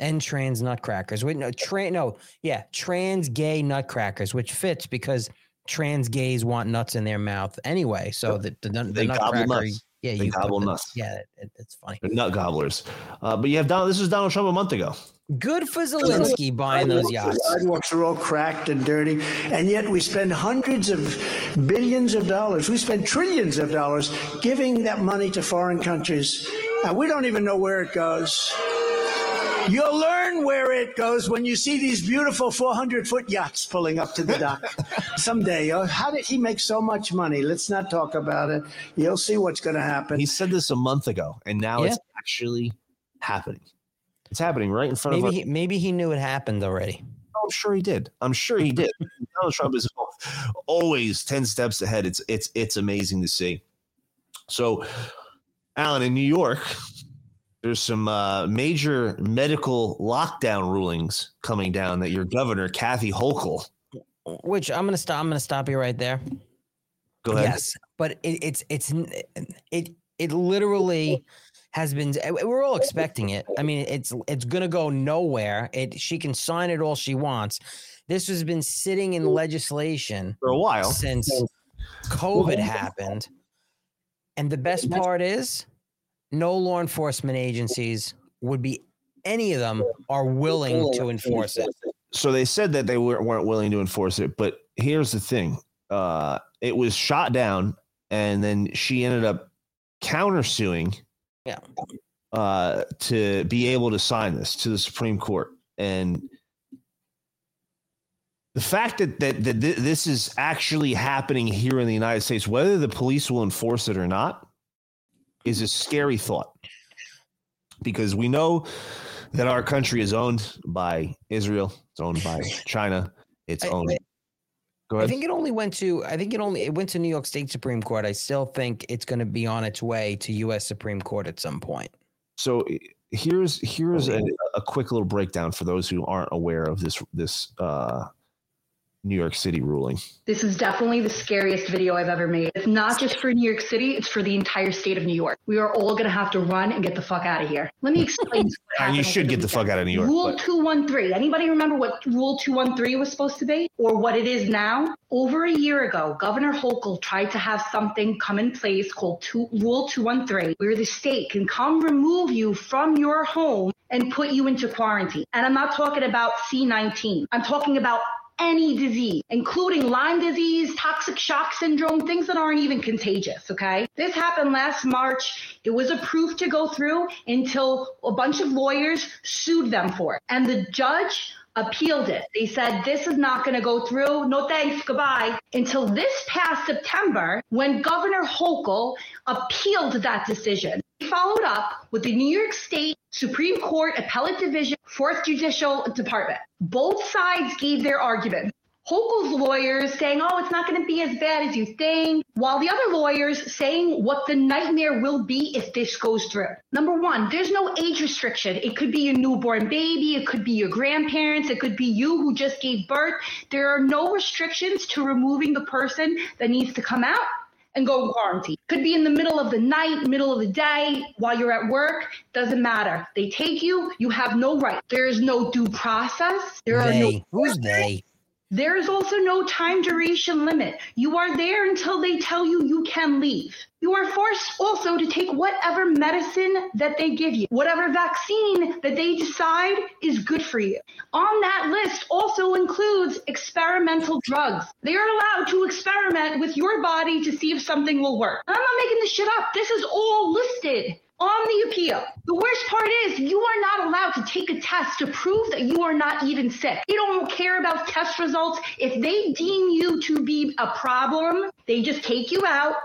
and trans nutcrackers. Wait, no, tra- no, yeah, trans gay nutcrackers, which fits because trans gays want nuts in their mouth anyway. So the the, nut- the They gobble nutcracker, nuts. yeah, They you put gobble the- nuts. Yeah, it, it- it's funny. They're nut gobblers. Uh, but you have Donald, this was Donald Trump a month ago. Good for Zelensky buying those yachts. Sidewalks are all cracked and dirty, and yet we spend hundreds of billions of dollars. We spend trillions of dollars giving that money to foreign countries And we don't even know where it goes. You'll learn where it goes when you see these beautiful 400 foot yachts pulling up to the dock someday. Oh, how did he make so much money? Let's not talk about it. You'll see what's going to happen. He said this a month ago, and now it's actually happening. It's happening right in front Maybe of he, maybe he knew it happened already. I'm sure he did. I'm sure he did. Donald Trump is always ten steps ahead. It's it's it's amazing to see. So, Alan, in New York, there's some uh, major medical lockdown rulings coming down that your governor Kathy Hochul. Which I'm gonna stop. I'm gonna stop you right there. Go ahead. Yes, but it, it's it's it it literally has been. eh, We're all expecting it. I mean, it's it's gonna go nowhere. It she can sign it all she wants. This has been sitting in legislation for a while since COVID happened. And the best part is, no law enforcement agencies would be any of them are willing to enforce it. So they said that they weren't, willing to enforce it, but here's the thing: uh, it was shot down, and then she ended up countersuing Yeah. uh, to be able to sign this to the Supreme Court. And the fact that, that, that thi- this is actually happening here in the United States, whether the police will enforce it or not, is a scary thought. Because we know that our country is owned by Israel, it's owned by China, it's I- owned. I think it only went to. I think it only it went to New York State Supreme Court. I still think it's going to be on its way to U.S. Supreme Court at some point. So here's here's a, a quick little breakdown for those who aren't aware of this this uh, New York City ruling. This is definitely the scariest video I've ever made. It's not just for New York City, it's for the entire state of New York. We are all going to have to run and get the fuck out of here. Let me explain. you uh, should get the fuck out of New York. Rule but- 213. Anybody remember what Rule 213 was supposed to be or what it is now? Over a year ago, Governor Hochul tried to have something come in place called two, Rule 213, where the state can come remove you from your home and put you into quarantine. And I'm not talking about C19. I'm talking about any disease, including Lyme disease, toxic shock syndrome, things that aren't even contagious, okay? This happened last March. It was approved to go through until a bunch of lawyers sued them for it. And the judge appealed it. They said, this is not going to go through. No thanks. Goodbye. Until this past September, when Governor Hochul appealed that decision. He followed up with the New York State Supreme Court Appellate Division, Fourth Judicial Department. Both sides gave their argument. Hochul's lawyers saying, oh, it's not going to be as bad as you think, while the other lawyers saying what the nightmare will be if this goes through. Number one, there's no age restriction. It could be a newborn baby, it could be your grandparents, it could be you who just gave birth. There are no restrictions to removing the person that needs to come out and go in quarantine. Could be in the middle of the night, middle of the day, while you're at work. Doesn't matter. They take you. You have no right. There is no due process. There are no. Who's they? There is also no time duration limit. You are there until they tell you you can leave. You are forced also to take whatever medicine that they give you, whatever vaccine that they decide is good for you. On that list also includes experimental drugs. They are allowed to experiment with your body to see if something will work. I'm not making this shit up. This is all listed on the appeal. The worst part is you are not allowed to take a test to prove that you are not even sick. They don't care about test results. If they deem you to be a problem, they just take you out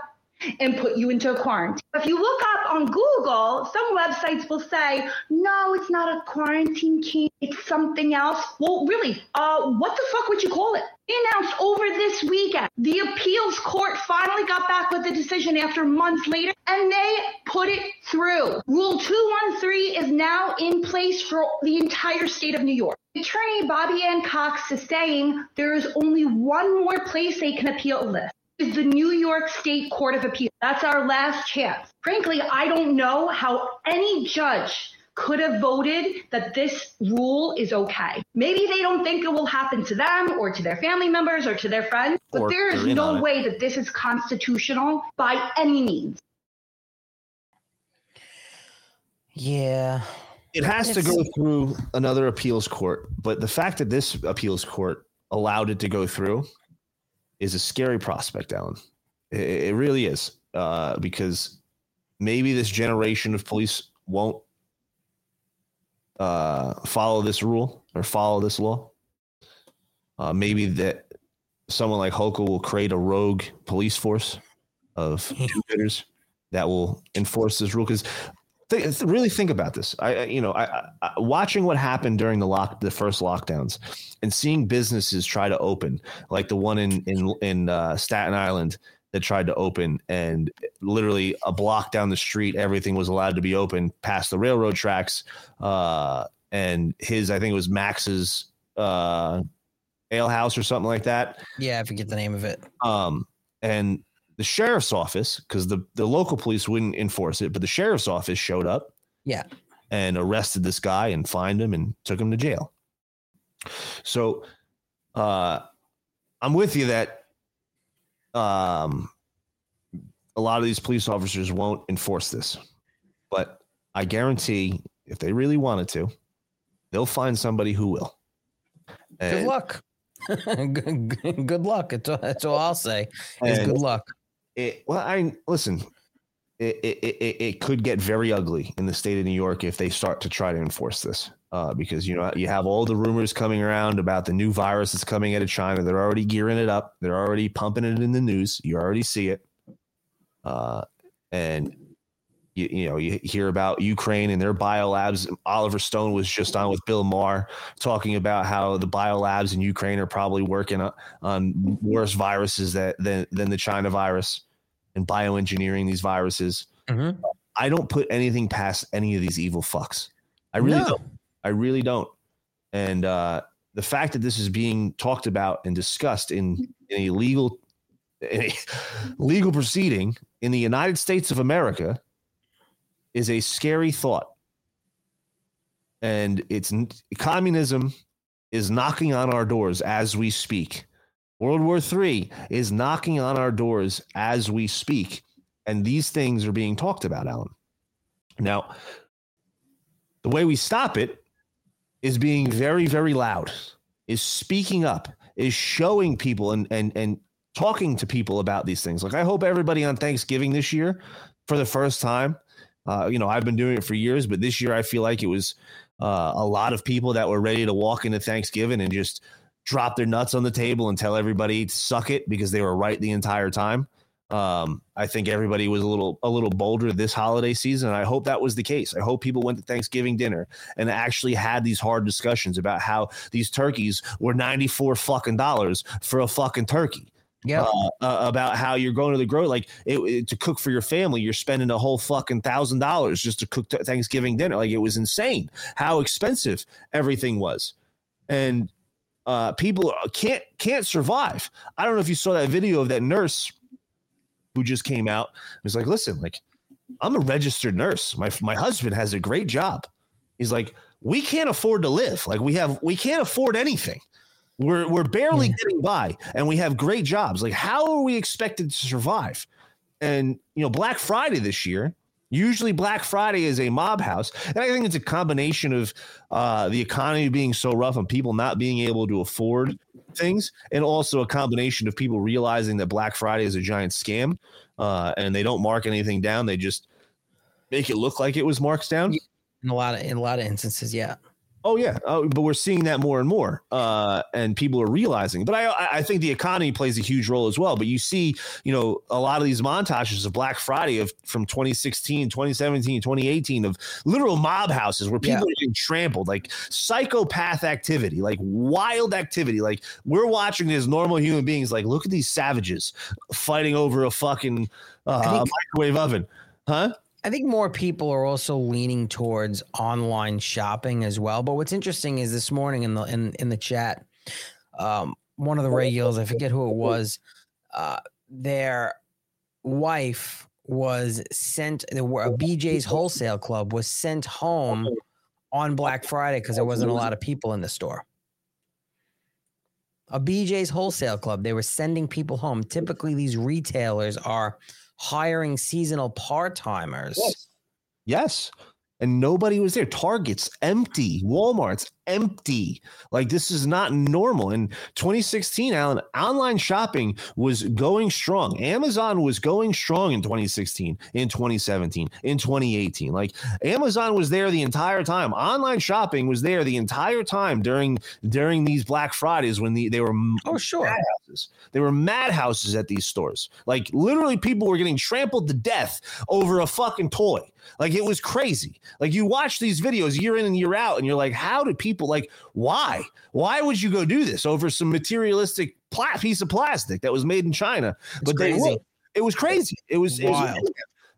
and put you into a quarantine. If you look up on Google, some websites will say, no, it's not a quarantine key, it's something else. Well, really, uh, what the fuck would you call it? They announced over this weekend. The appeals court finally got back with the decision after months later, and they put it through. Rule 213 is now in place for the entire state of New York. Attorney Bobbie Anne Cox is saying there is only one more place they can appeal this is the New York State Court of Appeal. That's our last chance. Frankly, I don't know how any judge could have voted that this rule is okay. Maybe they don't think it will happen to them or to their family members or to their friends, but Or there is they're in on no way that this is constitutional by any means. Yeah. It has to go through another appeals court, but the fact that this appeals court allowed it to go through is a scary prospect, Alan. It, it really is, uh, because maybe this generation of police won't uh, follow this rule or follow this law. Uh, maybe that someone like Hochul will create a rogue police force of do-gooders that will enforce this rule. Because th- really think about this. I, I- you know, I, I, watching what happened during the lock, the first lockdowns, and seeing businesses try to open, like the one in in in uh, Staten Island that tried to open, and literally a block down the street, everything was allowed to be open past the railroad tracks. Uh, and his, I think it was Max's uh, ale house or something like that. Yeah, I forget the name of it. Um, and the sheriff's office, because the, the local police wouldn't enforce it, but the sheriff's office showed up Yeah. and arrested this guy and fined him and took him to jail. So uh, I'm with you that um, a lot of these police officers won't enforce this, but I guarantee if they really wanted to, they'll find somebody who will. Good And- luck. good, good- good luck. That's all, that's all I'll say. Is good luck. It, well, I listen. It, it, it, it could get very ugly in the state of New York if they start to try to enforce this, uh, because you know you have all the rumors coming around about the new virus that's coming out of China. They're already gearing it up. They're already pumping it in the news. You already see it, uh, and you, you know you hear about Ukraine and their biolabs. Oliver Stone was just on with Bill Maher talking about how the biolabs in Ukraine are probably working on, on worse viruses that than than the China virus and bioengineering these viruses. I don't put anything past any of these evil fucks. I really No. don't. I really don't. And uh, the fact that this is being talked about and discussed in, in a legal in a legal proceeding in the United States of America is a scary thought. And it's communism is knocking on our doors as we speak. World War III is knocking on our doors as we speak. And these things are being talked about, Alan. Now, the way we stop it is being very, very loud, is speaking up, is showing people and and and talking to people about these things. Like I hope everybody on Thanksgiving this year, for the first time, uh, you know, I've been doing it for years, but this year I feel like it was uh, a lot of people that were ready to walk into Thanksgiving and just drop their nuts on the table and tell everybody to suck it because they were right the entire time. Um, I think everybody was a little a little bolder this holiday season. I hope that was the case. I hope people went to Thanksgiving dinner and actually had these hard discussions about how these turkeys were ninety four fucking dollars for a fucking turkey. Yeah. Uh, uh, about how you're going to the grocery, like it, it- to cook for your family, you're spending a whole fucking thousand dollars just to cook t- Thanksgiving dinner. Like it was insane how expensive everything was, and uh, people can't can't survive. I don't know if you saw that video of that nurse who just came out. It was like, listen, like I'm a registered nurse. My my husband has a great job. He's like, we can't afford to live. Like we have we can't afford anything. We're we're barely getting by, and we have great jobs. Like, how are we expected to survive? And you know, Black Friday this year. Usually, Black Friday is a mob house, and I think it's a combination of uh, the economy being so rough and people not being able to afford things, and also a combination of people realizing that Black Friday is a giant scam, uh, and they don't mark anything down; they just make it look like it was marked down. In a lot of in a lot of instances, yeah. Oh yeah, oh, but we're seeing that more and more, uh, and people are realizing. But I, I- think the economy plays a huge role as well. But you see, you know, a lot of these montages of Black Friday of from 2016, 2017, 2018 of literal mob houses where people Yeah. are getting trampled, like psychopath activity, like wild activity. Like we're watching as normal human beings. Like, look at these savages fighting over a fucking uh, microwave oven, huh? I think more people are also leaning towards online shopping as well. But what's interesting is this morning in the in, in the chat, um, one of the regulars, I forget who it was, uh, their wife was sent the a BJ's wholesale club was sent home on Black Friday because there wasn't a lot of people in the store. A BJ's wholesale club, they were sending people home. Typically, these retailers are hiring seasonal part timers. Yes. Yes. And nobody was there. Target's empty. Walmart's empty. Like this is not normal. In 2016, Alan, online shopping was going strong. Amazon was going strong in 2016, in 2017, in 2018. Like Amazon was there the entire time. Online shopping was there the entire time during during these Black Fridays when the, they were oh sure madhouses. They were madhouses at these stores. Like literally, people were getting trampled to death over a fucking toy. Like it was crazy. Like you watch these videos year in and year out, and you're like, how do people like why? Why would you go do this over some materialistic pla- piece of plastic that was made in China? but they crazy. would. It was crazy. It was, it was Wild.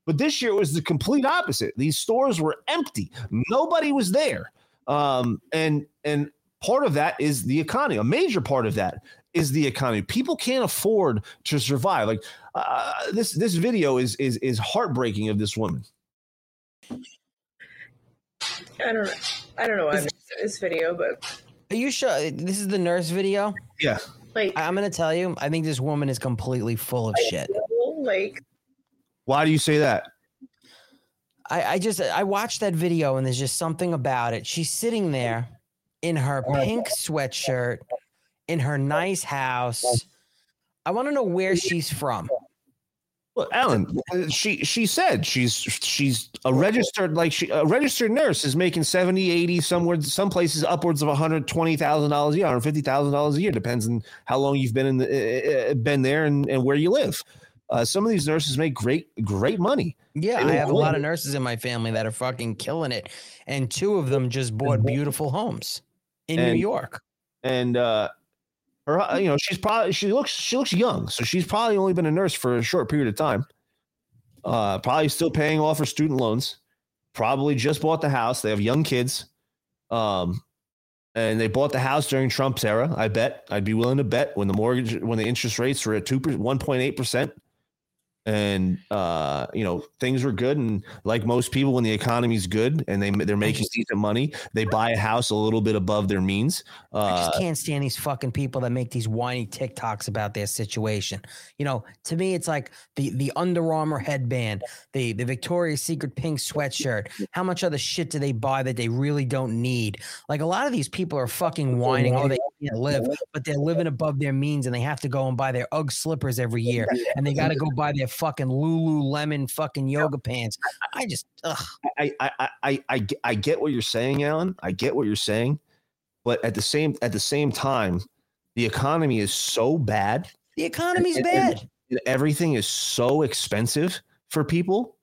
but this year it was the complete opposite. These stores were empty. Nobody was there. Um, and and part of that is the economy. A major part of that is the economy. People can't afford to survive. Like uh, this this video is is is heartbreaking of this woman. I don't know. I don't know why I missed this video, but Are you sure this is the nurse video? Yeah. like, I- I'm gonna tell you, I think this woman is completely full of shit. like Why do you say that? I, I just I watched that video and there's just something about it. She's sitting there in her pink sweatshirt, in her nice house. I want to know where she's from. Well, Alan, uh, she she said she's she's a registered like she a registered nurse is making 70, 80, somewhere some places upwards of $120,000 a year, $150,000 a year depends on how long you've been in the uh, uh, been there and, and where you live. Uh, some of these nurses make great great money. Yeah, And I they have a lot of nurses in my family that are fucking killing it, and two of them just bought beautiful homes in New York. and uh her uh, you know she's probably she looks she looks young so she's probably only been a nurse for a short period of time. Uh probably still paying off her student loans. Probably just bought the house. They have young kids. Um and they bought the house during Trump's era. I bet. I'd be willing to bet when the mortgage when the interest rates were at two one point eight percent, and uh, you know things were good. And like most people, when the economy's good and they they're making decent money, they buy a house a little bit above their means. I Uh, just can't stand these fucking people that make these whiny TikToks about their situation. You know, to me, it's like the the Under Armour headband, the the Victoria's Secret pink sweatshirt. How much other shit do they buy that they really don't need? Like a lot of these people are fucking whining. Oh, they can't live, but they're living above their means, and they have to go and buy their UGG slippers every year, and they got to go buy their fucking Lululemon fucking yoga pants. I just, ugh. I, I, I, I, I, get- I get what you're saying, Alan. I get what you're saying, but at the same at the same time, the economy is so bad. The economy's and- bad. and everything is so expensive for people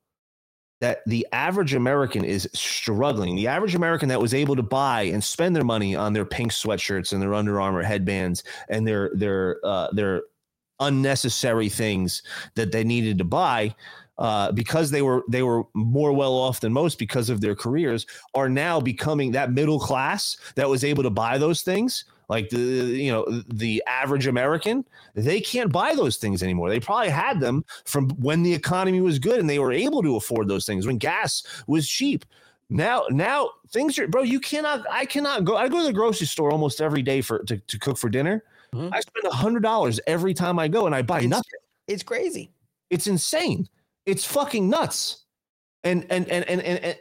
that the average American is struggling. The average American that was able to buy and spend their money on their pink sweatshirts and their Under Armour headbands and their their uh, their unnecessary things that they needed to buy uh, because they were they were more well off than most because of their careers are now becoming that middle class that was able to buy those things like the you know the average american they can't buy those things anymore. They probably had them from when the economy was good and they were able to afford those things when gas was cheap. Now now things are bro you cannot i cannot go i go to the grocery store almost every day for to, to cook for dinner. Mm-hmm. I spend a hundred dollars every time i go and i buy nothing. it's crazy. It's insane. It's fucking nuts. And and and and, and, and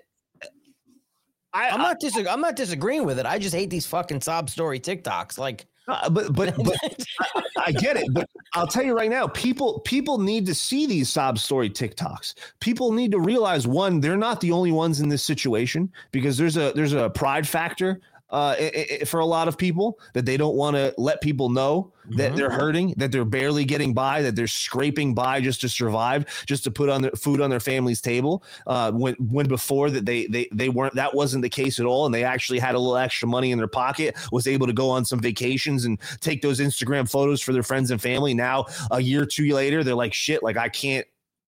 I, I'm not disag- I'm not disagreeing with it. I just hate these fucking sob story TikToks. Like, Uh, but but but I, I get it. But I'll tell you right now, people people need to see these sob story TikToks. People need to realize one, they're not the only ones in this situation because there's a there's a pride factor uh, i- i- for a lot of people that they don't want to let people know that they're hurting, that they're barely getting by, that they're scraping by just to survive, just to put on their food on their family's table. Uh, when when before that they they they weren't that wasn't the case at all, and they actually had a little extra money in their pocket, was able to go on some vacations and take those Instagram photos for their friends and family. Now a year or two later, they're like, shit, like I can't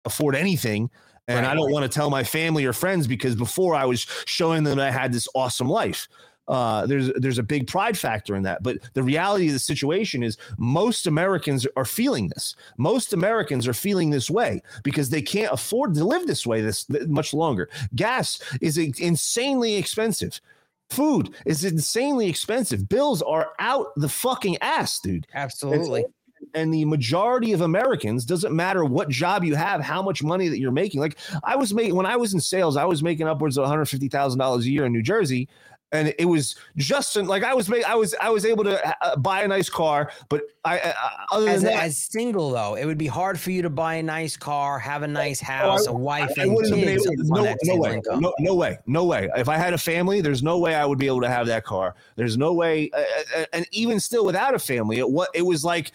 afford anything. And I don't want to tell my family or friends because before I was showing them I had this awesome life. Uh, there's there's a big pride factor in that, but the reality of the situation is most Americans are feeling this. Most Americans are feeling this way because they can't afford to live this way this much longer. Gas is insanely expensive. Food is insanely expensive. Bills are out the fucking ass, dude. Absolutely. And the majority of Americans doesn't matter what job you have, how much money that you're making. Like I was making when I was in sales, I was making upwards of one hundred fifty thousand dollars a year in New Jersey, and it was just like I was I was I was able to uh, buy a nice car, but I uh, other As, than a, that, as single though, it would be hard for you to buy a nice car, have a nice house, a wife, I and have been kids. able- no, no way, income. no, no way, no way. If I had a family, there's no way I would be able to have that car. There's no way, uh, uh, and even still, without a family, it what it was like.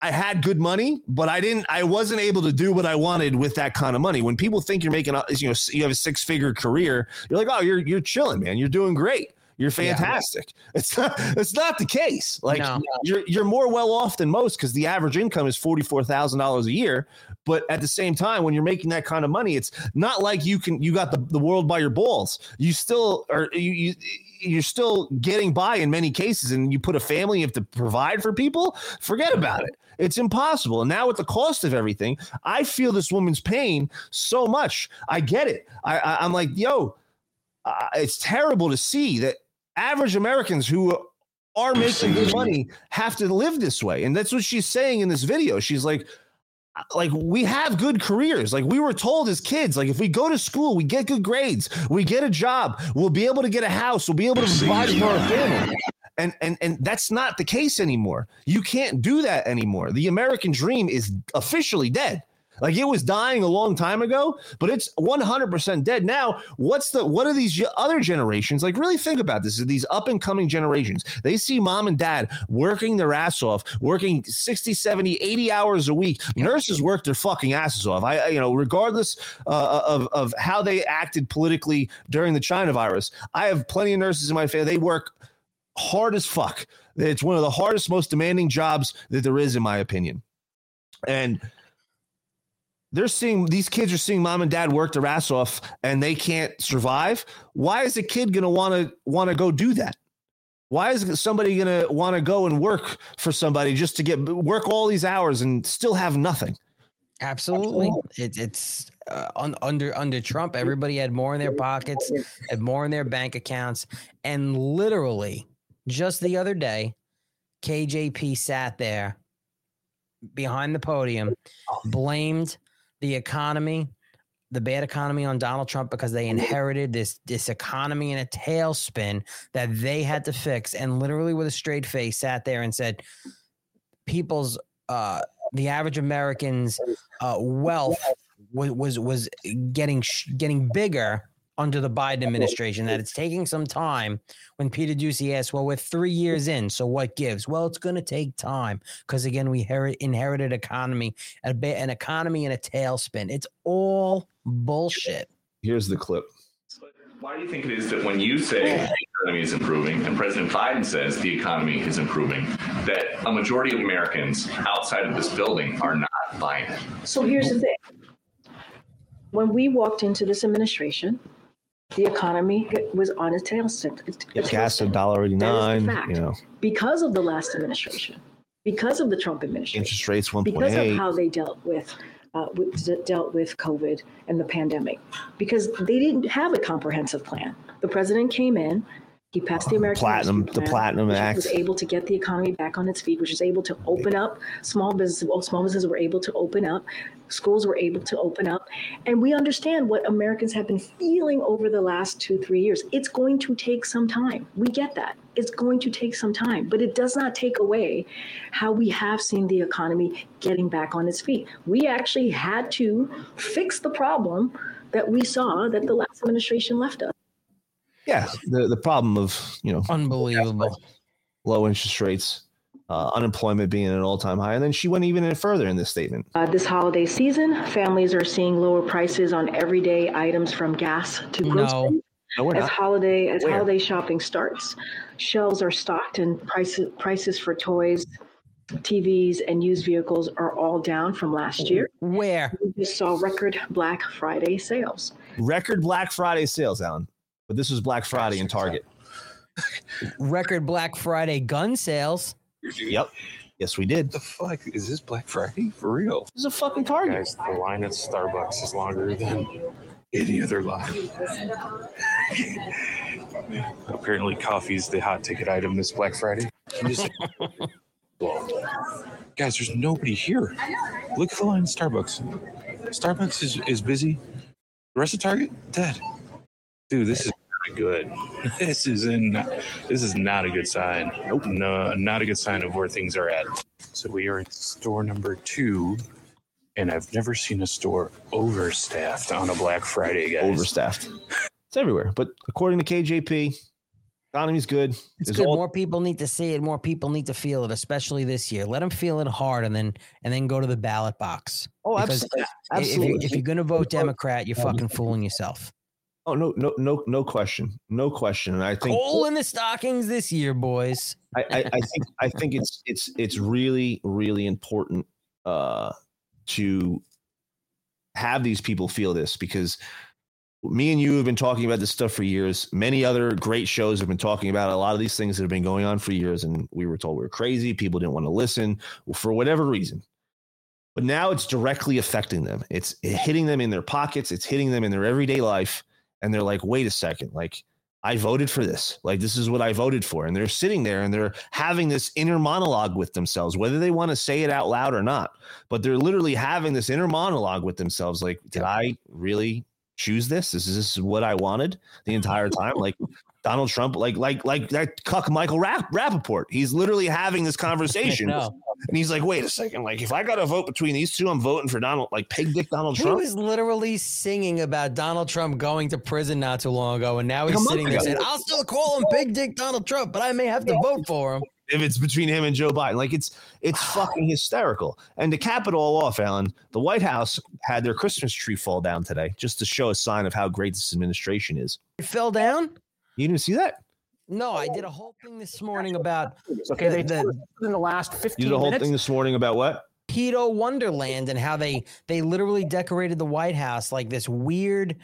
I had good money, but I didn't. I wasn't able to do what I wanted with that kind of money. When people think you're making, you know, you have a six figure career, you're like, oh, you're you're chilling, man. You're doing great. You're Yeah. fantastic. It's not. It's not the case. Like No. you're you're more well off than most because the average income is forty four thousand dollars a year. But at the same time, when you're making that kind of money, it's not like you can you got the, the world by your balls. You still are you, you you're still getting by in many cases, and you put a family, you have to provide for people. Forget about it. It's impossible. And now with the cost of everything, I feel this woman's pain so much. I get it. I, I I'm like, yo, uh, it's terrible to see that average Americans who are making good money have to live this way. And that's what she's saying in this video. She's like, like we have good careers. Like we were told as kids, like if we go to school, we get good grades, we get a job, we'll be able to get a house, we'll be able to provide for our family. And and and that's not the case anymore. You can't do that anymore. The American dream is officially dead. Like it was dying a long time ago, but it's 100% dead now. What's the what are these other generations? Like really think about this. These up and coming generations. They see mom and dad working their ass off, working 60, 70, 80 hours a week. Nurses work their fucking asses off. I you know, regardless uh, of of how they acted politically during the China virus. I have plenty of nurses in my family. They work hard as fuck. It's one of the hardest, most demanding jobs that there is, in my opinion. And they're seeing these kids are seeing mom and dad work their ass off and they can't survive. Why is a kid gonna want to want to go do that? Why is somebody gonna want to go and work for somebody just to get work all these hours and still have nothing? Absolutely, it, it's uh, un, under under Trump. Everybody had more in their pockets, had more in their bank accounts, and literally just the other day, KJP sat there behind the podium, blamed the economy, the bad economy on Donald Trump because they inherited this this economy in a tailspin that they had to fix, and literally with a straight face sat there and said, "People's uh, the average American's uh, wealth was was was getting sh- getting bigger." Under the Biden administration, that it's taking some time. When Peter Doocy asked, "Well, we're three years in, so what gives?" Well, it's going to take time because again, we inherit, inherited economy, a ba- an economy in a tailspin. It's all bullshit. Here's the clip. Why do you think it is that when you say the economy is improving and President Biden says the economy is improving, that a majority of Americans outside of this building are not buying it? So here's the thing. When we walked into this administration, the economy was on a tailspin. Gas a dollar eighty nine. You know, because of the last administration, because of the Trump administration, interest rates one point because of how they dealt with, uh, with dealt with COVID and the pandemic, because they didn't have a comprehensive plan. The president came in, he passed the American Platinum- Rescue the Platinum which Act. was able to get the economy back on its feet, which was able to open up small businesses. Well, small businesses were able to open up, schools were able to open up, and we understand what Americans have been feeling over the last two, three years. It's going to take some time. We get that. It's going to take some time, but it does not take away how we have seen the economy getting back on its feet. We actually had to fix the problem that we saw that the last administration left us. Yeah, the the problem of you know unbelievable low interest rates, uh, unemployment being at an all time high, and then she went even further in this statement. Uh, this holiday season, families are seeing lower prices on everyday items from gas to groceries. No, we're as not. holiday as Where? holiday shopping starts, shelves are stocked and prices prices for toys, TVs, and used vehicles are all down from last year. Where we just saw record Black Friday sales. Record Black Friday sales, Alan. But this was Black Friday in Target. Record Black Friday gun sales. Yep. Yes, we did. The fuck is this Black Friday for real? This is a fucking Target. Guys, the line at Starbucks is longer than any other line. Apparently, coffee's the hot ticket item this Black Friday. Just- Well, guys, there's nobody here. Look at the line at Starbucks. Starbucks is, is busy. The rest of Target, dead. Dude, this is good. This is in. This is not a good sign. Nope. No, not a good sign of where things are at. So we are in store number two, and I've never seen a store overstaffed on a Black Friday, guys. Overstaffed. It's everywhere. But according to KJP, economy's good. It's There's good. all- more people need to see it. More people need to feel it, especially this year. Let them feel it hard, and then and then go to the ballot box. Oh, Because abso- i- If, absolutely. you, if you're going to vote Democrat, you're fucking fooling yourself. Oh no, no, no, no question, no question. And I think Coal in the stockings this year, boys. I, I, I think I think it's it's it's really really important uh, to have these people feel this because me and you have been talking about this stuff for years. Many other great shows have been talking about a lot of these things that have been going on for years, and we were told we were crazy. People didn't want to listen for whatever reason. But now it's directly affecting them. It's hitting them in their pockets. It's hitting them in their everyday life, and they're like, "Wait a second! Like I voted for this. Like this is what I voted for. And they're sitting there and they're having this inner monologue with themselves, whether they want to say it out loud or not. But they're literally having this inner monologue with themselves. Like, did I really choose this? Is this what I wanted the entire time? Like Donald Trump, like like like that cuck Michael Rapp, Rapaport. He's literally having this conversation. And he's like, wait a second. Like, if I got to vote between these two, I'm voting for Donald, like pig dick Donald He Trump. was literally singing about Donald Trump going to prison not too long ago, and now he's month sitting there saying, "I'll still call him Big Dick Donald Trump, but I may have to vote for him." if it's between him and Joe Biden. Like it's it's fucking hysterical. And to cap it all off, Alan, the White House had their Christmas tree fall down today just to show a sign of how great this administration is. It fell down. You didn't see that? No, I did a oh. whole thing this morning about Okay, they the, told us in the last fifteen. You did a whole minutes. thing this morning about what? Pedo Wonderland and how they they literally decorated the White House like this weird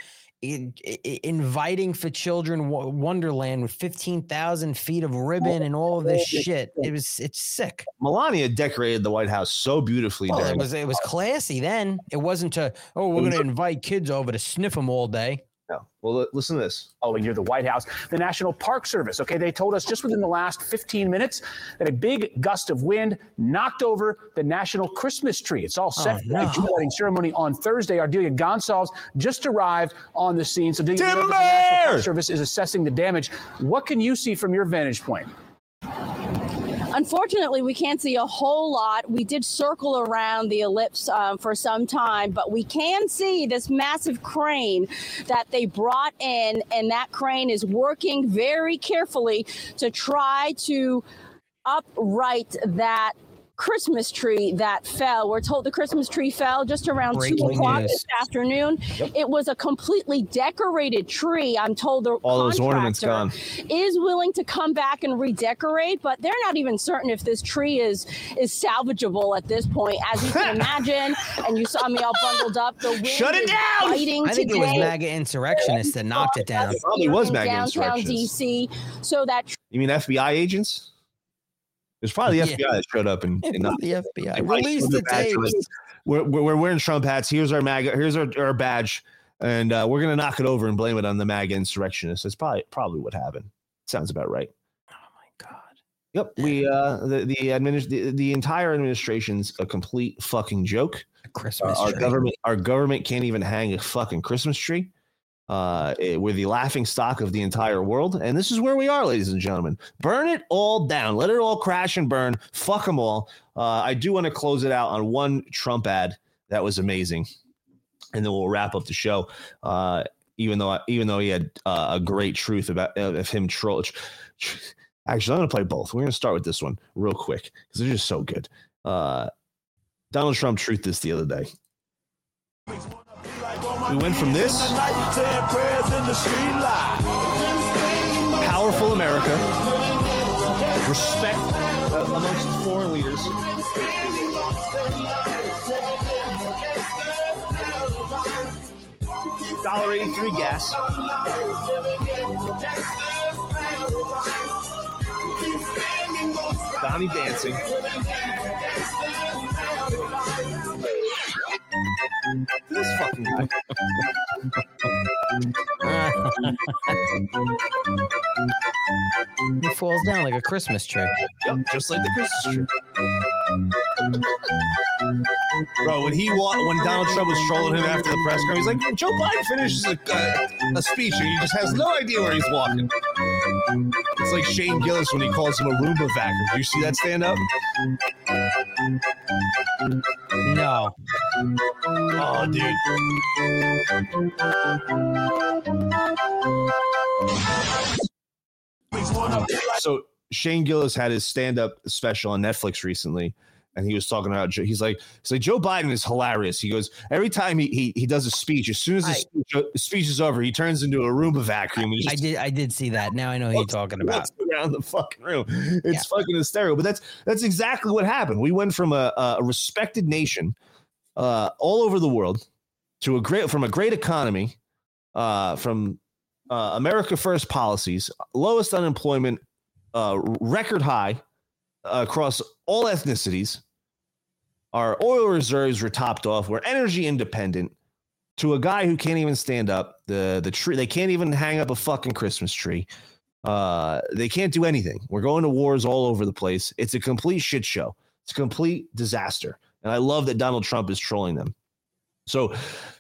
i- i- inviting for children wonderland with 15,000 feet of ribbon and all of this oh, shit. It was it's sick. Melania decorated the White House so beautifully. Well, it was it was classy then. It wasn't to oh we're going to invite kids over to sniff them all day. No. Well, listen to this. Oh, near the White House. The National Park Service. Okay, they told us just within the last 15 minutes that a big gust of wind knocked over the national Christmas tree. It's all set Oh, for a tree lighting ceremony on Thursday. Ardelia Gonsalves just arrived on the scene. So, do you know the National Park Service is assessing the damage? What can you see from your vantage point? Unfortunately, we can't see a whole lot. We did circle around the ellipse um, for some time, but we can see this massive crane that they brought in, and that crane is working very carefully to try to upright that Christmas tree that fell. We're told the Christmas tree fell just around two o'clock news. this afternoon. It was a completely decorated tree. I'm told the All those ornaments gone. is willing to come back and redecorate, but they're not even certain if this tree is is salvageable at this point. As you can imagine, and you saw me all bundled up. The wind Shut it down! I think it was. MAGA insurrectionists that knocked it down. It probably was MAGA downtown insurrectionists. DC. So that You mean FBI agents? It was probably the Yeah. FBI that showed up and, and knocked- The FBI release the tapes. We're, we're, we're wearing Trump hats. Here's our MAGA. Here's our, our badge, and uh, we're gonna knock it over and blame it on the MAGA insurrectionists. That's probably probably what happened. Sounds about right. Oh my god. Yep. We uh the the, adminis- the the entire administration's a complete fucking joke. Christmas our tree. government our government can't even hang a fucking Christmas tree. Uh, eh, we're the laughing stock of the entire world, and this is where we are, ladies and gentlemen. Burn it all down. Let it all crash and burn. Fuck them all. Uh, I do want to close it out on one Trump ad that was amazing, and then we'll wrap up the show. Uh, even though even though he had uh, a great truth about of him troll. Actually, I'm going to play both. We're going to start with this one real quick because they're just so good. Uh, Donald Trump truth this the other day. We went from this powerful America, respect uh, amongst foreign leaders. Dollar eighty-three gas. Donnie dancing. This fucking guy. It falls down like a Christmas tree. Yep, just like the Christmas tree. Bro, when he wa- when Donald Trump was trolling him after the press conference, he's like, Joe Biden finishes a, a, speech and he just has no idea where he's walking. It's like Shane Gillis when he calls him a Roomba vacuum. Do you see that stand up? No. Oh, dude. So Shane Gillis had his stand-up special on Netflix recently, and he was talking about. Joe- He's like, he's like Joe Biden is hilarious. He goes every time he he, he does a speech. As soon as the I- speech, uh, speech is over, he turns into a Roomba vacuum. I just did. I did see that. Now I know who you're talking about. around the fucking room. It's fucking hysterical. But that's that's exactly what happened. We went from a, a respected nation uh, all over the world to a great from a great economy, uh, from uh, America First policies, lowest unemployment, uh, record high across all ethnicities. Our oil reserves were topped off. We're energy independent. To a guy who can't even stand up, the the tree they can't even hang up a fucking Christmas tree. Uh, they can't do anything. We're going to wars all over the place. It's a complete shit show. It's a complete disaster. And I love that Donald Trump is trolling them. So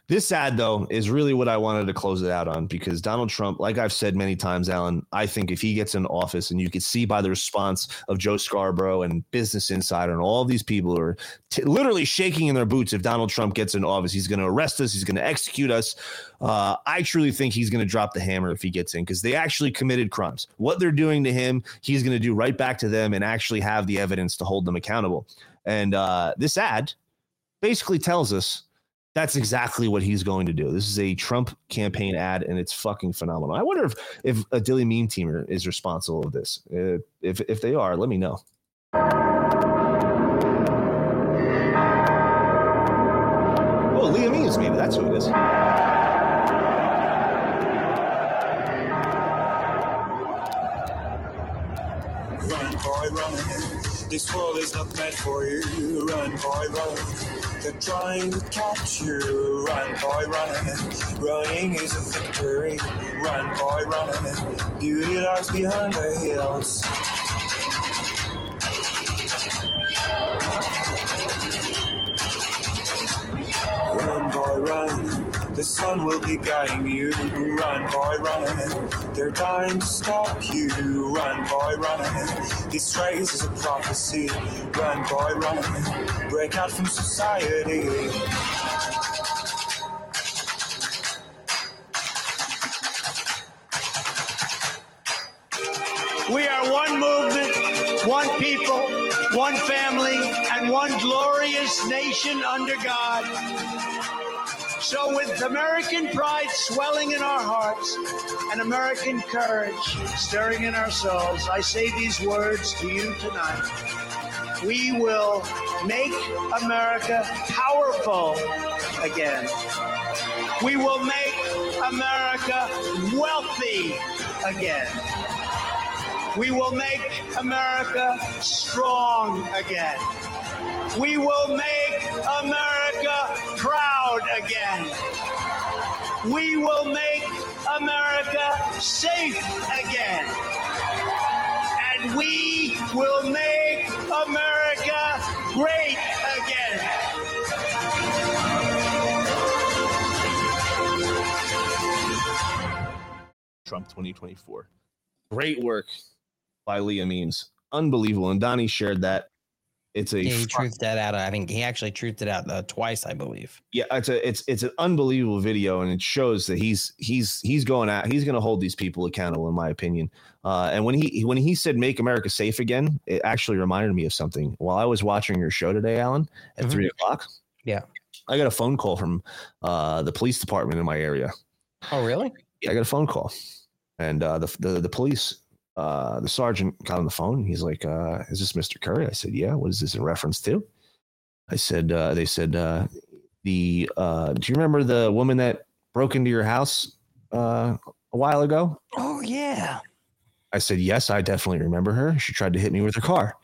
this ad though is really what I wanted to close it out on because Donald Trump, like I've said many times, Alan, I think if he gets in office and you can see by the response of Joe Scarborough and Business Insider and all these people are t- literally shaking in their boots if Donald Trump gets in office, he's going to arrest us, he's going to execute us. Uh, I truly think he's going to drop the hammer if he gets in because they actually committed crimes. What they're doing to him, he's going to do right back to them and actually have the evidence to hold them accountable. And uh, this ad basically tells us that's exactly what he's going to do. This is a Trump campaign ad, and it's fucking phenomenal. I wonder if if a Dilley Meme teamer is responsible of this. If if they are, let me know. Oh, Liam Eames, maybe that's who it is. Run, boy, run. This world is not meant for you. Run, boy, run. They're trying to catch you. Run, boy, run. Running is a victory. Run, boy, run. Beauty lies behind the hills. Run, boy, run. The sun will be guiding you. Run, boy, run. They're dying to stop you. Run, boy, run. This race is a prophecy. Run, boy, run. Break out from society. We are one movement, one people, one family, and one glorious nation under God. So, with American pride swelling in our hearts and American courage stirring in our souls, I say these words to you tonight. We will make America powerful again. We will make America wealthy again. We will make America strong again. We will make America proud again. We will make America safe again. And we will make America great again. Trump 2024. Great work by Leah Means. Unbelievable. And Donnie shared that. It's a Yeah, he truthed that out. I think he actually truthed it out uh, twice, I believe. yeah, it's a it's it's an unbelievable video, and it shows that he's he's he's going out. He's going to hold these people accountable, in my opinion. Uh, and when he when he said "Make America Safe Again," it actually reminded me of something. While I was watching your show today, Alan, at three o'clock, Yeah. I got a phone call from uh, the police department in my area. Oh, really? Yeah, I got a phone call, and uh, the, the the police, uh, the sergeant got on the phone. He's like, uh, "Is this Mister Curry?" I said, "Yeah." What is this in reference to? I said, uh, "They said uh, the. Uh, do you remember the woman that broke into your house uh, a while ago?" Oh, yeah. I said, "Yes, I definitely remember her. She tried to hit me with her car."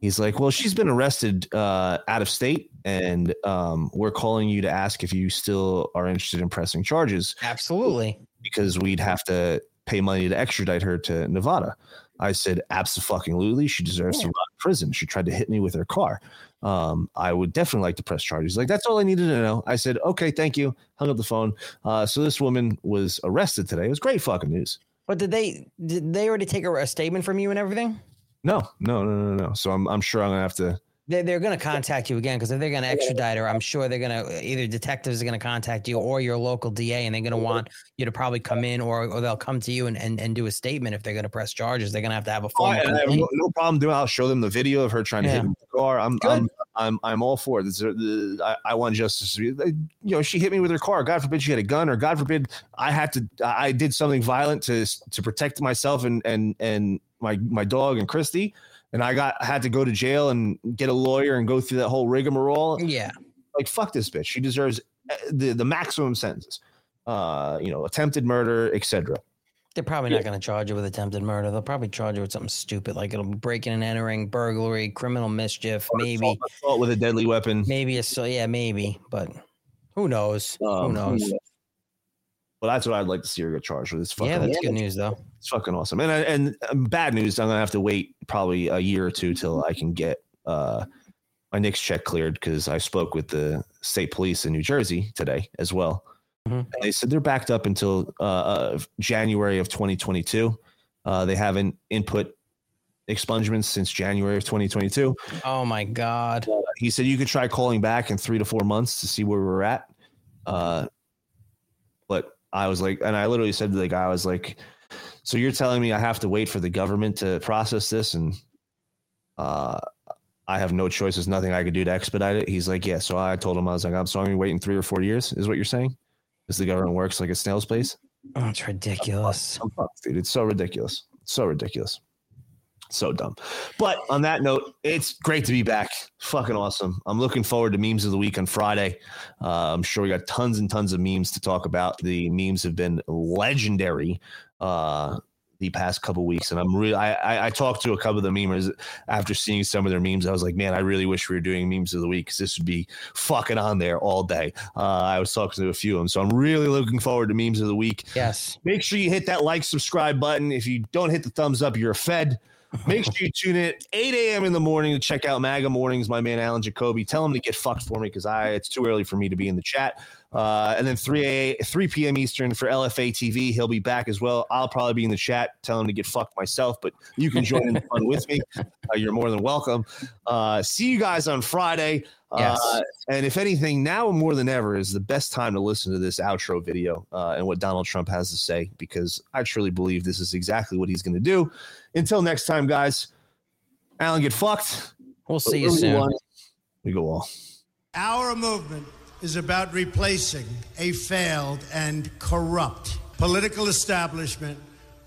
He's like, "Well, she's been arrested uh, out of state, and um, we're calling you to ask if you still are interested in pressing charges." Absolutely. because we'd have to pay money to extradite her to Nevada. I said, absolutely, she deserves to rot in prison. She tried to hit me with her car. Um, I would definitely like to press charges. Like that's all I needed to know. I said, okay, thank you. Hung up the phone. Uh, so this woman was arrested today. It was great fucking news. But did they did they already take a, a statement from you and everything? No, no, no, no, no. So I'm I'm sure I'm gonna have to. They're, they're going to contact you again because if they're going to extradite her, I'm sure they're going to either detectives are going to contact you or your local DA, and they're going to mm-hmm. want you to probably come in, or, or they'll come to you and, and, and do a statement if they're going to press charges. They're going to have to have a Oh, I, I have no, no problem doing. it. I'll show them the video of her trying to Yeah. hit the car. I'm Good. I'm I'm I'm all for it. This is- I, I want justice. You know, she hit me with her car. God forbid she had a gun, or God forbid I had to. I did something violent to to protect myself and and and my my dog and Christy. And I got had to go to jail and get a lawyer and go through that whole rigmarole. Yeah, like fuck this bitch. She deserves uh, the the maximum sentences. Uh, you know, attempted murder, etc. They're probably not going to charge you with attempted murder. They'll probably charge you with something stupid like it'll be breaking and entering, burglary, criminal mischief, maybe Assault, assault with a deadly weapon. maybe a so yeah, maybe, but who knows? who Um, knows? Well, that's what I'd like to see her get charged with. It's fucking Yeah, that's good news though. It's fucking awesome. And and um, bad news, I'm gonna have to wait probably a year or two till I can get uh my next check cleared because I spoke with the state police in New Jersey today as well. Mm-hmm. And they said they're backed up until uh, uh January of 2022. Uh, they haven't input expungements since January of 2022. Oh my god. He said you could try calling back in three to four months to see where we're at. Uh, but I was like, and I literally said to the guy, I was like, so you're telling me I have to wait for the government to process this and uh, I have no choice. There's nothing I could do to expedite it. He's like, yeah. So I told him, I was like, I'm sorry, I'm waiting three or four years, is what you're saying? Because the government works like a snail's pace. Oh, it's ridiculous. I'm fucked, dude. It's so ridiculous. So ridiculous. So dumb. But on that note, it's great to be back. Fucking awesome. I'm looking forward to memes of the week on Friday. Uh, I'm sure we got tons and tons of memes to talk about. The memes have been legendary uh, the past couple weeks, and I'm really. I, I talked to a couple of the memers after seeing some of their memes. I was like, man, I really wish we were doing memes of the week because this would be fucking on there all day. Uh, I was talking to a few of them, so I'm really looking forward to memes of the week. Yes. Make sure you hit that like, subscribe button. If you don't hit the thumbs up, you're a fed. Make sure you tune in 8 a.m. in the morning to check out MAGA Mornings. My man Alan Jacoby. Tell him to get fucked for me because I it's too early for me to be in the chat. Uh, and then 3 a 3 p.m. Eastern for LFA TV. He'll be back as well. I'll probably be in the chat. Tell him to get fucked myself, but you can join in the fun with me. Uh, you're more than welcome. Uh, see you guys on Friday. Yes. Uh, and if anything, now more than ever is the best time to listen to this outro video uh, and what Donald Trump has to say because I truly believe this is exactly what he's going to do. Until next time, guys. Alan, get fucked. We'll see you soon. We go all. Our movement is about replacing a failed and corrupt political establishment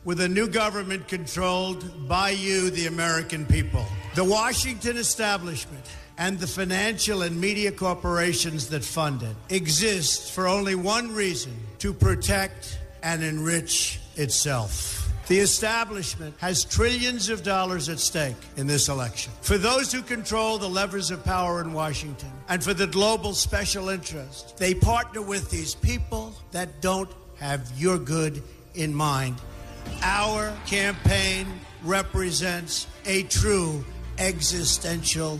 with a new government controlled by you, the American people. The Washington establishment and the financial and media corporations that fund it exist for only one reason to protect and enrich itself. The establishment has trillions of dollars at stake in this election. For those who control the levers of power in Washington and for the global special interest, they partner with these people that don't have your good in mind. Our campaign represents a true existential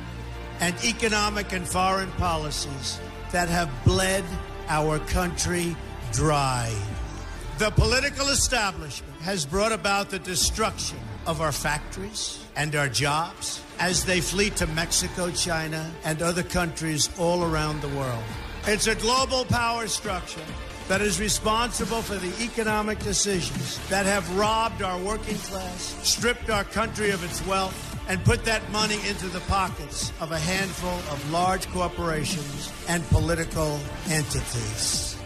and economic and foreign policies that have bled our country dry. The political establishment has brought about the destruction of our factories and our jobs as they flee to Mexico, China, and other countries all around the world. It's a global power structure that is responsible for the economic decisions that have robbed our working class, stripped our country of its wealth, and put that money into the pockets of a handful of large corporations and political entities.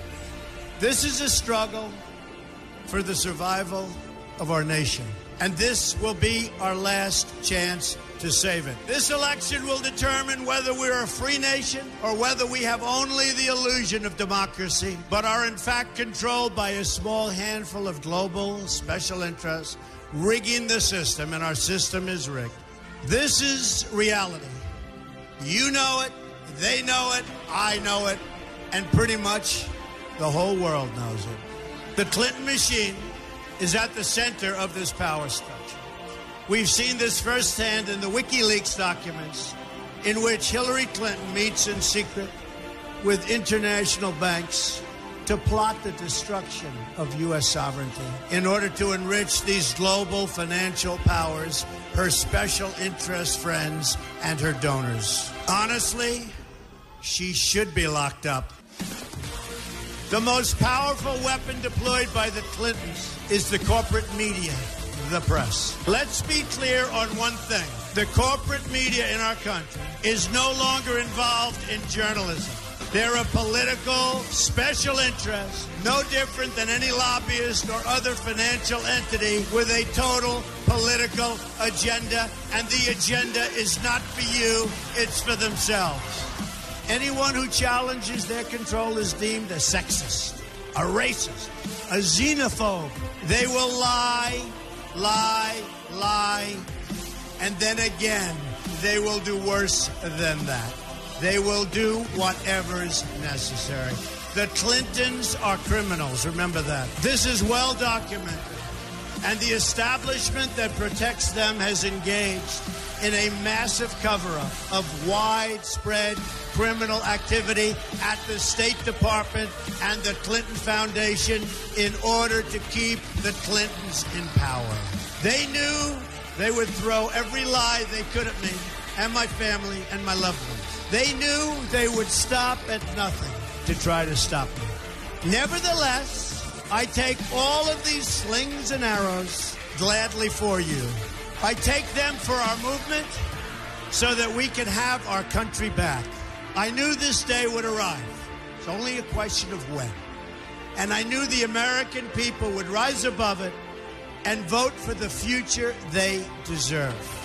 This is a struggle for the survival of our nation. And this will be our last chance to save it. This election will determine whether we're a free nation or whether we have only the illusion of democracy, but are in fact controlled by a small handful of global special interests rigging the system, and our system is rigged. This is reality. You know it, they know it, I know it, and pretty much the whole world knows it. The Clinton machine is at the center of this power structure. We've seen this firsthand in the WikiLeaks documents, in which Hillary Clinton meets in secret with international banks to plot the destruction of U.S. sovereignty in order to enrich these global financial powers, her special interest friends, and her donors. Honestly, she should be locked up. The most powerful weapon deployed by the Clintons is the corporate media, the press. Let's be clear on one thing the corporate media in our country is no longer involved in journalism. They're a political special interest, no different than any lobbyist or other financial entity with a total political agenda. And the agenda is not for you, it's for themselves. Anyone who challenges their control is deemed a sexist, a racist, a xenophobe. They will lie, lie, lie, and then again, they will do worse than that. They will do whatever is necessary. The Clintons are criminals, remember that. This is well documented. And the establishment that protects them has engaged in a massive cover up of widespread criminal activity at the State Department and the Clinton Foundation in order to keep the Clintons in power. They knew they would throw every lie they could at me and my family and my loved ones. They knew they would stop at nothing to try to stop me. Nevertheless, I take all of these slings and arrows gladly for you. I take them for our movement so that we can have our country back. I knew this day would arrive. It's only a question of when. And I knew the American people would rise above it and vote for the future they deserve.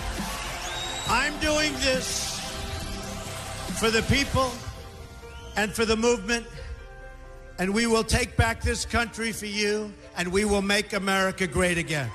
I'm doing this for the people and for the movement, and we will take back this country for you, and we will make America great again.